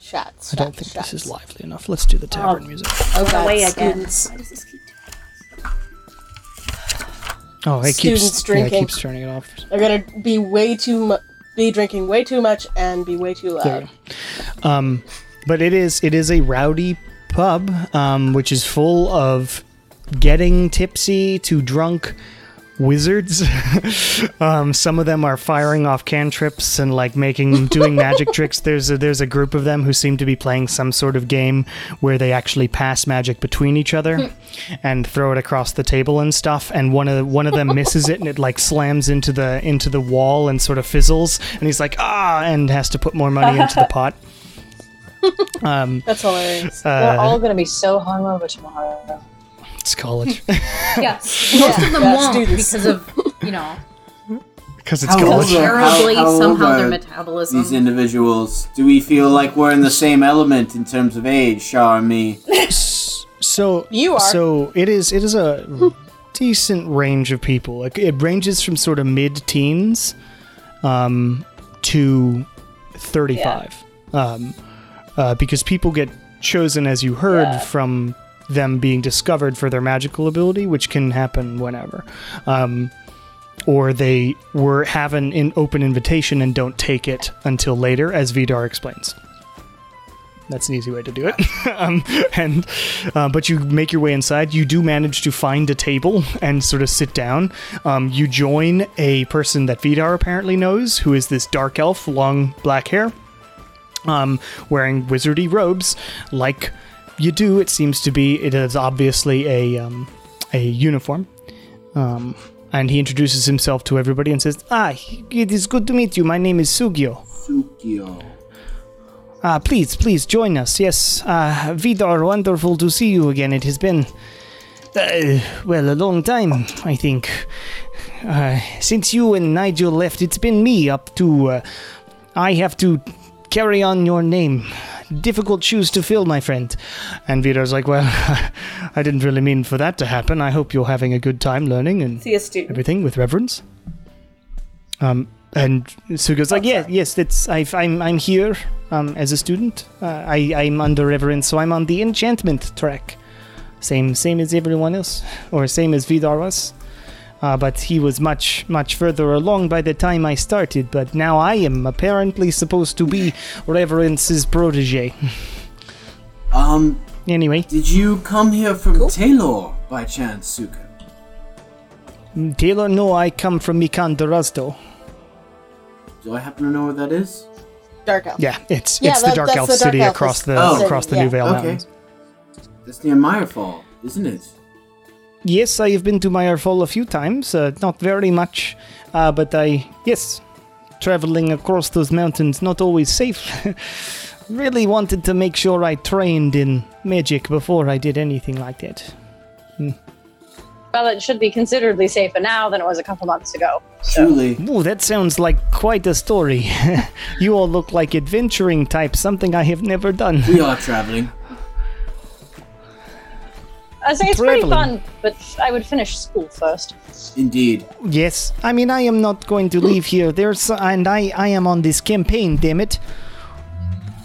Shots. I don't shots, think shots. this is lively enough. Let's do the tavern music. Oh, God, away again. students. Oh, it keeps Students yeah, it drinking. keeps turning it off. They're gonna be way too mu- be drinking way too much and be way too loud. you. Um, but it is it is a rowdy pub, um, which is full of getting tipsy to drunk wizards. [laughs] um, some of them are firing off cantrips and like making doing [laughs] magic tricks. There's a, there's a group of them who seem to be playing some sort of game where they actually pass magic between each other and throw it across the table and stuff. And one of the, one of them [laughs] misses it and it like slams into the into the wall and sort of fizzles. And he's like ah, and has to put more money into the pot. Um, That's hilarious. We're uh, all gonna be so hungover tomorrow. It's college [laughs] Yes. Most of them Yeah, won't students. because of, you know, [laughs] because it's How college. old are- terribly how- how old somehow are their metabolism. These individuals, do we feel like we're in the same element in terms of age, Shar and me? So You are. So it is. It is a decent range of people. Like it ranges from sort of mid-teens, um, to thirty-five. Um, uh, because people get chosen, as you heard, Yeah. from them being discovered for their magical ability, which can happen whenever. Um, or they were have an open invitation and don't take it until later, as Vidar explains. That's an easy way to do it. [laughs] um, and uh, but you make your way inside. You do manage to find a table and sort of sit down. Um, you join a person that Vidar apparently knows, who is this dark elf, long black hair, um, wearing wizardy robes, like you do. It seems to be. It is obviously a um, a uniform. Um, and he introduces himself to everybody and says, "Ah, it is good to meet you. My name is Sugio." Sugio. Ah, please, please join us. Yes, uh, Vidar, wonderful to see you again. It has been, uh, well, a long time, I think. Uh, since you and Nigel left, it's been me up to. Uh, I have to carry on your name difficult shoes to fill, my friend. And Vidar's like, well, [laughs] I didn't really mean for that to happen. I hope you're having a good time learning and See a student. everything with Reverence. Um, and Suga's like, yeah, yes, it's I've, I'm I'm here um, as a student. Uh, I I'm under Reverence, so I'm on the enchantment track, same same as everyone else, or same as Vidar was. Uh, but he was much much further along by the time I started. But now I am apparently supposed to be Reverence's protege. Um, anyway, did you come here from Taylor by chance, Suka? Taylor, no, I come from Mikan Darasto. Do I happen to know where that is? Dark Elf. Yeah, it's Yeah, it's that- the Dark Elf the Dark city Elf across the Oh. across the Yeah. New Vale Okay. Mountains. That's near Meyerfall, isn't it? Yes, I have been to Meyerfall a few times. Uh, not very much, uh, but I yes, traveling across those mountains not always safe. [laughs] really wanted to make sure I trained in magic before I did anything like that. Well, it should be considerably safer now than it was a couple months ago. So. Truly. Ooh, that sounds like quite a story. [laughs] you all look like adventuring types, something I have never done. We are traveling. I say it's pretty fun, but I would finish school first. Indeed. Yes, I mean I am not going to leave here. There's and I I am on this campaign. Damn it.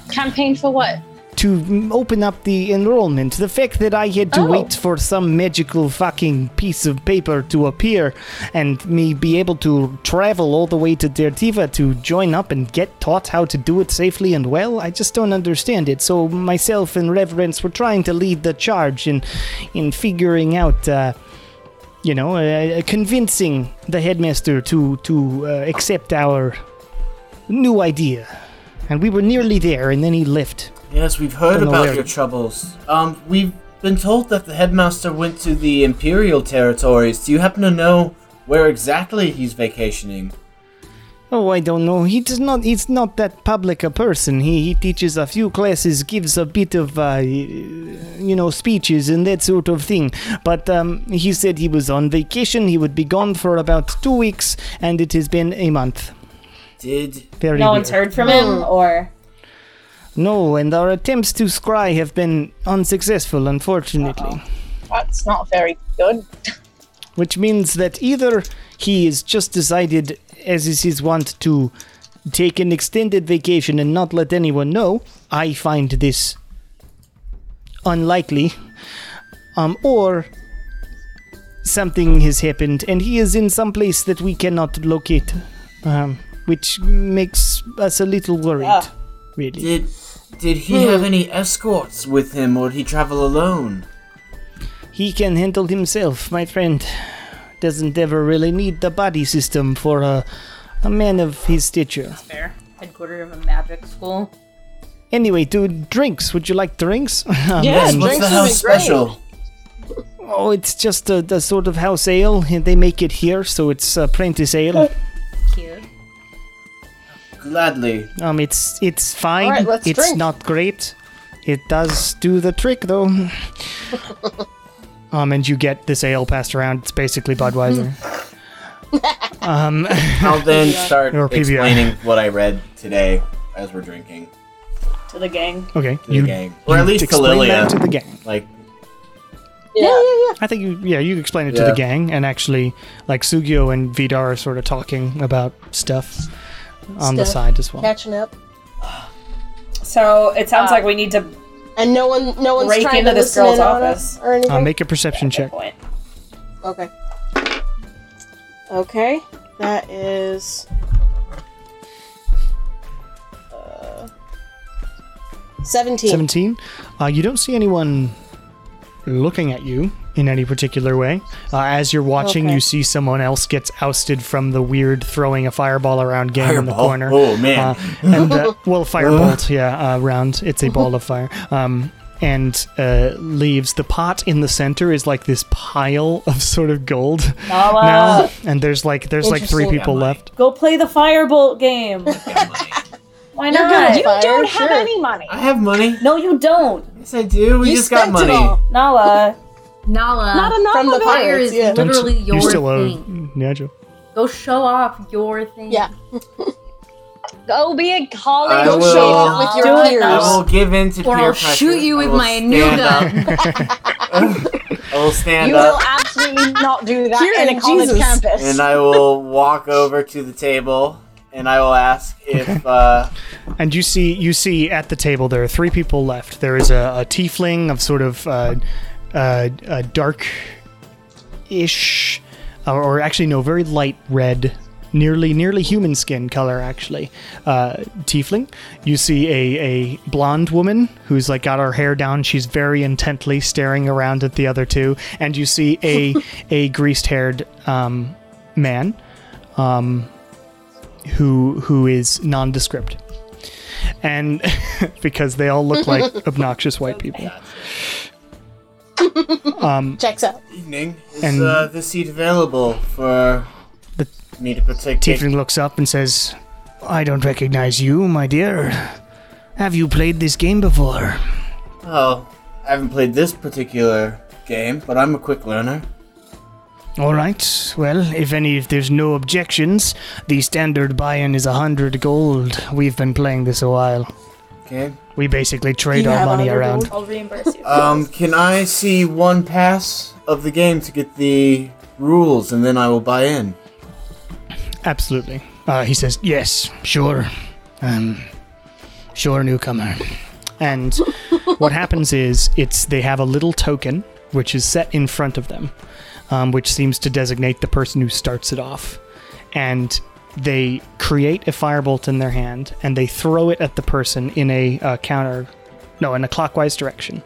Campaign for what? To open up the enrollment. The fact that I had to Oh. wait for some magical fucking piece of paper to appear and me be able to travel all the way to Tertiva to join up and get taught how to do it safely and well, I just don't understand it. So myself and Reverence were trying to lead the charge in in figuring out uh, you know, uh, convincing the headmaster to to uh, accept our new idea. And we were nearly there, and then he left. Yes, we've heard about where. your troubles. Um, we've been told that the headmaster went to the Imperial territories. Do you happen to know where exactly he's vacationing? Oh, I don't know. He does not. He's not that public a person. He he teaches a few classes, gives a bit of, uh, you know, speeches and that sort of thing. But um, he said he was on vacation. He would be gone for about two weeks, and it has been a month. Did Very. No weird. one's heard from him, or No, and our attempts to scry have been unsuccessful, unfortunately. That's not very good. [laughs] Which means that either he is just decided, as is his wont, to take an extended vacation and not let anyone know. I find this unlikely. Um, or something has happened and he is in some place that we cannot locate. Um, which makes us a little worried. Ah. Really. did did he have any escorts with him, or did he travel alone? He can handle himself, my friend. Doesn't ever really need the body system for a, a man of his stature. Fair. Headquarter of a magic school. Anyway, dude, drinks. Would you like drinks? [laughs] Um, Yes, and- What's drinks the would be house great. special? Oh, it's just a, a sort of house ale. and They make it here, so it's apprentice ale. Cute. Gladly. Um, it's it's fine. Alright, let's it's drink. not great. It does do the trick, though. [laughs] um, and you get this ale passed around. It's basically Budweiser. [laughs] um, [laughs] I'll then start explaining what I read today as we're drinking to the gang. okay, to you the gang, or at least to Lilia. to the gang. Like, Yeah. Yeah, yeah, yeah. I think you, yeah, you explain it to the gang, and actually, like Sugio and Vidar are sort of talking about stuff on the side as well. Catching up. [sighs] So it sounds Uh, like we need to And no one, no one's Break trying into to this listen girl's in on office. us or anything. Uh, make a perception check. point. Okay. Okay, that is. Uh, 17. 17. Uh, you don't see anyone looking at you in any particular way. Uh, as you're watching, Okay. you see someone else gets ousted from the weird throwing a fireball around game in the corner. Oh, man. Uh, and uh, [laughs] well, firebolt, yeah, uh, round. It's a ball of fire. Um, and uh, leaves the pot in the center is like this pile of sort of gold Nala, [laughs] now, and there's like there's like three Interesting. people left. go play the firebolt game. Why You're not? good You Fire, don't have sure. any money. I have money. No, you don't. Yes, I do. We You just got money. it all. Nala. Nala. Not enough From the. Fire pirates, is yeah. Don't literally you your still owe thing. Nigel. Go show off your thing. Yeah. [laughs] Go be a college I will- show off with your peers. I will give in to Or peer I'll pressure. shoot you with my new gun. [laughs] I will stand up. You will absolutely not do that Kieran, in a college Jesus. campus. and I will walk over to the table and I will ask if uh, And you see, you see at the table there are three people left. There is a, a tiefling of sort of uh, uh, a dark-ish, or, or actually no, very light red, nearly nearly human skin color actually. Uh, tiefling. You see a a blonde woman who's like got her hair down. She's very intently staring around at the other two, and you see a [laughs] a greased-haired um, man. Um, who who is nondescript and [laughs] because they all look like [laughs] obnoxious white people [laughs] um Checks out. evening is And- uh, the seat available for The me to partake. tiefling looks up and says i don't recognize you my dear have you played this game before Oh, I haven't played this particular game, but I'm a quick learner. all right well if any if there's no objections the standard buy-in is a hundred gold we've been playing this a while Okay. We basically trade You our have money around I'll reimburse you. Um, can I see one pass of the game to get the rules, and then I will buy in? Absolutely. Uh, he says, yes, sure. Um, sure, newcomer. And [laughs] what happens is it's they have a little token which is set in front of them, um, which seems to designate the person who starts it off. And they create a firebolt in their hand and they throw it at the person in a uh, counter, no, in a clockwise direction.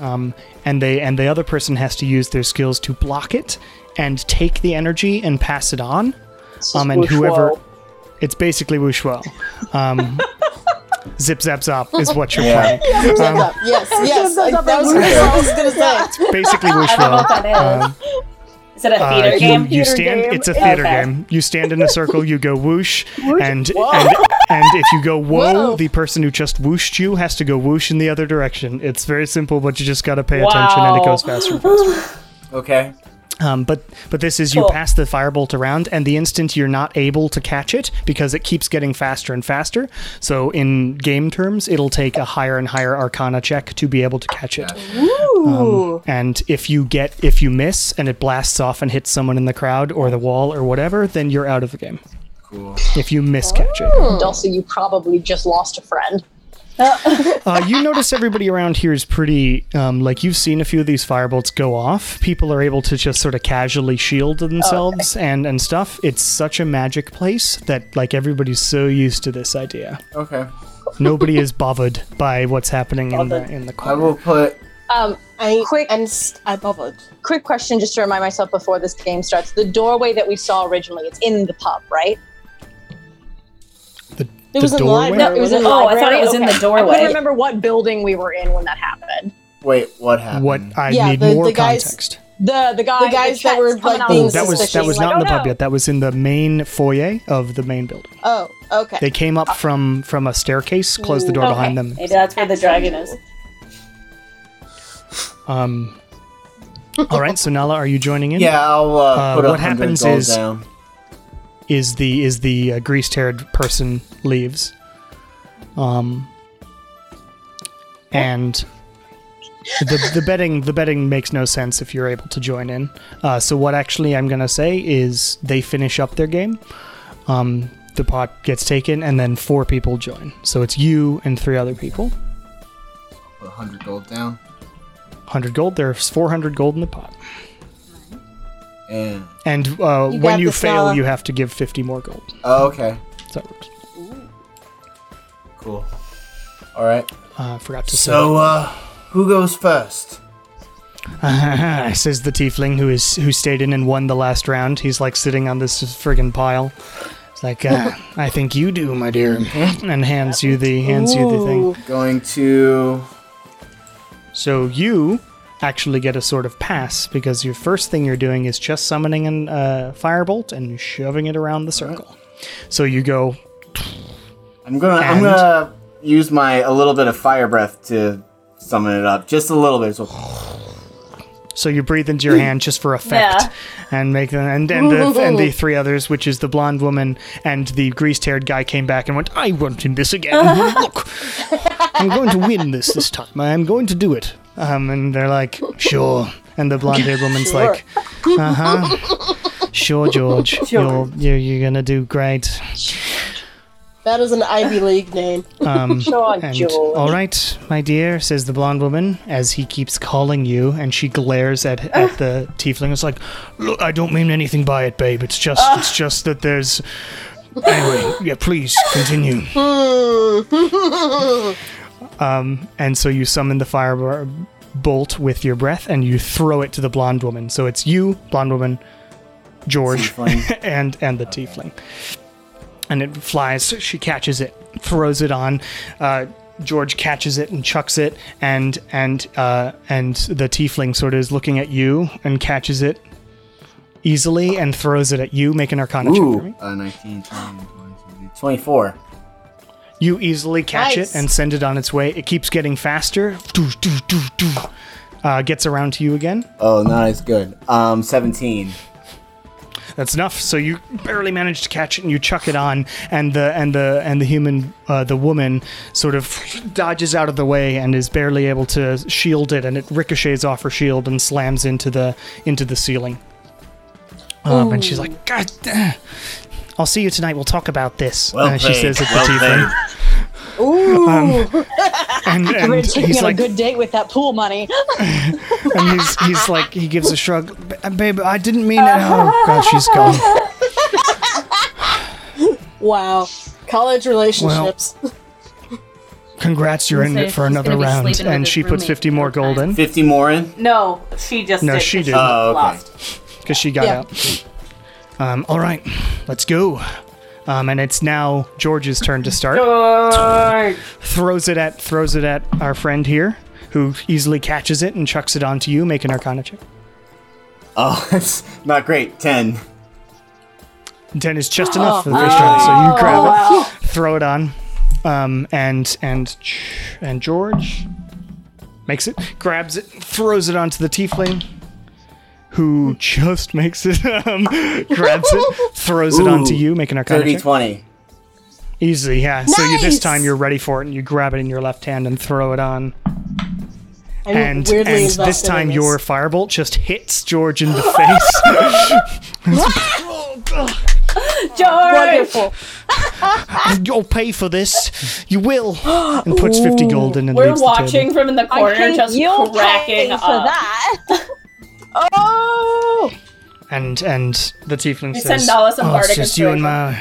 Um, and they and the other person has to use their skills to block it and take the energy and pass it on. Um, and whoever, it's basically wushwo. Um, [laughs] zip zap zop is what you're Yeah. playing. Zip Um, up. Yes, yes. [laughs] Zip, zip, I- that was zip, what I was gonna say. basically [laughs] I don't know what that is. Is it a uh, theater you, game? you Theater stand. game. It's a theater Okay. game. You stand in a circle. You go whoosh, [laughs] and and and if you go [laughs] whoa, Whoa. the person who just whooshed you has to go whoosh in the other direction. It's very simple, but you just got to pay attention, and it goes faster and faster. Okay. Um, but but this is you pass the firebolt around, and the instant you're not able to catch it because it keeps getting faster and faster. So in game terms, it'll take a higher and higher Arcana check to be able to catch it. Ooh. And if you get if you miss and it blasts off and hits someone in the crowd or the wall or whatever, then you're out of the game. Cool. If you miscatch it. And also, you probably just lost a friend. [laughs] Uh, you notice everybody around here is pretty um, like you've seen a few of these firebolts go off. People are able to just sort of casually shield themselves and and stuff. It's such a magic place that like everybody's so used to this idea. Okay. Nobody is bothered by what's happening in the in the I will put. Um, I Quick- and st- I bothered. quick question, just to remind myself before this game starts: the doorway that we saw originally, it's in the pub, right? The, It was in the doorway? library. No, it was in the Oh, I thought it was in the doorway. I couldn't remember what building we were in when that happened. Wait, what happened? What I Yeah, need the- more the guys- context. The the guy, The guys that were, coming like, out being Oh, that was that was like, not in the oh, pub no. yet. That was in the main foyer of the main building. Oh, okay. They came up from from a staircase, closed the door Okay. behind them. Maybe that's where the dragon is. Um. All right, so Nala, are you joining in? Yeah, I'll uh, Uh, put a what happens gold is- down. Is the is the uh, greased-haired person leaves. Um and the the betting the betting makes no sense if you're able to join in. Uh, so what actually i'm gonna say is they finish up their game. Um the pot gets taken and then four people join. So it's you and three other people. Put hundred gold down. 100 gold there's 400 gold in the pot And and uh, You when you this, fail Nala. you have to give 50 more gold oh, okay, so that works. cool. All right. uh, I forgot to say So, uh, who goes first? [laughs] says the tiefling who is who stayed in and won the last round. He's like sitting on this friggin' pile. It's like, uh, [laughs] I think you do, my dear, and hands you the hands you the thing. Going to. So you actually get a sort of pass because your first thing you're doing is just summoning a uh, firebolt and shoving it around the circle. So you go I'm gonna. I'm gonna use my a little bit of fire breath to summon it up, just a little bit. So, So you breathe into your hand just for effect, Yeah. and make them. And and the, and the [laughs] three others, which is the blonde woman and the greased-haired guy, came back and went, "I want in this again. [laughs] Look, I'm going to win this this time. I'm going to do it." Um, and they're like, "Sure." And the blonde-haired woman's [laughs] Sure. like, "Uh huh." [laughs] Sure, George. You're, you're you're gonna do great. That is an Ivy League name. Um, [laughs] Sure, and, George. all right, my dear, says the blonde woman as he keeps calling you, and she glares at at the tiefling. It's like, look, I don't mean anything by it, babe. It's just, it's just that there's. Anyway, yeah, please continue. Um, and so you summon the fire bolt with your breath, and you throw it to the blonde woman. So it's you, blonde woman, George, [laughs] and and the tiefling. And it flies. She catches it, throws it on. Uh, George catches it and chucks it, and and uh, and the tiefling sort of is looking at you and catches it easily and throws it at you. Make an Arcana check for me. Ooh, uh, 19, 20, 22, 24. You easily catch Nice. it and send it on its way. It keeps getting faster. Doo, doo, doo, doo. Uh, gets around to you again. Oh, not as good. Um, 17. That's enough. So you barely manage to catch it, and you chuck it on, and the and the and the human, uh, the woman, sort of dodges out of the way and is barely able to shield it, and it ricochets off her shield and slams into the into the ceiling. Um, and she's like, "God. I'll see you tonight. We'll talk about this." Well uh, she played, says at the well tiefling. played. [laughs] Ooh. [laughs] And, We're and taking he's on like, a good date with that pool money. [laughs] and he's he's like he gives a shrug. Babe, I didn't mean it. Oh God, she's gone. wow. College relationships. Well, Congrats, you're in it for another round. And she puts 50 more gold in 50 more in? No, she just No, did. she 'cause did. Oh, okay. lost. because she got Yeah. out. Um, all right, let's go. Um, and it's now George's turn to start. George. Throws it at throws it at our friend here, who easily catches it and chucks it onto you. Make an Arcana check. Oh, [laughs] that's not great. 10. Ten is just enough for the first round, so you grab it, throw it on, um, and and and George makes it, grabs it, throws it onto the tiefling, who just makes it, um, grabs it, [laughs] throws it onto you. making an Arcana 30, check. 20. Easy, yeah. So you, this time you're ready for it, and you grab it in your left hand and throw it on. I'm And and this time this. your firebolt just hits George in the face. [laughs] George. [laughs] You'll pay for this. You will. And puts 50 [gasps] gold in and We're leaves the watching table. from in the I corner, think just you'll cracking pay up. for that. Oh, And and the tiefling We says, send Nala some "Oh, it's just you and my.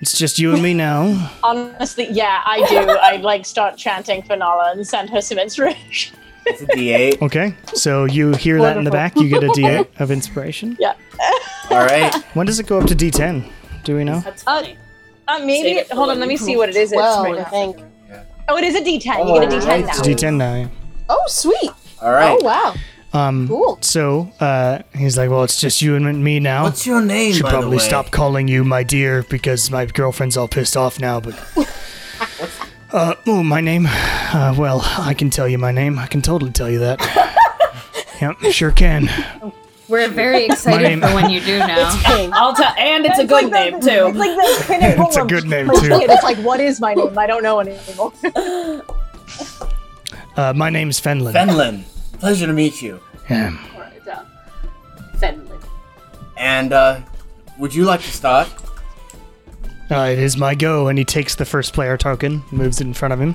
It's just you and me now." [laughs] honestly, yeah, I do. [laughs] I like start chanting for Nala and send her some inspiration. It's a D8. [laughs] Okay, so you hear that in the back. You get a D8 of inspiration. Yeah. All right. When does it go up to D10? Do we know? That's Uh. Uh, maybe. It hold on, let me see what it is. Well, right I now. think. Oh, it is a D10. You get a D10 Alright. now. It's a D10 now. yeah. Oh, sweet. All right. Oh, wow. Um, Cool. So uh, he's like, "Well, it's just you and me now." What's your name, Should by probably the way? stop calling you my dear because my girlfriend's all pissed off now. But [laughs] uh, oh, my name. Uh, well, I can tell you my name. I can totally tell you that. [laughs] yep, sure can. We're very excited name- for when you do now. King. [laughs] I'll tell, and it's a good like name the- too. It's like the pinnacle It's a good name, too. It's like, what is my name? I don't know anymore. Uh, my name's Fenlin. Fenlin. Pleasure to meet you. Yeah. Right down. Fenlin. And, uh, would you like to start? Uh, it is my go, and he takes the first player token, moves it in front of him.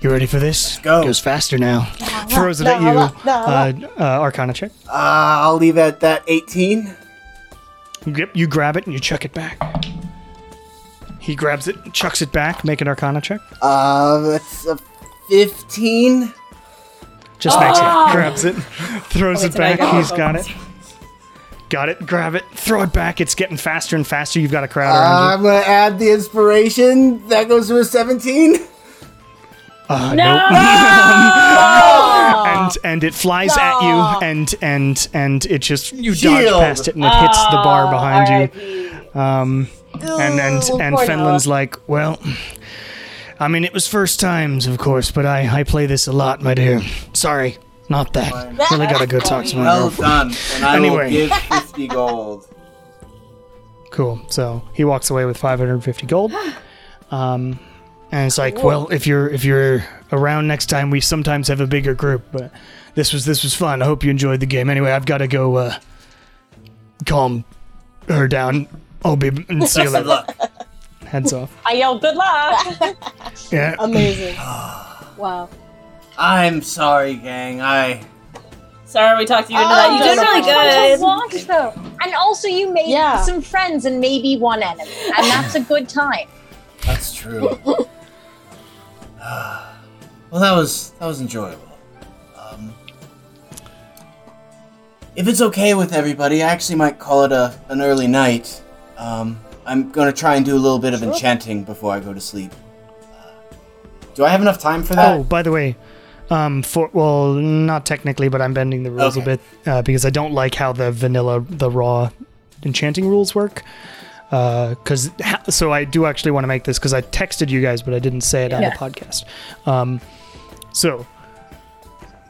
You ready for this? go. Goes faster now. Throws it at you. Uh, uh, Arcana check. Uh, I'll leave at that 18. Yep, you grab it and you chuck it back. He grabs it, chucks it back. Make an Arcana check. Uh, that's a 15. Just makes it. Grabs it, [laughs] throws it so now I back. got He's both got it. Got it. Grab it. Throw it back. It's getting faster and faster. You've got a crowd around you. I'm gonna add the inspiration. That goes to a 17. Uh, No! nope. [laughs] [laughs] and and it flies at you, and and and it just you dodge past it, and it hits the bar behind you. R.I.P. Um, and and and poor Fenlin's like, well, I mean, it was first times, of course, but I I play this a lot, my dear. Sorry, Not that. Really gotta go talk to my Well girlfriend. done. And I Anyway. will give 50 gold. Cool. So he walks away with 550 gold. Um, and it's like, well, if you're if you're around next time, we sometimes have a bigger group. But this was this was fun. I hope you enjoyed the game. Anyway, I've got to go uh, calm her down. I'll be and see you later. Heads off. [laughs] I yelled, good luck. [laughs] Yeah. Amazing. [sighs] wow. I'm sorry, gang. I. Sorry, we talked to you into Oh, that. You did so really much fun to good. watch, though. And also, you made Yeah. some friends and maybe one enemy, and that's a good time. That's true. [laughs] [sighs] well, that was that was enjoyable. Um, if it's okay with everybody, I actually might call it a an early night. Um, I'm gonna try and do a little bit of enchanting before I go to sleep. Uh, do I have enough time for that? Oh, by the way, um, for well, not technically, but I'm bending the rules a bit uh, because I don't like how the vanilla, the raw enchanting rules work. Because so I do actually want to make this because I texted you guys, but I didn't say it on the podcast. Um, so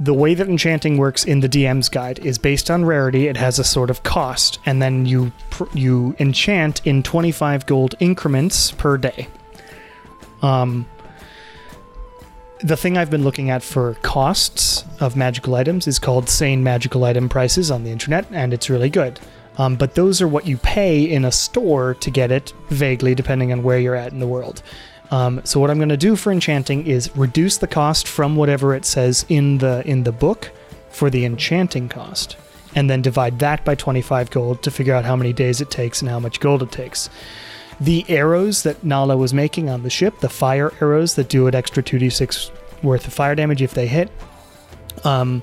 the way that enchanting works in the DM's guide is based on rarity. It has a sort of cost, and then you you enchant in 25 gold increments per day. Um, the thing I've been looking at for costs of magical items is called Sane Magical Item Prices on the internet, and it's really good. Um, but those are what you pay in a store to get it, vaguely depending on where you're at in the world. Um, so what I'm going to do for enchanting is reduce the cost from whatever it says in the in the book for the enchanting cost, and then divide that by 25 gold to figure out how many days it takes and how much gold it takes. The arrows that Nala was making on the ship, the fire arrows that do an extra 2d6 worth of fire damage if they hit, um,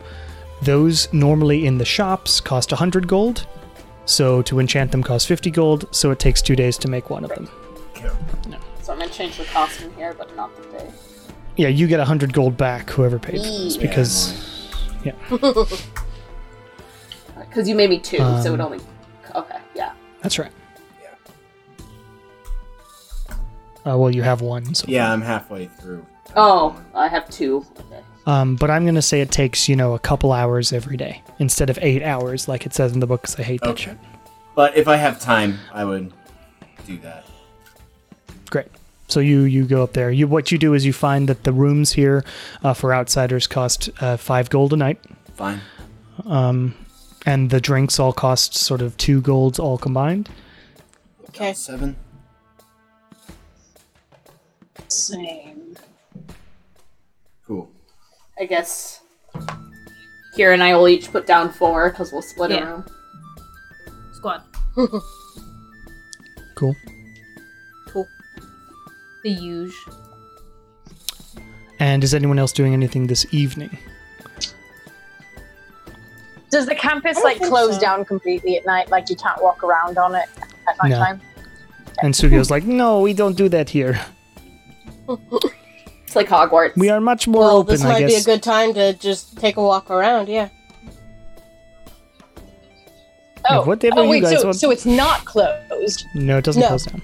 those normally in the shops cost 100 gold. So to enchant them costs 50 gold, so it takes two days to make one of them. So I'm gonna change the costume here, but not the day. Yeah, you get a 100 gold back, whoever paid for this, Yeah. because. [laughs] Because you made me two, so it Um, only. Okay, yeah. That's right. Uh, well, you have one. So Yeah, I'm halfway through. Oh, I have two. Okay. Um, but I'm going to say it takes, you know, a couple hours every day instead of eight hours like it says in the book because I hate that shit. But if I have time, I would do that. Great. So you you go up there. You what you do is you find that the rooms here uh, for outsiders cost uh, five gold a night, Fine. um, and the drinks all cost sort of two golds all combined. Okay. Seven. Same. Cool. I guess. Here and I will each put down four because we'll split Yeah. a room. Squad. [laughs] Cool. Cool. The huge. And is anyone else doing anything this evening? Does the campus like close so. down completely at night? Like you can't walk around on it at No. nighttime? And Sugio's like, no, we don't do that here. It's like Hogwarts. We are much more Well, open, this I might guess. be a good time to just take a walk around. Yeah. Oh. Yeah, Oh, whatever oh you wait, guys so, want. so it's not closed. No, it doesn't No. close down.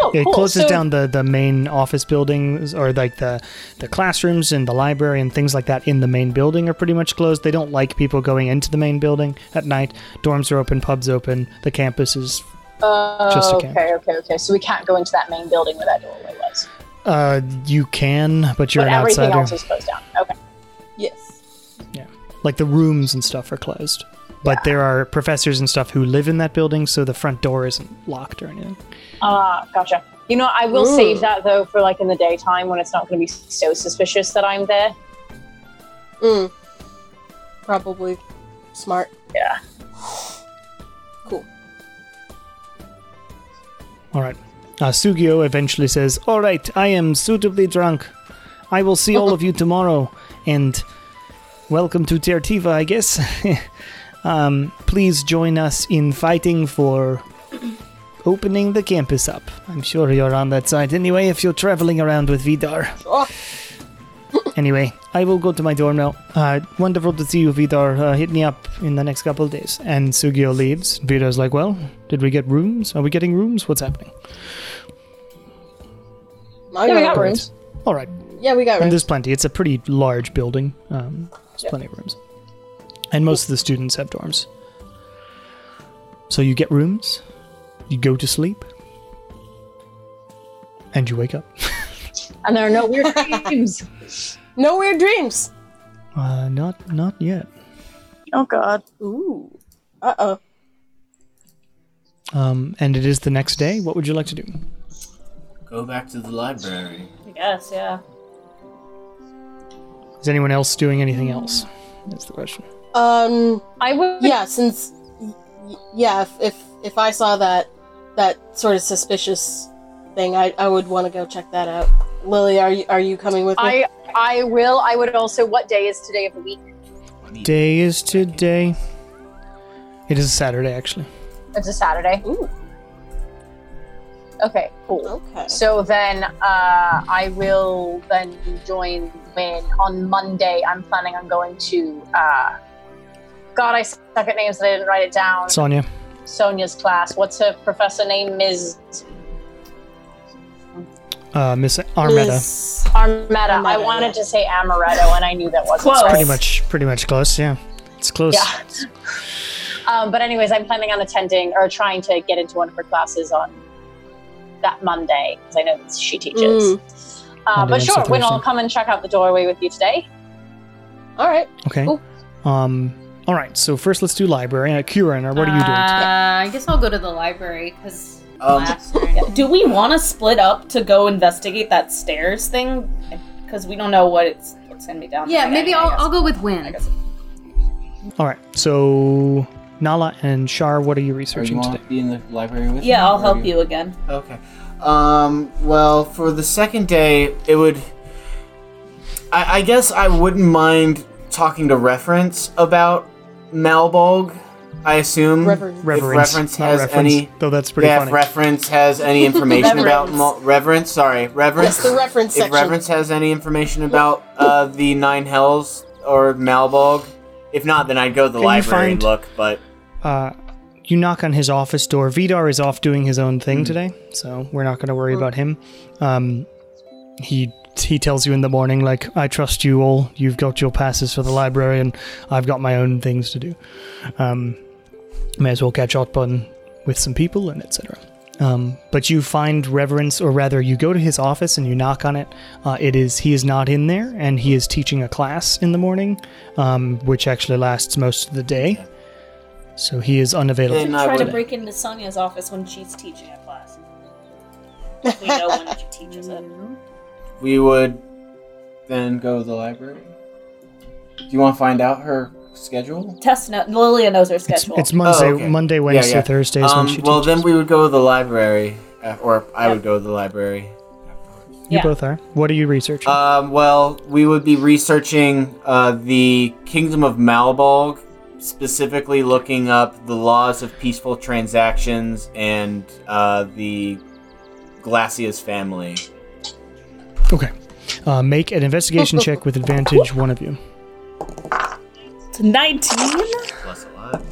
Oh, It cool. closes so, down the, the main office buildings or like the the classrooms and the library and things like that in the main building are pretty much closed. They don't like people going into the main building at night. Dorms are open, pubs open. The campus is Uh, just a okay, camp. okay, okay. So we can't go into that main building where that doorway was. uh you can, but you're but an everything outsider. else is closed down. Okay. Yes. Yeah, like the rooms and stuff are closed. But there are professors and stuff who live in that building, so the front door isn't locked or anything. Ah, gotcha. You know, I will Ooh. save that though for like in the daytime when it's not going to be so suspicious that I'm there. Mm. Probably smart. Yeah. Cool. All right. Uh, Sugio eventually says, All right, I am suitably drunk. I will see all of you tomorrow, and welcome to Tertiva, I guess. [laughs] um, please join us in fighting for opening the campus up. I'm sure you're on that side anyway if you're traveling around with Vidar. Oh, [coughs] Anyway, I will go to my dorm now. Uh, wonderful to see you, Vidar. Uh, hit me up in the next couple of days. And Sugio leaves. Vidar's like, Well, did we get rooms? Are we getting rooms? What's happening? I Yeah, we got got rooms. All right. Yeah, we got And there's plenty. It's a pretty large building. Um, there's Yeah. plenty of rooms. And most of the students have dorms. So you get rooms, you go to sleep, and you wake up. And there are no weird [laughs] dreams. No weird dreams. Uh, not not yet. Oh god. Ooh. Uh oh. Um, and it is the next day. What would you like to do? Go back to the library. I guess, yeah. Is anyone else doing anything else? That's the question. Um. I would. Yeah. Since. y- y- Yeah. If if if I saw that that sort of suspicious thing, I I would want to go check that out. Lily, are you are you coming with me? I I will. I would also. What day is today of the week? Day is today. It is a Saturday, actually. It's a Saturday. Ooh. Okay, cool. Okay. So then uh, I will then join when on Monday I'm planning on going to uh, God I suck at names and I didn't write it down. Sonia. Sonia's class. What's her professor name? Ms. Uh, Miss Armetta. Miss- Armetta. I wanted to say Amaretto and I knew that wasn't Close. right. Pretty much, pretty much close. Yeah, it's close. Yeah. [laughs] Um, but anyways, I'm planning on attending or trying to get into one of her classes on that Monday because I know that she teaches. Mm. Uh, but sure, Wednesday, when I'll come and check out the doorway with you today. All right. Okay. Cool. Um. All right. So first, let's do library. Uh, Kieran, or what are you doing? Uh, I guess I'll go to the library because Um, class or. Do we want to split up to go investigate that stairs thing? Because we don't know what it's what's gonna be down Yeah, there. maybe I I'll. I'll go with I Win. All right. So Nala and Shar, what are you Or you researching want today? to be in the library with me? Yeah, I'll Or help you again. Okay. Um. Well, for the second day, it would. I, I guess I wouldn't mind talking to reference about Malbolge. I assume Reverend. if Reverence. reference has reference, any. Though that's pretty yeah, funny. if reference has any [laughs] information about Reverence. Mal- reverence. Sorry, reverence. Yes, the reference if section. reverence has any information about uh, the nine hells or Malbolge, if not, then I'd go to the Can you library and find- look. But uh, you knock on his office door. Vidar is off doing his own Hmm. thing today, so we're not going to worry about him. Um, he he tells you in the morning, like, I trust you all. You've got your passes for the library, and I've got my own things to do. Um, may as well catch up on with some people and etc. Um, but you find reverence, or rather, you go to his office and you knock on it. Uh, it is he is not in there, and he is teaching a class in the morning, um, which actually lasts most of the day. So he is unavailable. Then Try to break into Sonia's office when she's teaching a class. we know when she teaches it. We would then go to the library. Do you want to find out her schedule? Tess, no- Lilia knows her schedule. it's Monday, Oh, okay. Monday, Wednesday, yeah. Thursdays when Um, she well, teaches. then we would go to the library, uh, or I would go to the library. you yeah. both are. What are you researching? Um, well, we would be researching uh, the Kingdom of Malbolge, specifically looking up the laws of peaceful transactions and uh, the Glacius family. Okay. Uh, make an investigation check with advantage, one of you. It's 19 Plus a lot.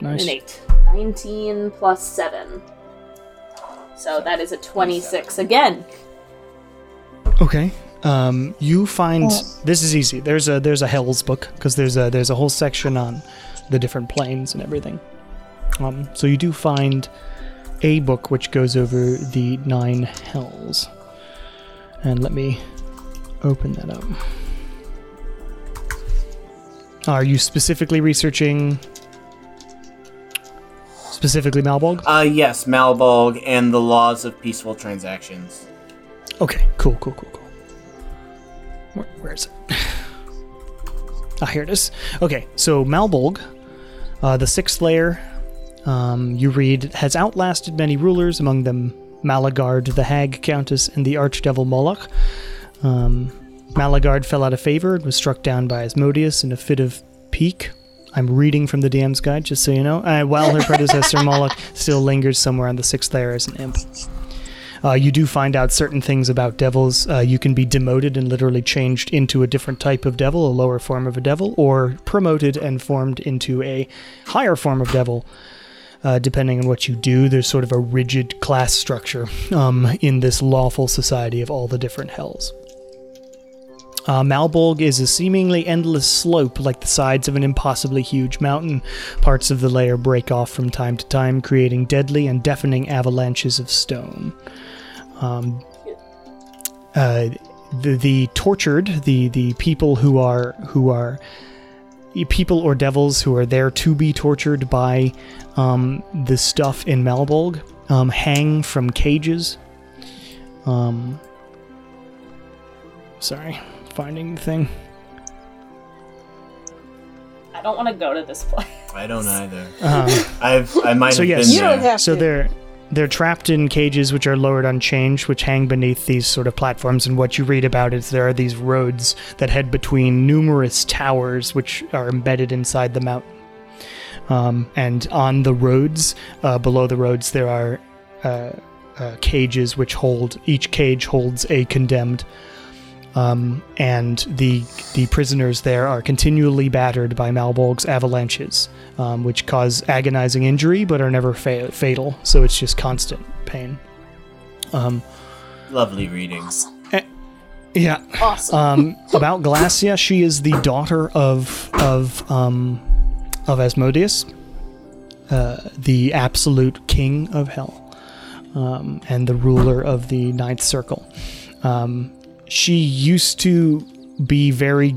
Nice. and 8. 19 plus 7. So that is a 26 again. Okay. Um, you find this is easy. There's a there's a Hell's book because there's a there's a whole section on the different planes and everything. Um, so you do find a book which goes over the nine hells. And let me open that up. Are you specifically researching specifically Malbolge? Uh, yes, Malbolge and the laws of peaceful transactions. Okay, cool, cool, cool, cool. Where, where is it? [sighs] ah, here it is. Okay, so Malbolge, uh, the sixth layer, um, you read, has outlasted many rulers, among them Malagarde, the Hag Countess, and the Archdevil Moloch. Um, Malagarde fell out of favor and was struck down by Asmodeus in a fit of pique. I'm reading from the DM's guide, just so you know. Uh, while her predecessor [laughs] Moloch still lingers somewhere on the sixth layer as an imp. Uh, you do find out certain things about devils. Uh, you can be demoted and literally changed into a different type of devil, a lower form of a devil, or promoted and formed into a higher form of devil. Uh, depending on what you do, there's sort of a rigid class structure um, in this lawful society of all the different hells. Uh, Malbolge is a seemingly endless slope like the sides of an impossibly huge mountain. Parts of the layer break off from time to time, creating deadly and deafening avalanches of stone. Um, uh, the, the tortured, the, the people who are who are people or devils who are there to be tortured by um, the stuff in Malbolge um, hang from cages. Um, sorry, finding the thing. I don't want to go to this place. I don't either. Um, I've I might so have yes, been You don't there. have so to. they're they're trapped in cages which are lowered chains, which hang beneath these sort of platforms. And what you read about is there are these roads that head between numerous towers, which are embedded inside the mountain. Um, and on the roads, uh, below the roads, there are uh, uh, cages which hold each cage holds a condemned. Um, and the the prisoners there are continually battered by Malbolge's avalanches, um, which cause agonizing injury but are never fa- fatal. So it's just constant pain. Um, Lovely reading. yeah. Awesome. Um, about Glasya, she is the daughter of of um, of Asmodeus, uh, the absolute king of hell, um, and the ruler of the ninth circle. Um, she used to be very.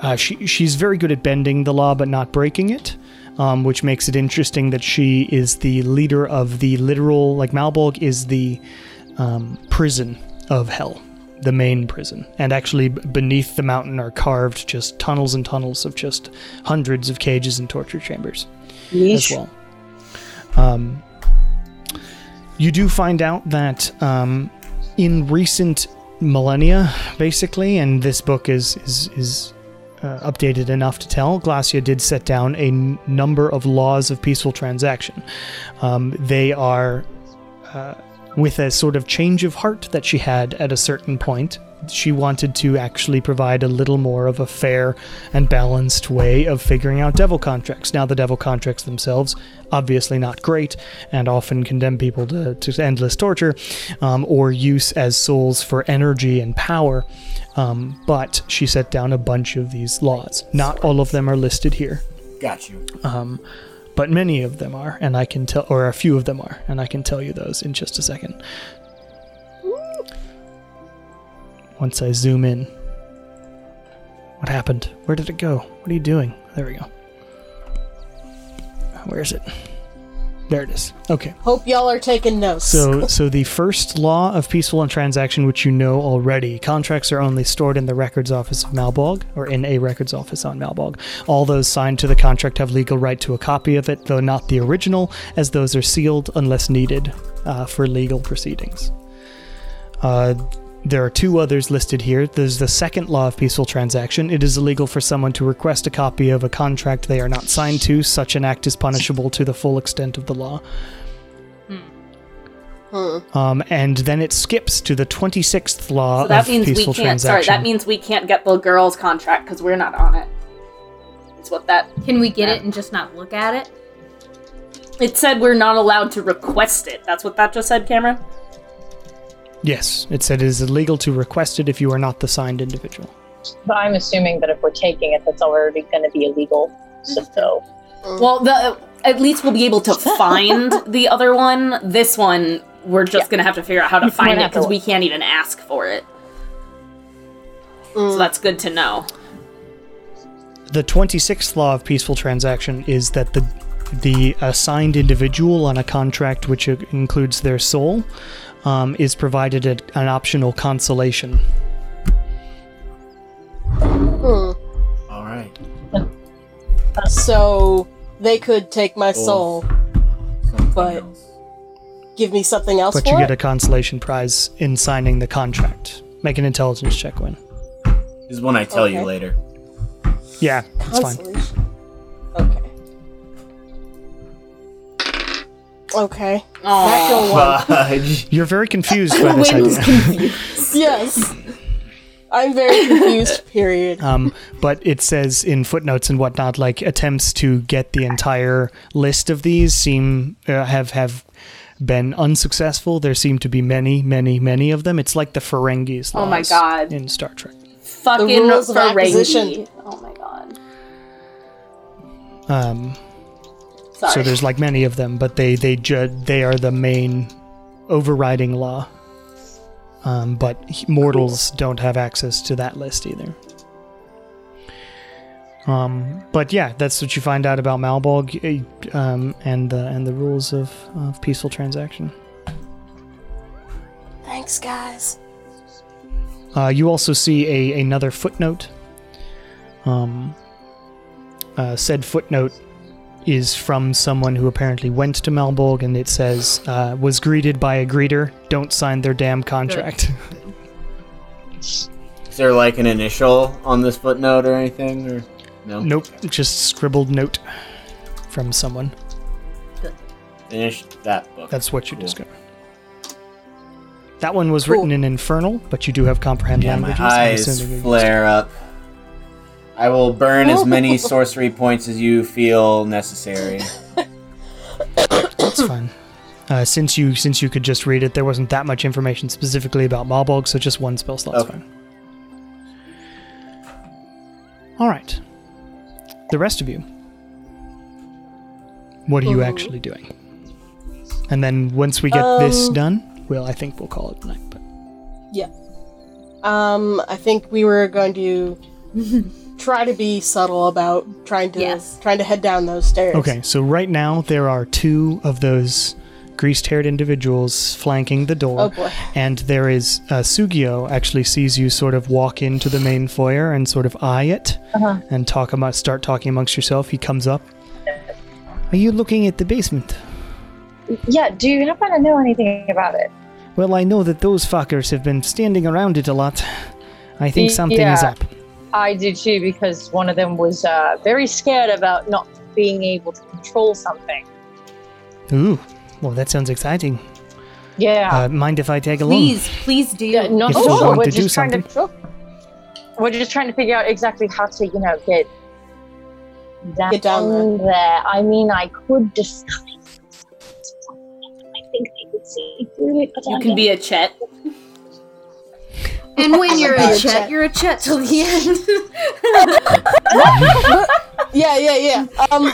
Uh, she she's very good at bending the law but not breaking it. Um, which makes it interesting that she is the leader of the literal, like Malbolge is the um, prison of hell, the main prison. And actually, beneath the mountain are carved just tunnels and tunnels of just hundreds of cages and torture chambers as well. Um, you do find out that um, in recent millennia, basically, and this book is is is uh, updated enough to tell, Glasya did set down a n- number of laws of peaceful transaction. Um, they are uh, with a sort of change of heart that she had at a certain point. She wanted to actually provide a little more of a fair and balanced way of figuring out devil contracts. Now, the devil contracts themselves, obviously not great, and often condemn people to, to endless torture um, or use as souls for energy and power. Um, but she set down a bunch of these laws. Not all of them are listed here Got you. um, but many of them are, and I can tell, or a few of them are, and I can tell you those in just a second. Once I zoom in. What happened? Where did it go? What are you doing? There we go. Where is it? There it is. Okay. Hope y'all are taking notes. So, [laughs] so the first law of peaceful and transaction, which you know already, contracts are only stored in the records office of Malbolge or in a records office on Malbolge. All those signed to the contract have legal right to a copy of it, though not the original, as those are sealed unless needed uh, for legal proceedings. Uh, there are two others listed here. There's the second law of peaceful transaction. It is illegal for someone to request a copy of a contract they are not signed to. Such an act is punishable to the full extent of the law. Um, and then it skips to the 26th law So that of means we can't. Sorry, that means we can't get the girls' contract because we're not on it. It's what that. Can we get it and just not look at it? It said we're not allowed to request it. That's what that just said, Cameron. Yes, it said it is illegal to request it if you are not the signed individual. But I'm assuming that if we're taking it, that's already going to be illegal. Hmm. So, Well, the at least we'll be able to find [laughs] the other one. This one, we're just gonna have to figure out how to We're find it because we can't even ask for it. So hmm. that's good to know. The 26th law of peaceful transaction is that the the assigned individual on a contract which includes their soul um, is provided a, an optional consolation. Hmm. All right. So they could take my soul, But- else. give me something else But for you it. get a consolation prize in signing the contract. Make an intelligence check, Win. This is one I tell you later. Yeah, that's fine. Okay. Natural one. Fudge. You're very confused by [laughs] this Wins idea. Yes. I'm very confused. Period. Um, but it says in footnotes and whatnot, like attempts to get the entire list of these seem uh, have have been unsuccessful. There seem to be many, many, many of them. It's like the Ferengis Oh my God. in Star Trek. fucking rules of acquisition. Ferengi. Oh my god. Um, Sorry. so there's like many of them, but they they ju- they are the main overriding law. Um, but mortals don't have access to that list either. Um, but yeah, that's what you find out about Malbolge eh, um, and the and the rules of, of peaceful transaction. Thanks, guys. Uh, you also see a another footnote. Um, uh, said footnote is from someone who apparently went to Malbolge, and it says uh, was greeted by a greeter. Don't sign their damn contract. [laughs] Is there like an initial on this footnote or anything? Or no? nope, just scribbled note from someone. Finish that book. That's what you Cool. discover. That one was written in Infernal, but you do have comprehend Yeah, my languages. I'm eyes assuming you used flare up. I will burn as many [laughs] sorcery points as you feel necessary. That's fine. Uh, since you since you could just read it, there wasn't that much information specifically about Malbolge, so just one spell slot's Okay. fine. All right. The rest of you, what are you actually doing? And then once we get this Um, done, well, I think we'll call it a night. But Yeah. Um, I think we were going to [laughs] try to be subtle about trying to Yes. trying to head down those stairs. okay, so right now there are two of those greased-haired individuals flanking the door. Oh boy. and there is uh, Sugio actually sees you sort of walk into the main foyer and sort of eye it Uh-huh. and talk about start talking amongst yourself. He comes up. Are you looking at the basement? Yeah, do you happen to know anything about it? Well, I know that those fuckers have been standing around it a lot. I think Y- something is up. I did too because one of them was uh, very scared about not being able to control something. Ooh, well, that sounds exciting. Yeah. Uh, mind if I tag along? Please, please do. Yeah, not If at all. going We're just trying to. Sure. We're just trying to figure out exactly how to, you know, get down, Get down there. I mean, I could disguise. I think they could see through it, but You I can be a Chet. And when you're a Chet. Chet, you're a Chet till the end. [laughs] Yeah, yeah, yeah. Um,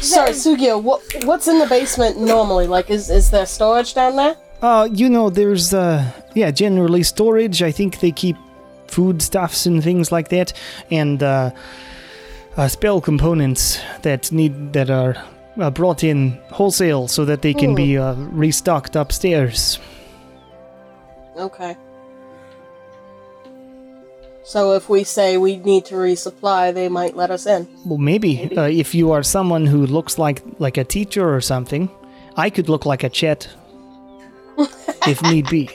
sorry, Sugio. What what's in the basement normally? Like, is is there storage down there? Uh, you know, there's, uh, yeah, generally storage. I think they keep foodstuffs and things like that, and, uh, uh spell components that need, that are uh, brought in wholesale so that they can be, uh, restocked upstairs. Okay. So if we say we need to resupply, they might let us in. Well, maybe, Uh, if you are someone who looks like, like a teacher or something, I could look like a Chet. [laughs] if need be.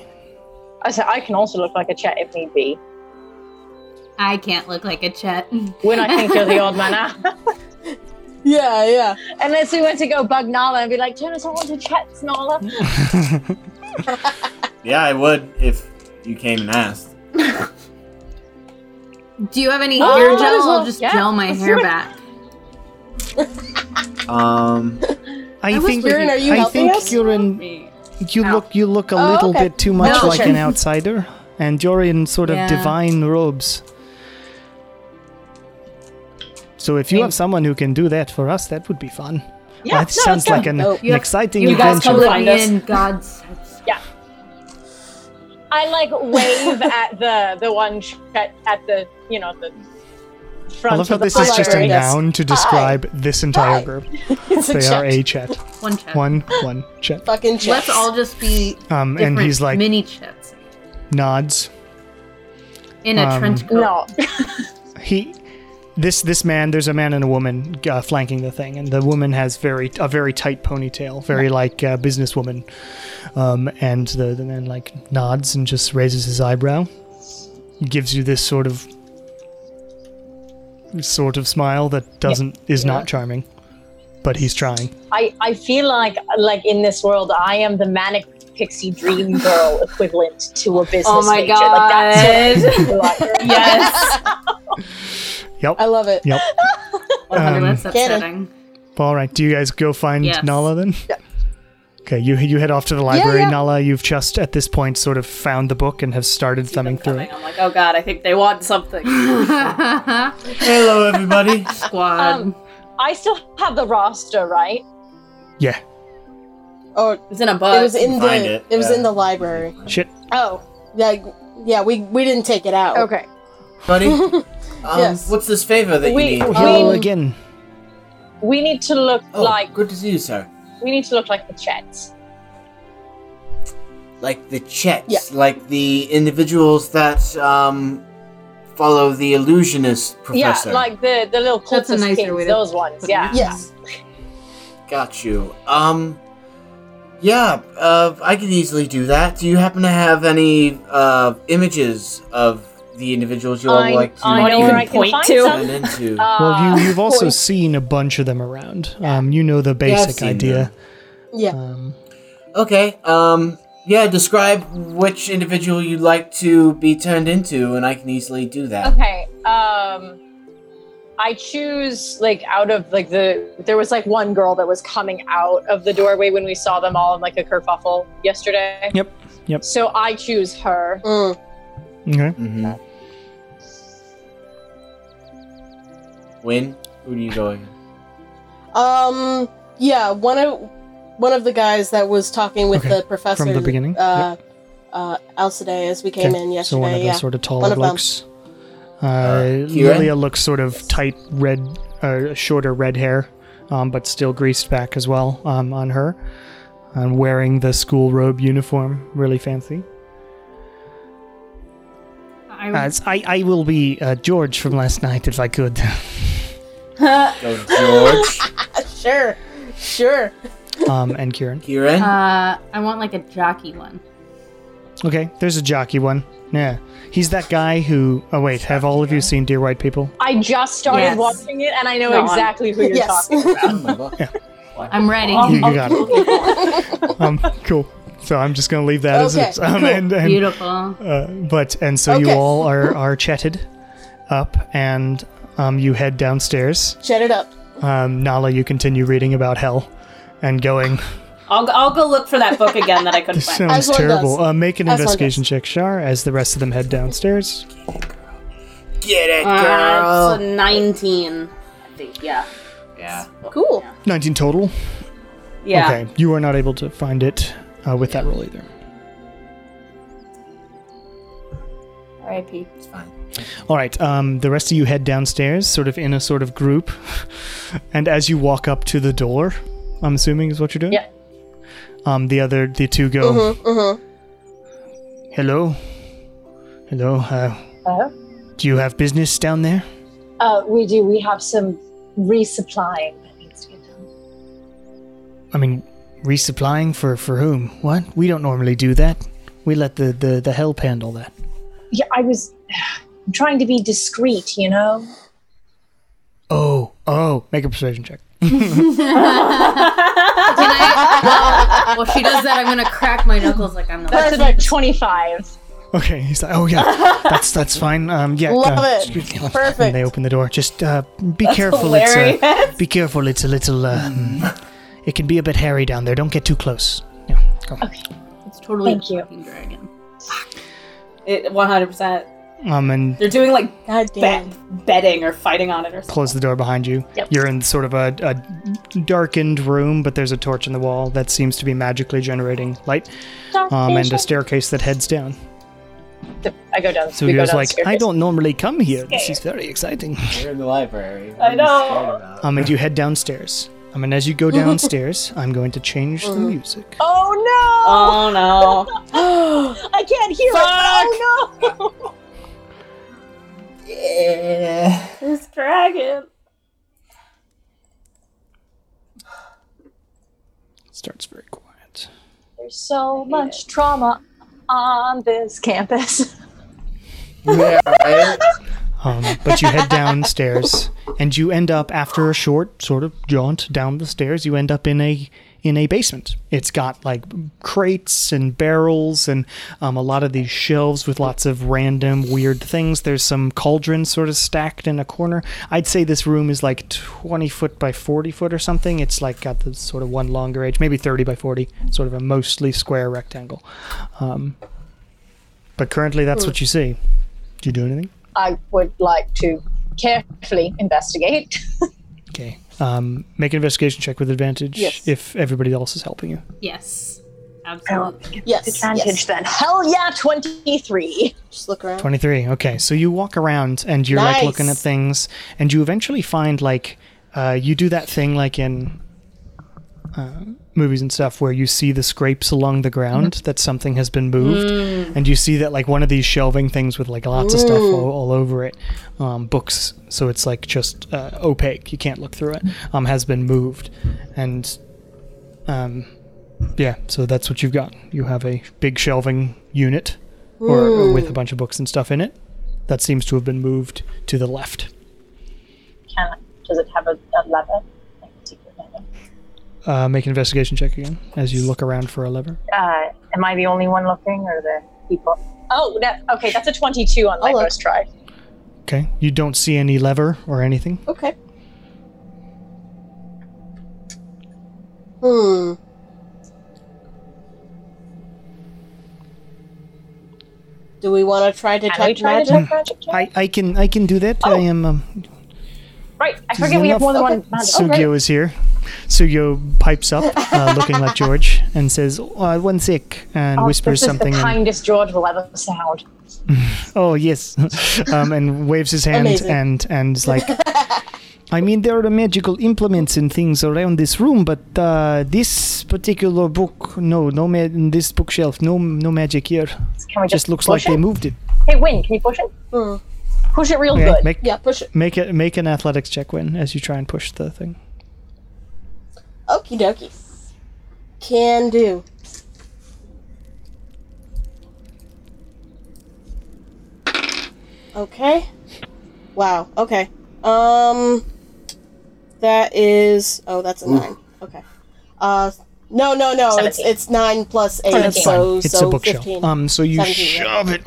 I said I can also look like a chat if need be. I can't look like a Chet. When I think you're the odd man [laughs] out. Yeah, yeah. Unless we went to go bug Nala and be like, turn us all into chats, Nala. [laughs] Yeah, I would if you came and asked. Do you have any Oh, hair gel? well. I'll just Yeah, gel my let's hair back. [laughs] Um, I was think, Kieran, are you I helping think us? you're in, you Ow. look, you look a Oh, little okay. bit too much No. like an outsider, and you're in sort of Yeah. divine robes. So if you have someone who can do that for us, that would be fun. Yeah, that no, sounds let's like an, Oh, an you- exciting you guys adventure. come Let find me us. in, God's. I like wave [laughs] at the the one chat at the you know the front. I front love how the this is just a noun to describe this entire Hi. group. [laughs] It's They are a chat. One chat. One, one chat. fucking chat. Let's all just be Um, and he's like mini chats. nods. in a Um, trench coat. No, he this this man there's a man and a woman uh, flanking the thing and the woman has very a very tight ponytail very like uh, businesswoman um, and the, the man like nods and just raises his eyebrow gives you this sort of sort of smile that doesn't is not charming but he's trying I I feel like like in this world I am the manic pixie dream girl [laughs] equivalent to a business Oh my major. Like that's what I God. feel like. [laughs] Yes. [laughs] yep I love it. yep [laughs] Um, that's Get it. upsetting. all right do you guys go find Yes. nala then Okay, you you head off to the library, yeah. Nala. You've just at this point sort of found the book and have started thumbing through it. I'm like, oh god, I think they want something. [laughs] [laughs] Hello, everybody. Squad. Um, I still have the roster, right? Yeah. Oh, it's in a book. it was in the. Find It, it, was yeah. in the library. Shit. Oh, Yeah, yeah. We we didn't take it out. okay. Buddy, um, Yes. what's this favor that We- you need? we- Hello Um, again. We need to look Oh, like good to see you, sir. we need to look like the Chets. Like the Chets, Yeah. like the individuals that um follow the illusionist professor. Yeah, like the the little That's a cultist nicer kids, way to those ones. put Yeah. Yes. [laughs] Got you. Um, yeah, uh, I could easily do that. Do you happen to have any uh images of the individuals you all I, like to I What know you where I can point to? into? [laughs] Uh, Well, you you've also point. seen a bunch of them around. Um, you know the basic seen idea. Yeah. Um, okay. Um, yeah. Describe which individual you'd like to be turned into, and I can easily do that. Okay. Um I choose like out of like the there was like one girl that was coming out of the doorway when we saw them all in like a kerfuffle yesterday. Yep, yep. So I choose her. Mm. Okay. Mm-hmm. Win. Who do you go against? Um. Yeah. One of one of the guys that was talking with Okay, the professor from the beginning, Uh, uh, Alcidae as we came Okay, in yesterday. So one of the yeah. sort of One taller of them. blokes. Uh, Kieran? Lilia looks sort of tight, red, uh, shorter red hair, um, but still greased back as well um, on her. And wearing the school robe uniform, really fancy. I, As I, I will be uh, George from last night if I could. Go [laughs] George. [laughs] Sure. Sure. um, and Kieran. Kieran. uh, I want like a jockey one. Okay, there's a jockey one. Yeah, he's that guy who. Oh wait, have all of you seen Dear White People? I just started Yes. watching it and I know No, I'm- exactly who you're Yes. talking about. yeah. I'm ready. You, you got it. [laughs] um, cool. So I'm just gonna leave that as Okay, it is. Um, cool. and, and, Beautiful. uh, but and so you all are are chatted up, and um, you head downstairs. Shut it up. Um, Nala, you continue reading about hell, and going. I'll, I'll go look for that book again that I couldn't This find. sounds As terrible. Uh, make an As investigation check, Shar, as the rest of them head downstairs. Get it, Uh, girl. it's a 19. I think, yeah. Yeah. Cool. 19 total. Yeah. Okay, you are not able to find it uh, with that roll either. R.I.P. It's fine. All right, um, the rest of you head downstairs, sort of in a sort of group, [laughs] and as you walk up to the door, I'm assuming is what you're doing. Yeah. Um, the other, the two go. Mm-hmm. Mm-hmm. Hello, hello. Uh, Hello? do you have business down there? Uh, we do. We have some resupplying that needs to get done. I mean, resupplying for for whom? What? We don't normally do that. We let the the the help handle that. Yeah, I was trying to be discreet, you know? Oh, oh. Make a persuasion check. [laughs] Can I? Well, well, she does that. I'm gonna crack my knuckles like I'm the. That's about 25. Okay, he's like, oh yeah, that's that's fine. Um, yeah, Love uh, it. excuse me. Perfect. And they open the door. Just uh, be That's careful. It's uh, be careful. It's a little. Um, it can be a bit hairy down there. Don't get too close. Yeah, go. Okay. It's totally Thank a you. fucking dragon. It, 100%. Um, and They're doing like God damn. bet, betting or fighting on it or something. close the door behind you. Yep. You're in sort of a, a darkened room, but there's a torch in the wall that seems to be magically generating light. Um, and a staircase that heads down. I go down. So we he go was like, the I don't normally come here. This is very exciting. We're in the library. What I are you know. scared about? Um, and you head downstairs. Um, and as you go [laughs] downstairs, I'm going to change the music. Oh no! Oh no. [gasps] I can't hear it. Oh no! [laughs] Yeah. this dragon. It starts very quiet. There's so much trauma on this campus. Yeah, right? [laughs] Um, but you head downstairs, and you end up after a short sort of jaunt down the stairs. You end up in a in a basement. It's got like crates and barrels and um, a lot of these shelves with lots of random weird things. There's some cauldrons sort of stacked in a corner. I'd say this room is like 20 foot by 40 foot or something. It's like got the sort of one longer edge, maybe 30 by 40, sort of a mostly square rectangle. Um, but currently, that's what you see. Do you do anything? I would like to carefully investigate. Okay. Um, make an investigation check with advantage Yes. if everybody else is helping you. Yes. Absolutely. Yes. Advantage yes. then. Hell yeah, 23. Just look around. 23. Okay. So you walk around and you're like looking at things and you eventually find like uh, you do that thing like in uh, movies and stuff where you see the scrapes along the ground that something has been moved and you see that like one of these shelving things with like lots of stuff all, all over it um, books so it's like just uh, opaque. You can't look through it. Um, has been moved. And um, yeah so that's what you've got. You have a big shelving unit or, or with a bunch of books and stuff in it that seems to have been moved to the left. Can does it have a, a lever? Uh, make an investigation check again as you look around for a lever Uh, am I the only one looking, or the people? Oh, that, okay, that's a 22 on my I'll look. first try. okay you don't see any lever or anything Okay. Hmm. Do we want to try Can I magic? to detect magic? I, I can I can do that. I am. Um, Right, I forget we have more than Okay. one magic. Sugio is here. Sugio pipes up, uh, [laughs] looking like George, and says, uh, "One sec," and Oh, whispers this something. is the and- kindest George will ever sound. [laughs] oh yes, [laughs] um, and waves his hand Amazing. and and is like. I mean, there are magical implements and things around this room, but uh, this particular book, no, no, ma- this bookshelf, no, no magic here. Can we just, Just looks like push they moved it. Hey, Win, can you push it? Hmm. Push it real Okay, good. make Yeah, push it. make it make an athletics check win as you try and push the thing. Okie dokie. Can do. Okay. Wow. Okay. Um. That is. Oh, that's a nine. Okay. Uh. No, no, no. It's Seventeen. it's nine plus eight, Oh, that's so fine. It's so a bookshelf. fifteen. Um, so you 17, yeah. shove it,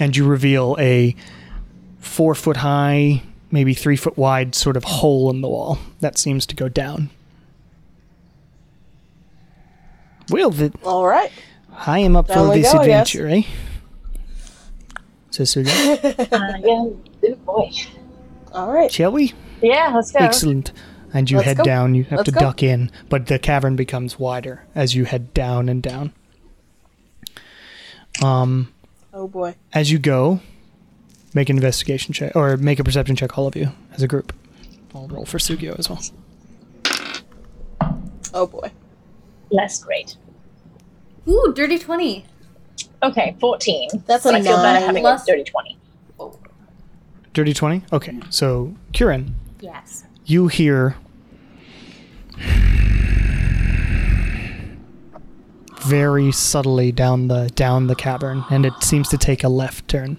and you reveal a four foot high, maybe three foot wide, sort of hole in the wall that seems to go down. Well, the, All right. I am up Down for this go, I guess. adventure, eh? Says Sugio. Uh, yeah. Oh, boy. All right. Shall we? Yeah, let's go. Excellent. And you Let's head go. down. You have Let's to go. duck in, but the cavern becomes wider as you head down and down. Um. Oh boy. as you go, make an investigation check or make a perception check, all of you as a group. I'll roll for Sugio as well. Oh boy. Less great. Ooh, dirty 20. Okay, 14. That's but a I feel better nine. having Plus- a dirty 20. Dirty 20? Okay, so Kieran, Yes. You hear very subtly down the down the cavern and it seems to take a left turn.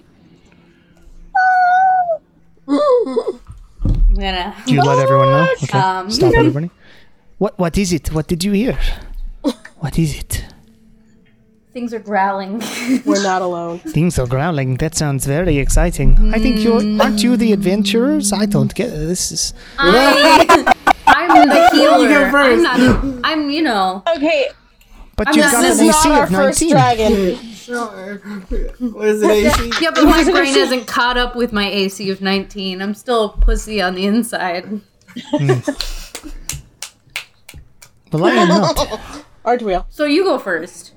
I'm gonna. Do you let everyone know? Okay. Um, Stop [laughs] everybody. What what is it? What did you hear? What is it? Things are growling. [laughs] We're not alone. Things are growling. That sounds very exciting. I think you're aren't you the adventurers? I don't get this is I, [laughs] I'm the healer. go I'm first. not. I'm, you know. Okay, But I'm you've not- got This an is AC not our of first 19. dragon. What is it, AC? Yeah, but my brain hasn't caught up with my AC of 19. I'm still a pussy on the inside. Hmm. Well, I am not. [laughs] Aren't we all? So you go first.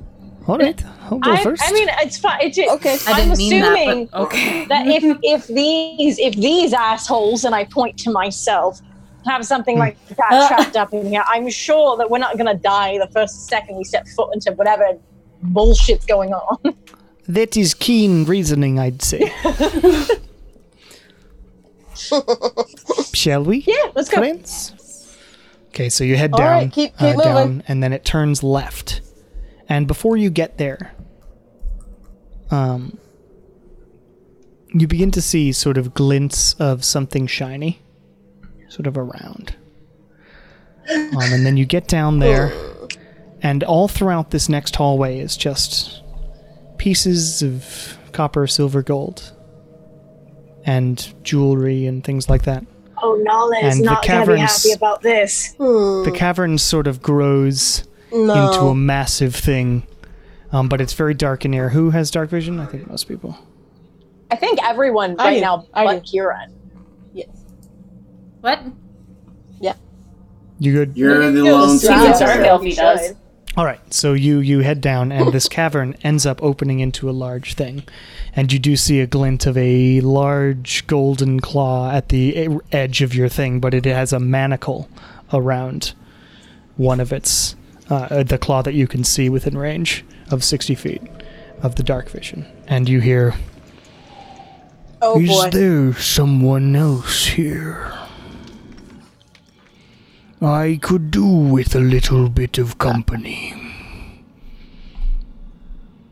All right, I'll go I, first. I mean it's fine. It's, Okay. I I'm didn't mean assuming that, but okay. that if if these if these assholes and I point to myself have something like that trapped up in here, I'm sure that we're not gonna die the first second we step foot into whatever bullshit's going on. [laughs] that is keen reasoning, I'd say. [laughs] [laughs] Shall we? yeah, let's go. Friends? Okay, so you head All down, right, keep- uh, keep moving. down, and then it turns left. And before you get there, um, you begin to see sort of glints of something shiny, sort of around. Um, and then you get down there, and all throughout this next hallway is just pieces of copper, silver, gold, and jewelry and things like that. Oh, Nala is And not going to be happy about this. The cavern sort of grows into a massive thing, um, but it's very dark in here. Who has dark vision? I think most people. I think everyone I right do. now I but do. Kieran. Yes. What? Yeah. You good? You're the Yeah, lone so- Yeah, Yeah. Dark Elf he does. All right, so you you head down, and this cavern ends up opening into a large thing, and you do see a glint of a large golden claw at the edge of your thing, but it has a manacle around one of its uh, uh, the claw that you can see within range of sixty feet of the dark vision, and you hear. Oh Is boy. there someone else here? I could do with a little bit of company.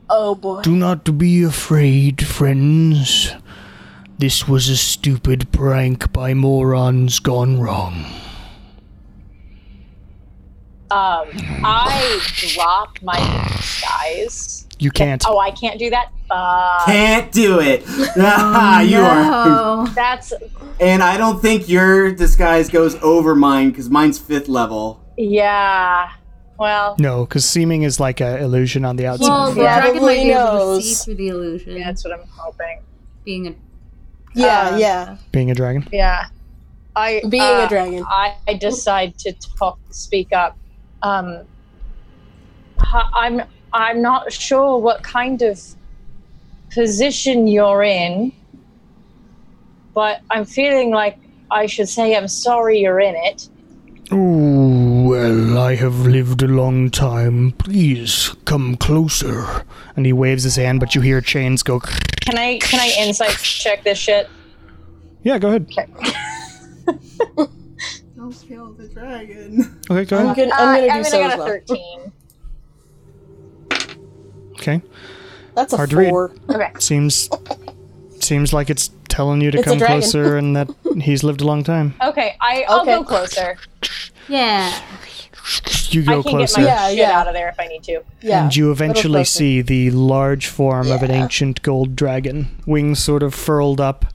Oh boy. Do not be afraid, friends. This was a stupid prank by morons gone wrong. Um, I drop my disguise. You can't. Oh, I can't do that. Uh, Can't do it. Ah, [laughs] [laughs] you are. Oh. that's And I don't think your disguise goes over mine because mine's fifth level. yeah. Well, No, because seeming is like a illusion on the outside. Well, the Yeah. dragon might be able to see through the illusion. yeah, that's what I'm hoping. Being a Yeah, Uh, yeah. being a dragon. Yeah. I Being uh, a dragon. I, I decide to talk, speak up. Um, I'm I'm not sure what kind of position you're in, but I'm feeling like I should say I'm sorry you're in it. Oh, well, I have lived a long time. Please come closer. And he waves his hand, but you hear chains go. Can I can I insight check this shit? Yeah, go ahead. [laughs] Don't kill the dragon. Okay, go I'm ahead. gonna, I'm Uh, gonna I do mean, so I as got a well. thirteen. Okay. That's a Hard to read. four. Okay. Seems seems like it's telling you to It's come closer and that he's lived a long time. Okay, I I'll Okay. go closer. yeah. You I go can closer. get my Yeah, shit yeah. out of there if I need to. Yeah. and you eventually see the large form of an ancient gold dragon, wings sort of furled up,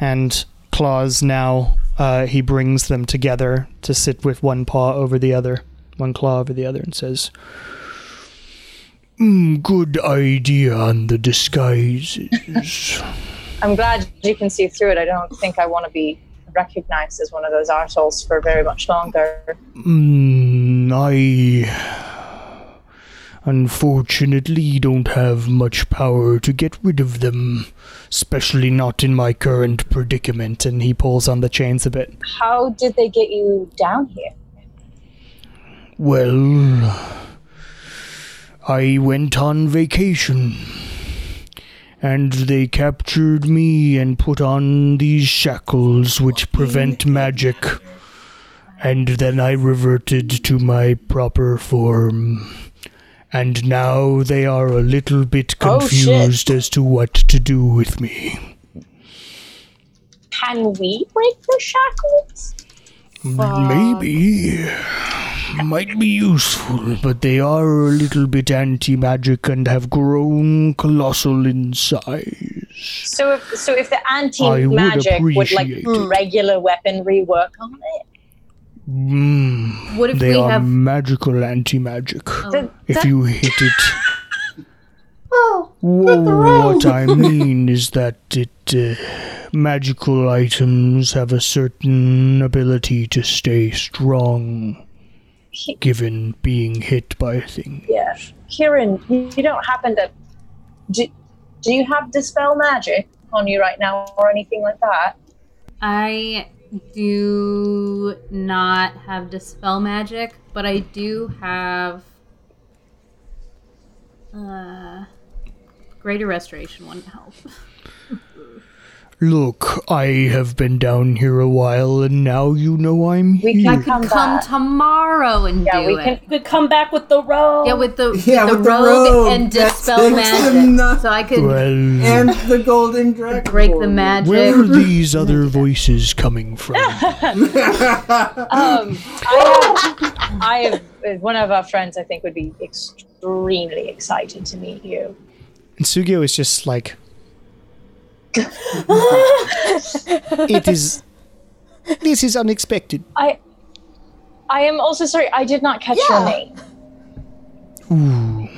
and claws now. Uh, he brings them together to sit with one paw over the other, one claw over the other, and says, mm, Good idea on the disguises. [laughs] I'm glad you can see through it. I don't think I want to be recognized as one of those arseholes for very much longer. mm, I. Unfortunately, don't have much power to get rid of them, especially not in my current predicament. And he pulls on the chains a bit. How did they get you down here? Well, I went on vacation, and they captured me and put on these shackles which prevent magic. And then I reverted to my proper form. And now they are a little bit Oh, confused as to what to do with me. Can we break the shackles? Maybe. Might be useful, but they are a little bit anti magic and have grown colossal in size. So if so, if the anti magic would like it. regular weaponry work on it? Mm, What if they we are have- magical anti magic. The- If that- you hit it. [laughs] Oh, Whoa, what I [laughs] mean is that it. Uh, magical items have a certain ability to stay strong, given being hit by things. yeah, Kieran, you you don't happen to do, do you have dispel magic on you right now or anything like that? I do not have dispel magic, but I do have uh greater restoration wouldn't help. [laughs] Look, I have been down here a while, and now you know I'm We here. can come Come back. tomorrow and Yeah, do we it. can- You could come back with the robe. yeah, with the, Yeah, the with the rogue, rogue. and dispel takes magic, them so I could well, And the golden dragon. break the magic. where are these [laughs] other voices coming from? [laughs] Um, I have, I have uh, one of our friends. I think would be extremely excited to meet you. And Sugio is just like, [laughs] it is. This is unexpected. I, I am also sorry. I did not catch your name. Ooh.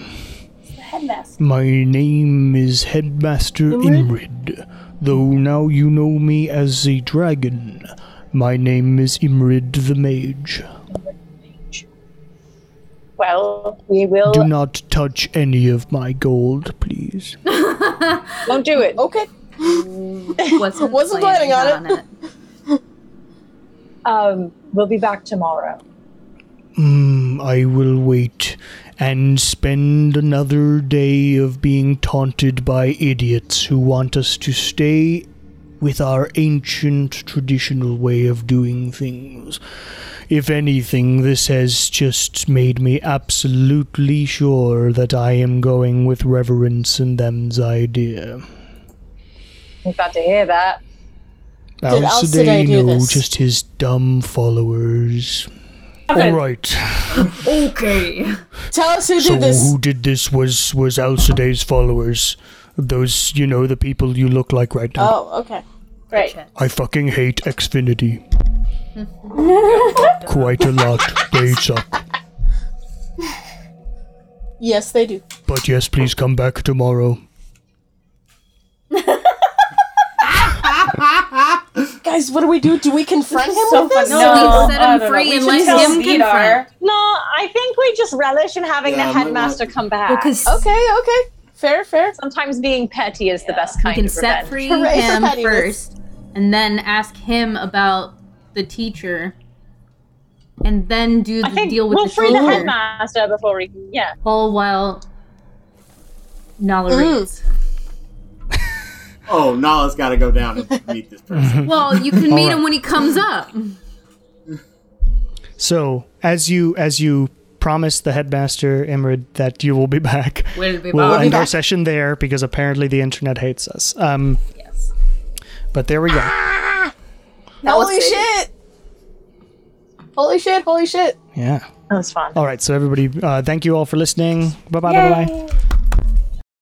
the headmaster. My name is Headmaster Imryd, though now you know me as a dragon. My name is Imryd the Mage. Well, we will. Do not touch any of my gold, please. [laughs] Don't do it. Okay. Wasn't, [laughs] Wasn't planning on it. Um, we'll be back tomorrow. Mm, I will wait and spend another day of being taunted by idiots who want us to stay with our ancient traditional way of doing things. If anything, this has just made me absolutely sure that I am going with reverence and them's idea. I'm glad to hear that. Did Else Alcidade they do know this? just his dumb followers. Okay. All right. Okay. Tell us who So did this. who did this was was Alcidae's followers. Those, you know, the people you look like right now. Oh, okay. Great. I fucking hate Xfinity. [laughs] Quite a lot. They suck. Yes, they do. But yes, please come back tomorrow. Guys, what do we do? Do we confront him So with fun. this? No, we set him I don't know. free and should let tell him Vidar. No, I think we just relish in having Yeah, the headmaster come back. Because Okay, okay. Fair, fair. Sometimes being petty is the best we kind can of set revenge. free Hooray for him first, and then ask him about the teacher, and then do the think deal with we'll the free the headmaster before we. Yeah. All while Nala Mm. reads. Oh, Nala's got to go down and [laughs] meet this person. Well, you can meet Alright. him when he comes up. So, as you as you promised the headmaster Imryd that you will be back, We'll be we'll back. end our session there because apparently the internet hates us. Um, Yes. but there we go. Holy shit! Holy shit, holy shit. Yeah. That was fun. All right. So everybody, uh, thank you all for listening. Bye bye. Bye bye.